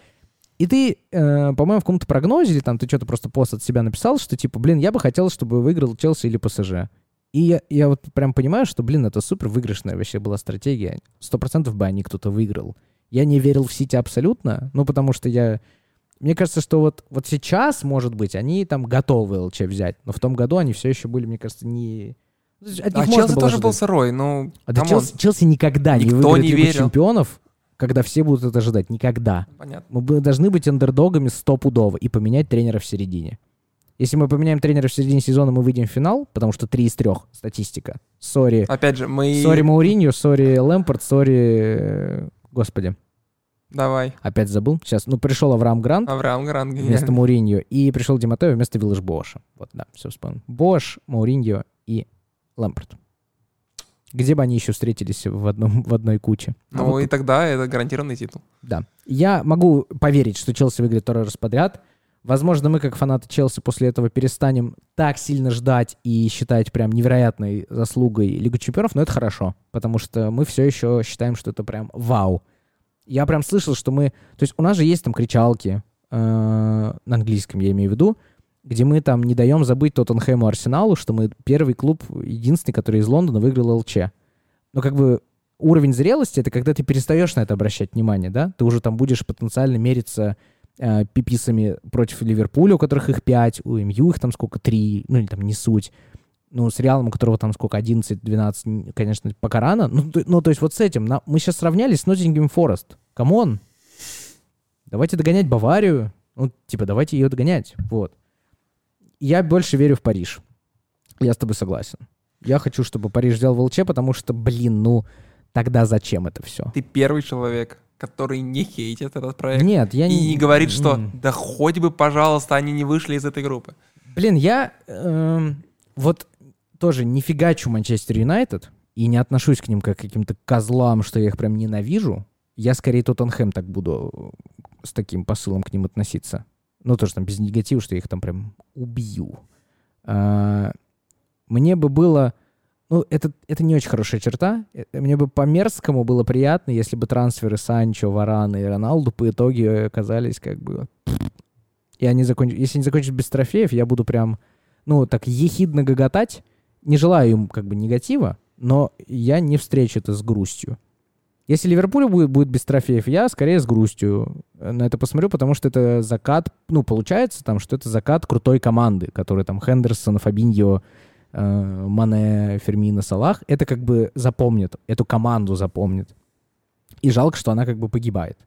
И ты, э, по-моему, в каком-то прогнозе или там ты что-то просто пост от себя написал, что типа, блин, я бы хотел, чтобы выиграл Челси или ПСЖ. И я, я вот прям понимаю, что, блин, это супер выигрышная вообще была стратегия. Сто процентов бы они кто-то выиграл. Я не верил в Сити абсолютно, ну, потому что я... Мне кажется, что вот, вот сейчас, может быть, они там готовы ЛЧ взять, но в том году они все еще были, мне кажется, не... От них А можно Челси тоже был ожидать. сырой, ну, А да. Челси, Челси никогда не Никто выиграет не верил. чемпионов, когда все будут это ожидать. Никогда. Понятно. Мы должны быть андердогами стопудово и поменять тренера в середине. Если мы поменяем тренера в середине сезона, мы выйдем в финал, потому что 3 из 3 статистика. Sorry. Опять же, мы... Sorry Мауриньо, sorry Лэмпард, sorry... э, Господи, Давай. опять забыл. Сейчас, ну, пришел Авраам Грант Авраам Грант, вместо. Мауриньо, и пришел Ди Маттео вместо Виллаш-Боаша. Вот, да, все вспомнил. Боаш, Мауриньо и Лэмпорт. Где бы они еще встретились в, одном, в одной куче? А Ну вот и тогда это гарантированный титул. Да. Я могу поверить, что Челси выиграет второй раз подряд. Возможно, мы, как фанаты Челси, после этого перестанем так сильно ждать и считать прям невероятной заслугой Лигу Чемпионов, но это хорошо, потому что мы все еще считаем, что это прям вау. Я прям слышал, что мы... То есть у нас же есть там кричалки, э, на английском я имею в виду, где мы там не даем забыть Тоттенхэму Арсеналу, что мы первый клуб, единственный, который из Лондона выиграл ЛЧ. Но как бы уровень зрелости — это когда ты перестаешь на это обращать внимание, да? Ты уже там будешь потенциально мериться э, пиписами против Ливерпуля, у которых их пять, у МЮ их там сколько, три, ну или там не суть. Ну, с Реалом, у которого там сколько, 11-12, конечно, пока рано. Ну, то, ну, то есть вот с этим. На, мы сейчас сравнялись с Ноттингем Форест. Come on. Давайте догонять Баварию. Ну, типа, давайте ее догонять. Вот я больше верю в Париж. Я с тобой согласен. Я хочу, чтобы Париж взял ВЛЧ, потому что, блин, ну, тогда зачем это все? Ты первый человек, который не хейтит этот проект. Нет, я и не... не говорит, что да хоть бы, пожалуйста, они не вышли из этой группы. Блин, я эм, вот тоже не фигачу Манчестер Юнайтед и не отношусь к ним как к каким-то козлам, что я их прям ненавижу. Я скорее Тоттенхэм так буду с таким посылом к ним относиться. Ну, тоже там без негатива, что я их там прям убью. А, мне бы было... Ну, это, это не очень хорошая черта. Э, мне бы по-мерзкому было приятно, если бы трансферы Санчо, Варана и Роналду по итоге оказались как бы... И они закончат... Если они закончат без трофеев, я буду прям, ну, так ехидно гоготать. Не желаю им как бы негатива, но я не встречу это с грустью. Если Ливерпуль будет, будет без трофеев, я скорее с грустью на это посмотрю, потому что это закат, ну, получается там, что это закат крутой команды, который там Хендерсон, Фабиньо, э, Мане, Фермина, Салах, это как бы запомнит, эту команду запомнит. И жалко, что она как бы погибает.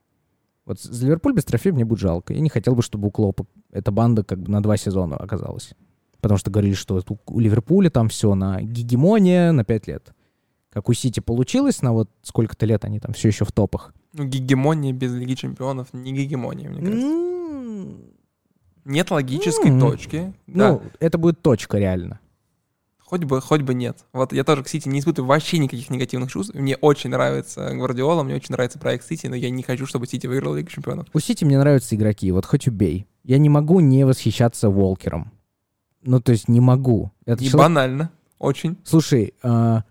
Вот за Ливерпуль без трофеев мне будет жалко. Я не хотел бы, чтобы у Клопа эта банда как бы на два сезона оказалась. Потому что говорили, что у Ливерпуля там все на гегемония на пять лет как у Сити получилось на вот сколько-то лет они там все еще в топах. Ну, гегемония без Лиги Чемпионов не гегемония, мне кажется. Mm. Нет логической mm. точки. Ну, да. это будет точка реально. Хоть бы, хоть бы нет. Вот я тоже к Сити не испытываю вообще никаких негативных чувств. Мне очень нравится Гвардиола, мне очень нравится проект Сити, но я не хочу, чтобы Сити выиграл Лигу Чемпионов. У Сити мне нравятся игроки, вот хоть убей. Я не могу не восхищаться Волкером. Ну, то есть не могу. Это и человек... банально. Очень. Слушай, э,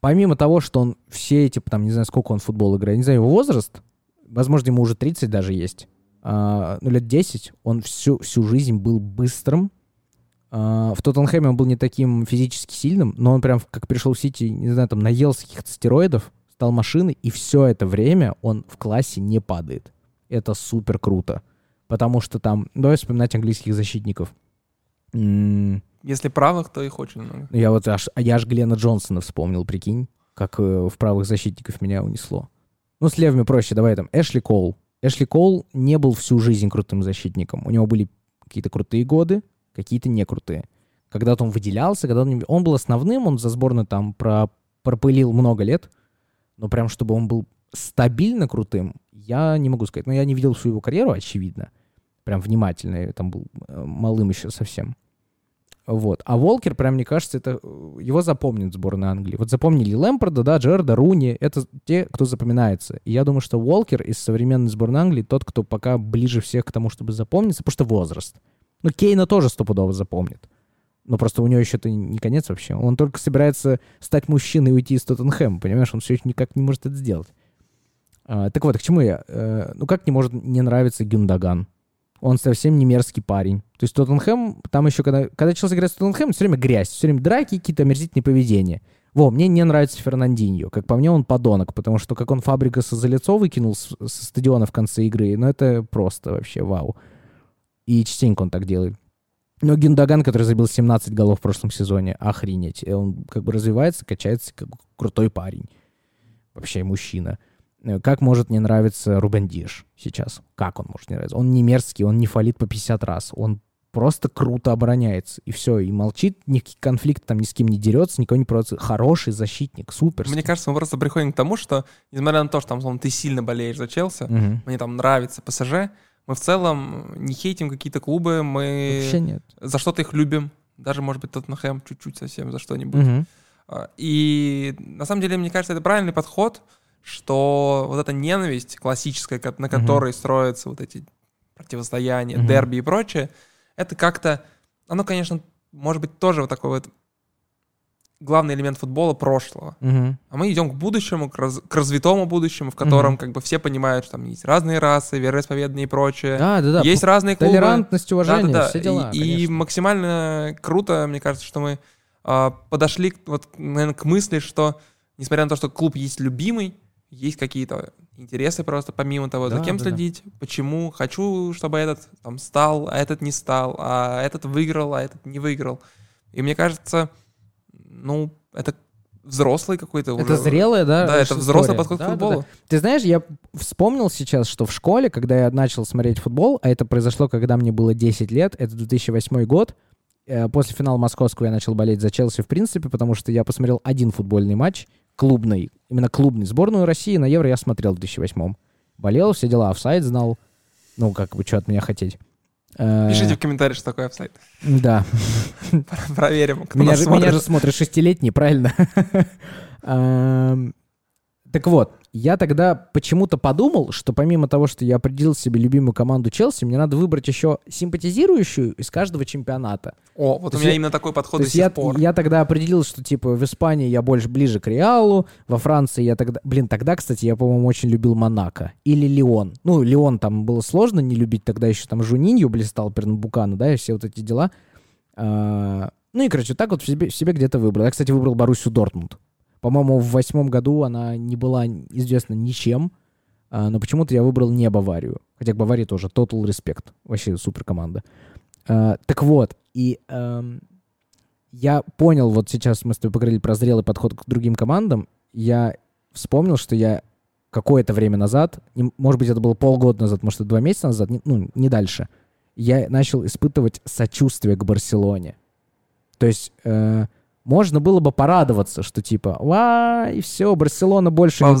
помимо того, что он все эти, там, не знаю, сколько он в футбол играет, не знаю, его возраст, возможно, ему уже 30 даже есть, а, ну, лет 10, он всю, всю жизнь был быстрым. А, в Тоттенхэме он был не таким физически сильным, но он прям, как пришел в Сити, не знаю, там, наелся каких-то стероидов, стал машиной, и все это время он в классе не падает. Это супер круто. Потому что там, давай вспоминать английских защитников. Если правых, то их очень много. Я вот аж, я аж Глена Джонсона вспомнил, прикинь, как э, в правых защитников меня унесло. Ну, с левыми проще, давай там, Эшли Кол. Эшли Кол не был всю жизнь крутым защитником. У него были какие-то крутые годы, какие-то не крутые. Когда-то он выделялся, когда он, он был основным, он за сборную там про, пропылил много лет, но прям чтобы он был стабильно крутым, я не могу сказать. Но я не видел всю его карьеру, очевидно. Прям внимательно, я там был э, малым еще совсем. Вот. А Волкер, прям, мне кажется, это его запомнит сборная Англии. Вот запомнили Лэмпорда, да, Джерда, Руни. Это те, кто запоминается. И я думаю, что Волкер из современной сборной Англии тот, кто пока ближе всех к тому, чтобы запомниться, потому что возраст. Ну, Кейна тоже стопудово запомнит. Но просто у него еще это не конец вообще. Он только собирается стать мужчиной и уйти из Тоттенхэма, понимаешь? Он все еще никак не может это сделать. А, так вот, к чему я? А, ну, как не может не нравиться Гюндаган? Он совсем не мерзкий парень. То есть Тоттенхэм, там еще, когда, когда Челси играет с Тоттенхэм, все время грязь, все время драки, какие-то омерзительные поведения. Во, мне не нравится Фернандиньо. Как по мне, он подонок, потому что как он Фабрикаса за лицо выкинул со стадиона в конце игры, ну это просто вообще вау. И частенько он так делает. Но Гюндаган, который забил 17 голов в прошлом сезоне, охренеть. Он как бы развивается, качается, как крутой парень. Вообще мужчина. Э, как может не нравиться Рубен Диш сейчас? Как он может не нравиться? Он не мерзкий, он не фалит по 50 раз. Он просто круто обороняется. И все, и молчит, никаких конфликтов там ни с кем не дерется, никого не провоцирует. Хороший защитник, супер. Мне кажется, мы просто приходим к тому, что, несмотря на то, что там, словно, ты сильно болеешь за Челси, угу. мне там нравится ПСЖ, мы в целом не хейтим какие-то клубы, мы Вообще нет. за что-то их любим. Даже, может быть, Тоттенхэм чуть-чуть совсем за что-нибудь. Угу. И на самом деле, мне кажется, это правильный подход — что вот эта ненависть классическая, на которой mm-hmm. строятся вот эти противостояния, mm-hmm. дерби и прочее, это как-то, оно, конечно, может быть тоже вот такой вот главный элемент футбола прошлого. Мгм. А мы идем к будущему, к, раз- к развитому будущему, в котором Мгм. как бы все понимают, что там есть разные расы, вероисповедания и прочее. Да, да, да. есть разные клубы. Толерантность, уважение, Да-да-да. все дела. И, и максимально круто, мне кажется, что мы а, подошли вот, наверное, к мысли, что несмотря на то, что клуб есть любимый, есть какие-то интересы просто помимо того, за Да, кем да, да. следить, почему хочу, чтобы этот там стал, а этот не стал, а этот выиграл, а этот не выиграл. И мне кажется, ну, это взрослый какой-то Это уже- зрелая, да? Да, это история. взрослый подход Да, к да, да. футболу. Ты знаешь, я вспомнил сейчас, что в школе, когда я начал смотреть футбол, а это произошло, когда мне было 10 лет, это 2008 год, э, после финала Московского я начал болеть за Челси в принципе, потому что я посмотрел один футбольный матч, клубный, именно клубный. Сборную России на Евро я смотрел в 2008 Болел, все дела, офсайд знал, ну, как бы, что от меня хотеть. Э, Пишите в комментариях, что такое офсайд. Да. Проверим, кто Меня нас же, смотрит. меня же смотрят шестилетний, правильно? Эм, Так вот, я тогда почему-то подумал, что помимо того, что я определил себе любимую команду Челси, мне надо выбрать еще симпатизирующую из каждого чемпионата. О, вот То у меня я- именно такой подход до сих я, пор. я тогда определил, что типа в Испании я больше ближе к Реалу, во Франции я тогда... Блин, тогда, кстати, я, по-моему, очень любил Монако. Или Леон. Ну, Леон там было сложно не любить, тогда еще там Жунинью блистал, Пернбукану, да, и все вот эти дела. А, Ну и, короче, так вот в себе, в себе где-то выбрал. Я, кстати, выбрал Боруссию Дортмунд. По-моему, в восьмом году она не была известна ничем, а, но почему-то я выбрал не Баварию. Хотя к Баварии тоже total respect. Вообще супер команда. А, так вот, и эм, я понял, вот сейчас мы с тобой поговорили про зрелый подход к другим командам, я вспомнил, что я какое-то время назад, может быть, это было полгода назад, может, это два месяца назад, ну, не дальше, я начал испытывать сочувствие к Барселоне. То есть э, можно было бы порадоваться, что типа, ва, и все, Барселона больше не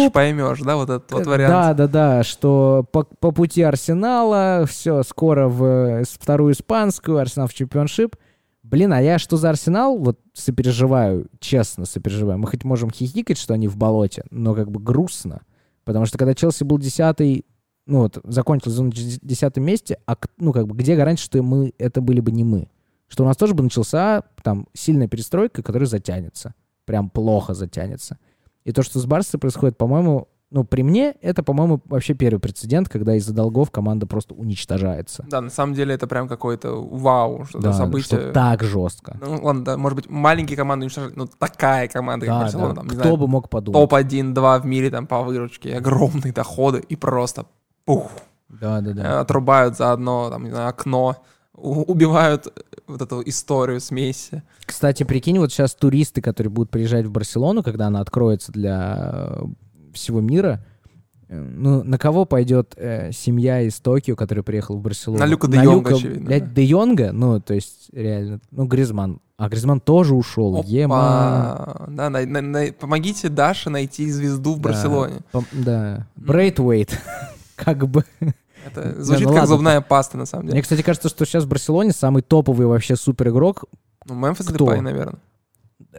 топ-клуб. поймешь, да, вот этот вот Э, вариант. Да, да, да, что по, по пути Арсенала, все, скоро в э, вторую испанскую, Арсенал в чемпионшип. Блин, а я что за Арсенал? Вот сопереживаю, честно сопереживаю. Мы хоть можем хихикать, что они в болоте, но как бы грустно. Потому что когда Челси был десятый, ну вот, закончил сезон на дес- десятом месте, а ну как бы где гарантия, что мы, это были бы не мы? Что у нас тоже бы начался там сильная перестройка, которая затянется. Прям плохо затянется. И то, что с Барсой происходит, по-моему, ну, при мне, это, по-моему, вообще первый прецедент, когда из-за долгов команда просто уничтожается. Да, на самом деле это прям какое-то вау, что Да, событие. что так жестко. Ну, ладно, да, может быть, маленькие команды уничтожают, но такая команда, как Да, Барселона, да. там, Кто знаю, бы мог подумать? топ-1-2 в мире там по выручке, огромные доходы, и просто пух, Да, да, э, да. отрубают за одно, там, не знаю, окно, убивают э, вот эту историю с Месси. Кстати, прикинь, вот сейчас туристы, которые будут приезжать в Барселону, когда она откроется для э, всего мира, э, ну, на кого пойдет э, семья из Токио, которая приехала в Барселону? На Люка де Йонга, очевидно, блядь, да. де Йонга? Ну, то есть, реально, ну, Гризман. А Гризман тоже ушел. Опа. Ема. Да, най- най- най- помогите Даше найти звезду в Да. Барселоне. Пом- Да. Брейтвейт. Как бы. Это Да, звучит ну как ладно. зубная паста, на самом деле. Мне, кстати, кажется, что сейчас в Барселоне самый топовый вообще супер игрок. Ну, Мемфис Кто? Депай, наверное.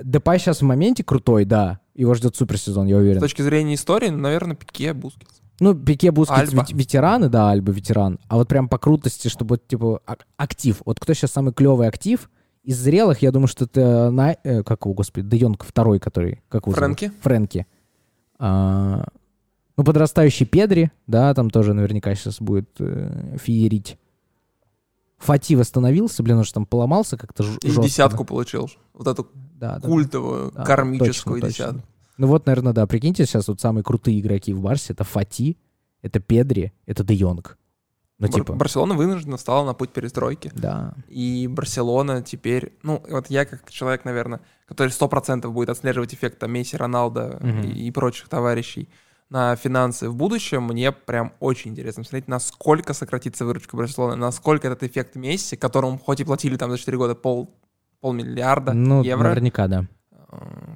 Депай сейчас в моменте крутой, да. Его ждет супер сезон, я С уверен. точки зрения истории, ну, наверное, Пике, Бускетс. Ну, Пике Бускетс Альба. вет- ветераны, да, Альба ветеран. А вот прям по крутости, чтобы, типа, ак- актив. Вот кто сейчас самый клевый актив? Из зрелых, я думаю, что это, на, э, как его, господи, Де Йонг второй, который, как его зовут? Фрэнки? Фрэнки. А, ну, подрастающий Педри, да, там тоже наверняка сейчас будет э, феерить. Фати восстановился, блин, он же там поломался как-то ж- И жестко. десятку получил. Вот эту Да, культовую, Да, кармическую точно, точно. десятку. Ну вот, наверное, да, прикиньте, сейчас вот самые крутые игроки в Барсе, это Фати, это Педри, это Де Йонг. Ну, Бар- типа, Барселона вынуждена стала на путь перестройки. да. И Барселона теперь... Ну, вот я как человек, наверное, который сто процентов будет отслеживать эффект там, Месси, Роналда Мгм. и, и прочих товарищей на финансы в будущем, мне прям очень интересно смотреть, насколько сократится выручка Барселоны, насколько этот эффект Месси, которому хоть и платили там за 4 года пол, полмиллиарда ну, евро, наверняка, да. э,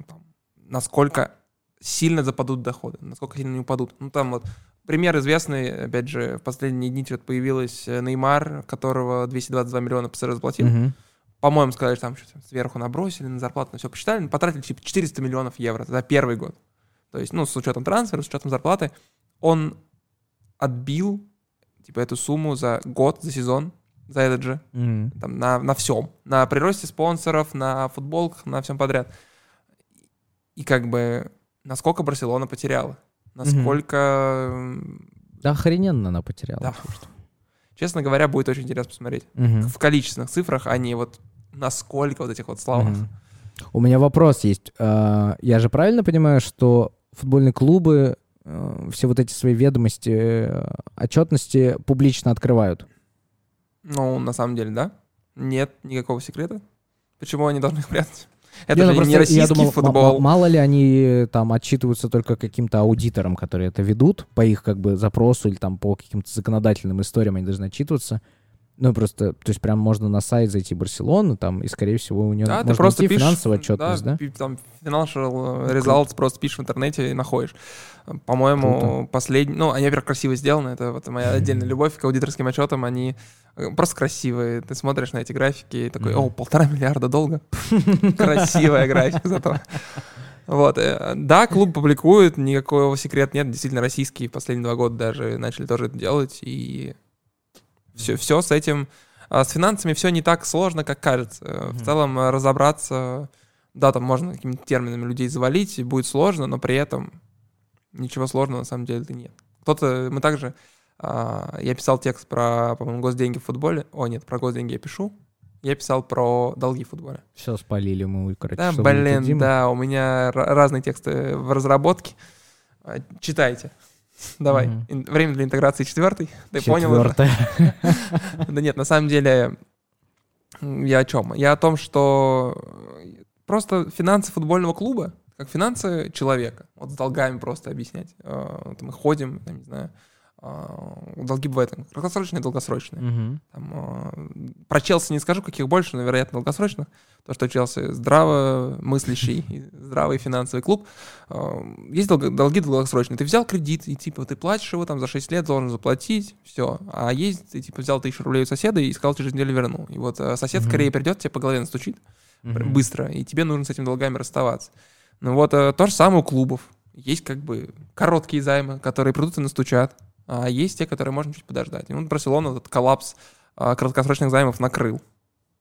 там, насколько сильно западут доходы, насколько сильно не упадут. Ну, там вот пример известный, опять же, в последние дни что-то появилась э, Неймар, которого 222 миллиона ПСР заплатил. Мгм. По-моему, сказали, что там что-то сверху набросили на зарплату, на все посчитали, потратили типа 400 миллионов евро за первый год. То есть, ну, с учетом трансфера, с учетом зарплаты, он отбил, типа, эту сумму за год, за сезон за этот же. Мгм. Там, на, на всем. На приросте спонсоров, на футболках, на всем подряд. И как бы насколько Барселона потеряла. Насколько, м, Да охрененно она потеряла. Да. честно говоря, будет очень интересно посмотреть. Мгм. В количественных цифрах, а не вот насколько вот этих вот словах. Мгм. У меня вопрос есть. А, Я же правильно понимаю, что футбольные клубы э, все вот эти свои ведомости, э, отчетности публично открывают? Ну, на самом деле, да. Нет никакого секрета. Почему они должны их прятать? Это ну же просто не я российский думал, м- футбол. мало ли они там отчитываются только каким-то аудиторам, которые это ведут, по их как бы запросу или там по каким-то законодательным историям они должны отчитываться. Ну, просто, то есть прям можно на сайт зайти Барселоны, там, и, скорее всего, у нее Да, ты можно просто найти пишешь, финансовую отчетность, да? пи- Там financial results просто пишешь в интернете и находишь. По-моему, последний... Ну, они, во-первых, красиво сделаны. Это вот моя отдельная любовь к аудиторским отчетам. Они э, просто красивые. Ты смотришь на эти графики и такой, о, полтора миллиарда долга. Красивая графика зато. Вот. э, Да, клуб публикует, никакого секрета нет. Действительно, российские последние два года даже начали тоже это делать. И все, все с этим... а С финансами все не так сложно, как кажется. Э, В целом э, разобраться, да, там можно какими-то терминами людей завалить, и будет сложно, но при этом ничего сложного на самом деле нет. Кто-то, мы также, а, я писал текст про, по-моему, госденьги в футболе. О, нет, про госденьги я пишу. Я писал про долги в футболе. Все спалили мы, короче. Да, блин, да, у меня ра- разные тексты в разработке. А, Читайте. Давай. Ин- Время для интеграции четвертый. Ты понял? Четвёртое. Да нет, на самом деле, я о чем? Я о том, что э, просто финансы футбольного клуба, как финансы человека, вот с долгами просто объяснять. Э, мы ходим, там, не знаю, долги бывают краткосрочные и долгосрочные. Мгм. Там, э, про Челси не скажу, каких больше, но, вероятно, долгосрочных. То, что Челси здраво мыслящий, здравый финансовый клуб. Э, Есть долго- долги долгосрочные. Ты взял кредит, и типа ты платишь его там за 6 лет, должен заплатить, все. А есть, ты типа взял тысячу рублей у соседа и сказал, через неделю верну. И вот э, сосед Мгм. скорее придет, тебе по голове настучит Мгм. быстро, и тебе нужно с этими долгами расставаться. Ну вот э, то же самое у клубов. Есть как бы короткие займы, которые придут и настучат, а есть те, которые можно чуть подождать. И вот Барселона этот коллапс а, краткосрочных займов накрыл.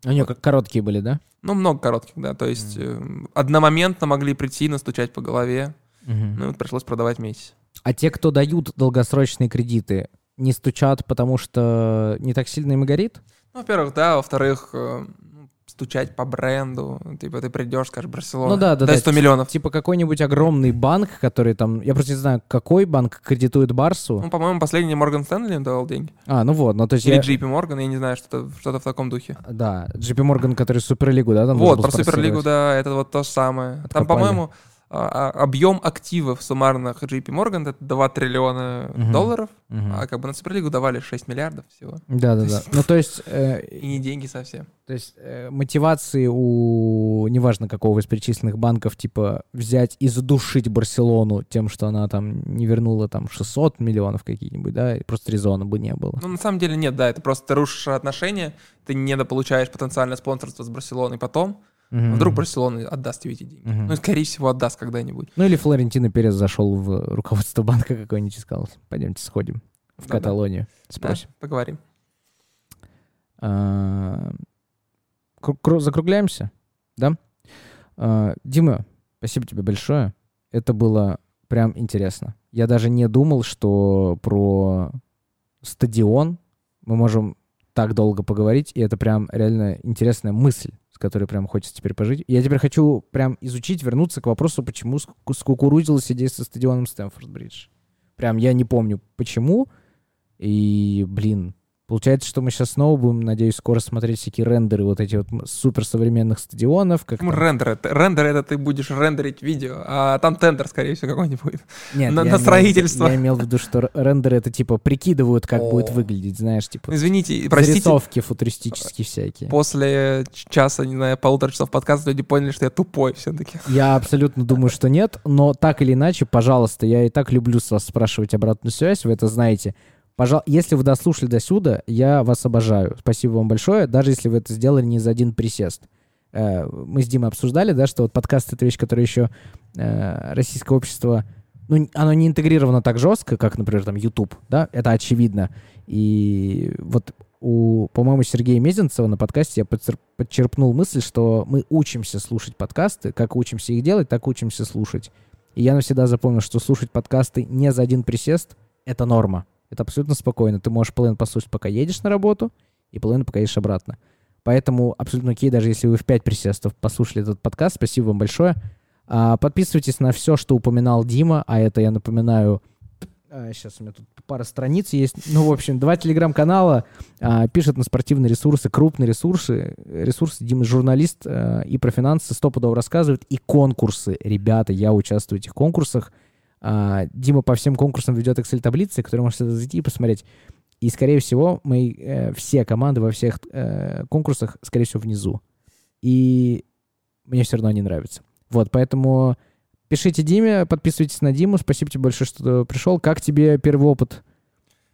У нее как короткие были, да? Ну, много коротких, да. То есть э, одномоментно могли прийти, настучать по голове. Мгм. Ну, вот пришлось продавать месяц. А те, кто дают долгосрочные кредиты, не стучат, потому что не так сильно им горит? Ну, во-первых, да. Во-вторых, э, стучать по бренду. Типа ты придешь, скажешь, Барселона. Ну да, да, дай да. 100 миллионов. Типа какой-нибудь огромный банк, который там... Я просто не знаю, какой банк кредитует Барсу. Ну, по-моему, последний Морган Стэнли давал деньги. А, ну вот, ну то есть Или я... JP Морган, я не знаю, что-то что в таком духе. Да, JP Морган, который Суперлигу, да, там вот, про Суперлигу, да, это вот то же самое. Там, Откопали. по-моему, а, а, объем активов суммарных JP Morgan это 2 триллиона Мгм. долларов, Мгм. а как бы на Суперлигу давали 6 миллиардов всего. Да-да-да. Ну то есть... э, И не деньги совсем. То есть э, мотивации у неважно какого из перечисленных банков типа взять и задушить Барселону тем, что она там не вернула там 600 миллионов какие-нибудь, да, и просто резона бы не было. Ну, на самом деле нет, да, это просто ты рушишь отношения, ты недополучаешь потенциальное спонсорство с Барселоной потом, Мгм. вдруг Барселона отдаст тебе эти деньги. Мгм. Ну, скорее всего, отдаст когда-нибудь. Ну или Флорентино Перес зашел в руководство банка какой-нибудь и сказал, пойдемте сходим в Да-да. Каталонию, Да, спросим. поговорим. А, кру- кру- Закругляемся, да? А, Дима, спасибо тебе большое. Это было прям интересно. Я даже не думал, что про стадион мы можем так долго поговорить, и это прям реально интересная мысль, с которой прям хочется теперь пожить. Я теперь хочу прям изучить, вернуться к вопросу, почему ск- скукурузилась идея со стадионом Стэнфорд-Бридж. Прям я не помню, почему. И, блин, получается, что мы сейчас снова будем, надеюсь, скоро смотреть всякие рендеры вот эти вот суперсовременных стадионов. Как Ну, там- рендер, это, ты будешь рендерить видео, а там тендер, скорее всего, какой-нибудь будет. Нет, на- я на имел- строительство. Я имел в виду, что рендеры это типа прикидывают, как О. будет выглядеть, знаешь, типа Извините, простите, зарисовки футуристические всякие. после часа, не знаю, полутора часов подкаста люди поняли, что я тупой все-таки. Я абсолютно думаю, что нет, но так или иначе, пожалуйста, я и так люблю с вас спрашивать обратную связь, вы это знаете. Пожалуйста, если вы дослушали до сюда, я вас обожаю. Спасибо вам большое, даже если вы это сделали не за один присест. Э, Мы с Димой обсуждали, да, что вот подкаст — это вещь, которая еще э, российское общество, ну, оно не интегрировано так жестко, как, например, там, YouTube, да, это очевидно. И вот у, по-моему, Сергея Мезенцева на подкасте я подчерпнул мысль, что мы учимся слушать подкасты, как учимся их делать, так учимся слушать. И я навсегда запомнил, что слушать подкасты не за один присест — это норма. Это абсолютно спокойно. Ты можешь половину послушать, пока едешь на работу, и половину, пока едешь обратно. Поэтому абсолютно окей, даже если вы в 5 присестов послушали этот подкаст. Спасибо вам большое. А, подписывайтесь на все, что упоминал Дима, а это, я напоминаю, а, сейчас у меня тут пара страниц есть. Ну, в общем, два телеграм-канала а, пишет на спортивные ресурсы, крупные ресурсы. Ресурсы Дима журналист а, и про финансы стопудово рассказывает. И конкурсы. Ребята, я участвую в этих конкурсах. А, Дима по всем конкурсам ведет Excel-таблицы, которые можете зайти и посмотреть. И, скорее всего, мои э, все команды во всех э, конкурсах, скорее всего, внизу. И мне все равно они нравятся. Вот, поэтому Пишите Диме, подписывайтесь на Диму. Спасибо тебе большое, что пришел. Как тебе первый опыт?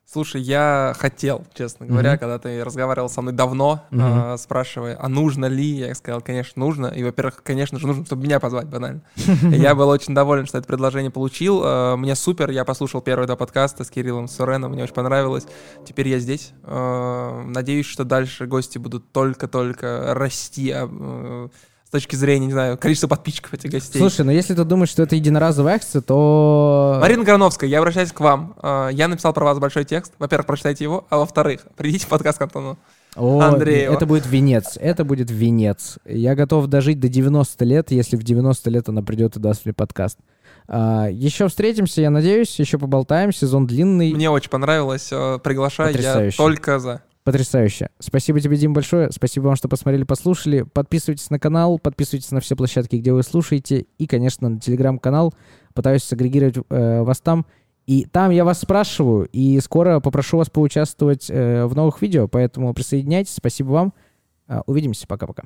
Слушай, я хотел, честно говоря, mm-hmm. когда ты разговаривал со мной давно, mm-hmm. э, спрашивая, а нужно ли, я сказал, конечно, нужно. И, во-первых, конечно же, нужно, чтобы меня позвать, банально. Я был очень доволен, что это предложение получил. Э, мне супер, я послушал первые два подкаста с Кириллом Суреном, мне очень понравилось. Теперь я здесь. Э, надеюсь, что дальше гости будут только-только расти, а, точки зрения, не знаю, количества подписчиков этих гостей. Слушай, ну если ты думаешь, что это единоразовая акция, то... Марина Грановская, я обращаюсь к вам. А, я написал про вас большой текст. Во-первых, прочитайте его, а во-вторых, придите в подкаст к Антону. О, Андреева. это будет венец, это будет венец. Я готов дожить до 90 лет, если в 90 лет она придет и даст мне подкаст. А, еще встретимся, я надеюсь, еще поболтаем, сезон длинный. Мне очень понравилось, а, приглашай, я только за. Потрясающе. Спасибо тебе, Дим, большое. Спасибо вам, что посмотрели, послушали. Подписывайтесь на канал, подписывайтесь на все площадки, где вы слушаете. И, конечно, на телеграм-канал. Пытаюсь сагрегировать э, вас там. И там я вас спрашиваю, и скоро попрошу вас поучаствовать э, в новых видео. Поэтому присоединяйтесь. Спасибо вам. Э, увидимся. Пока-пока.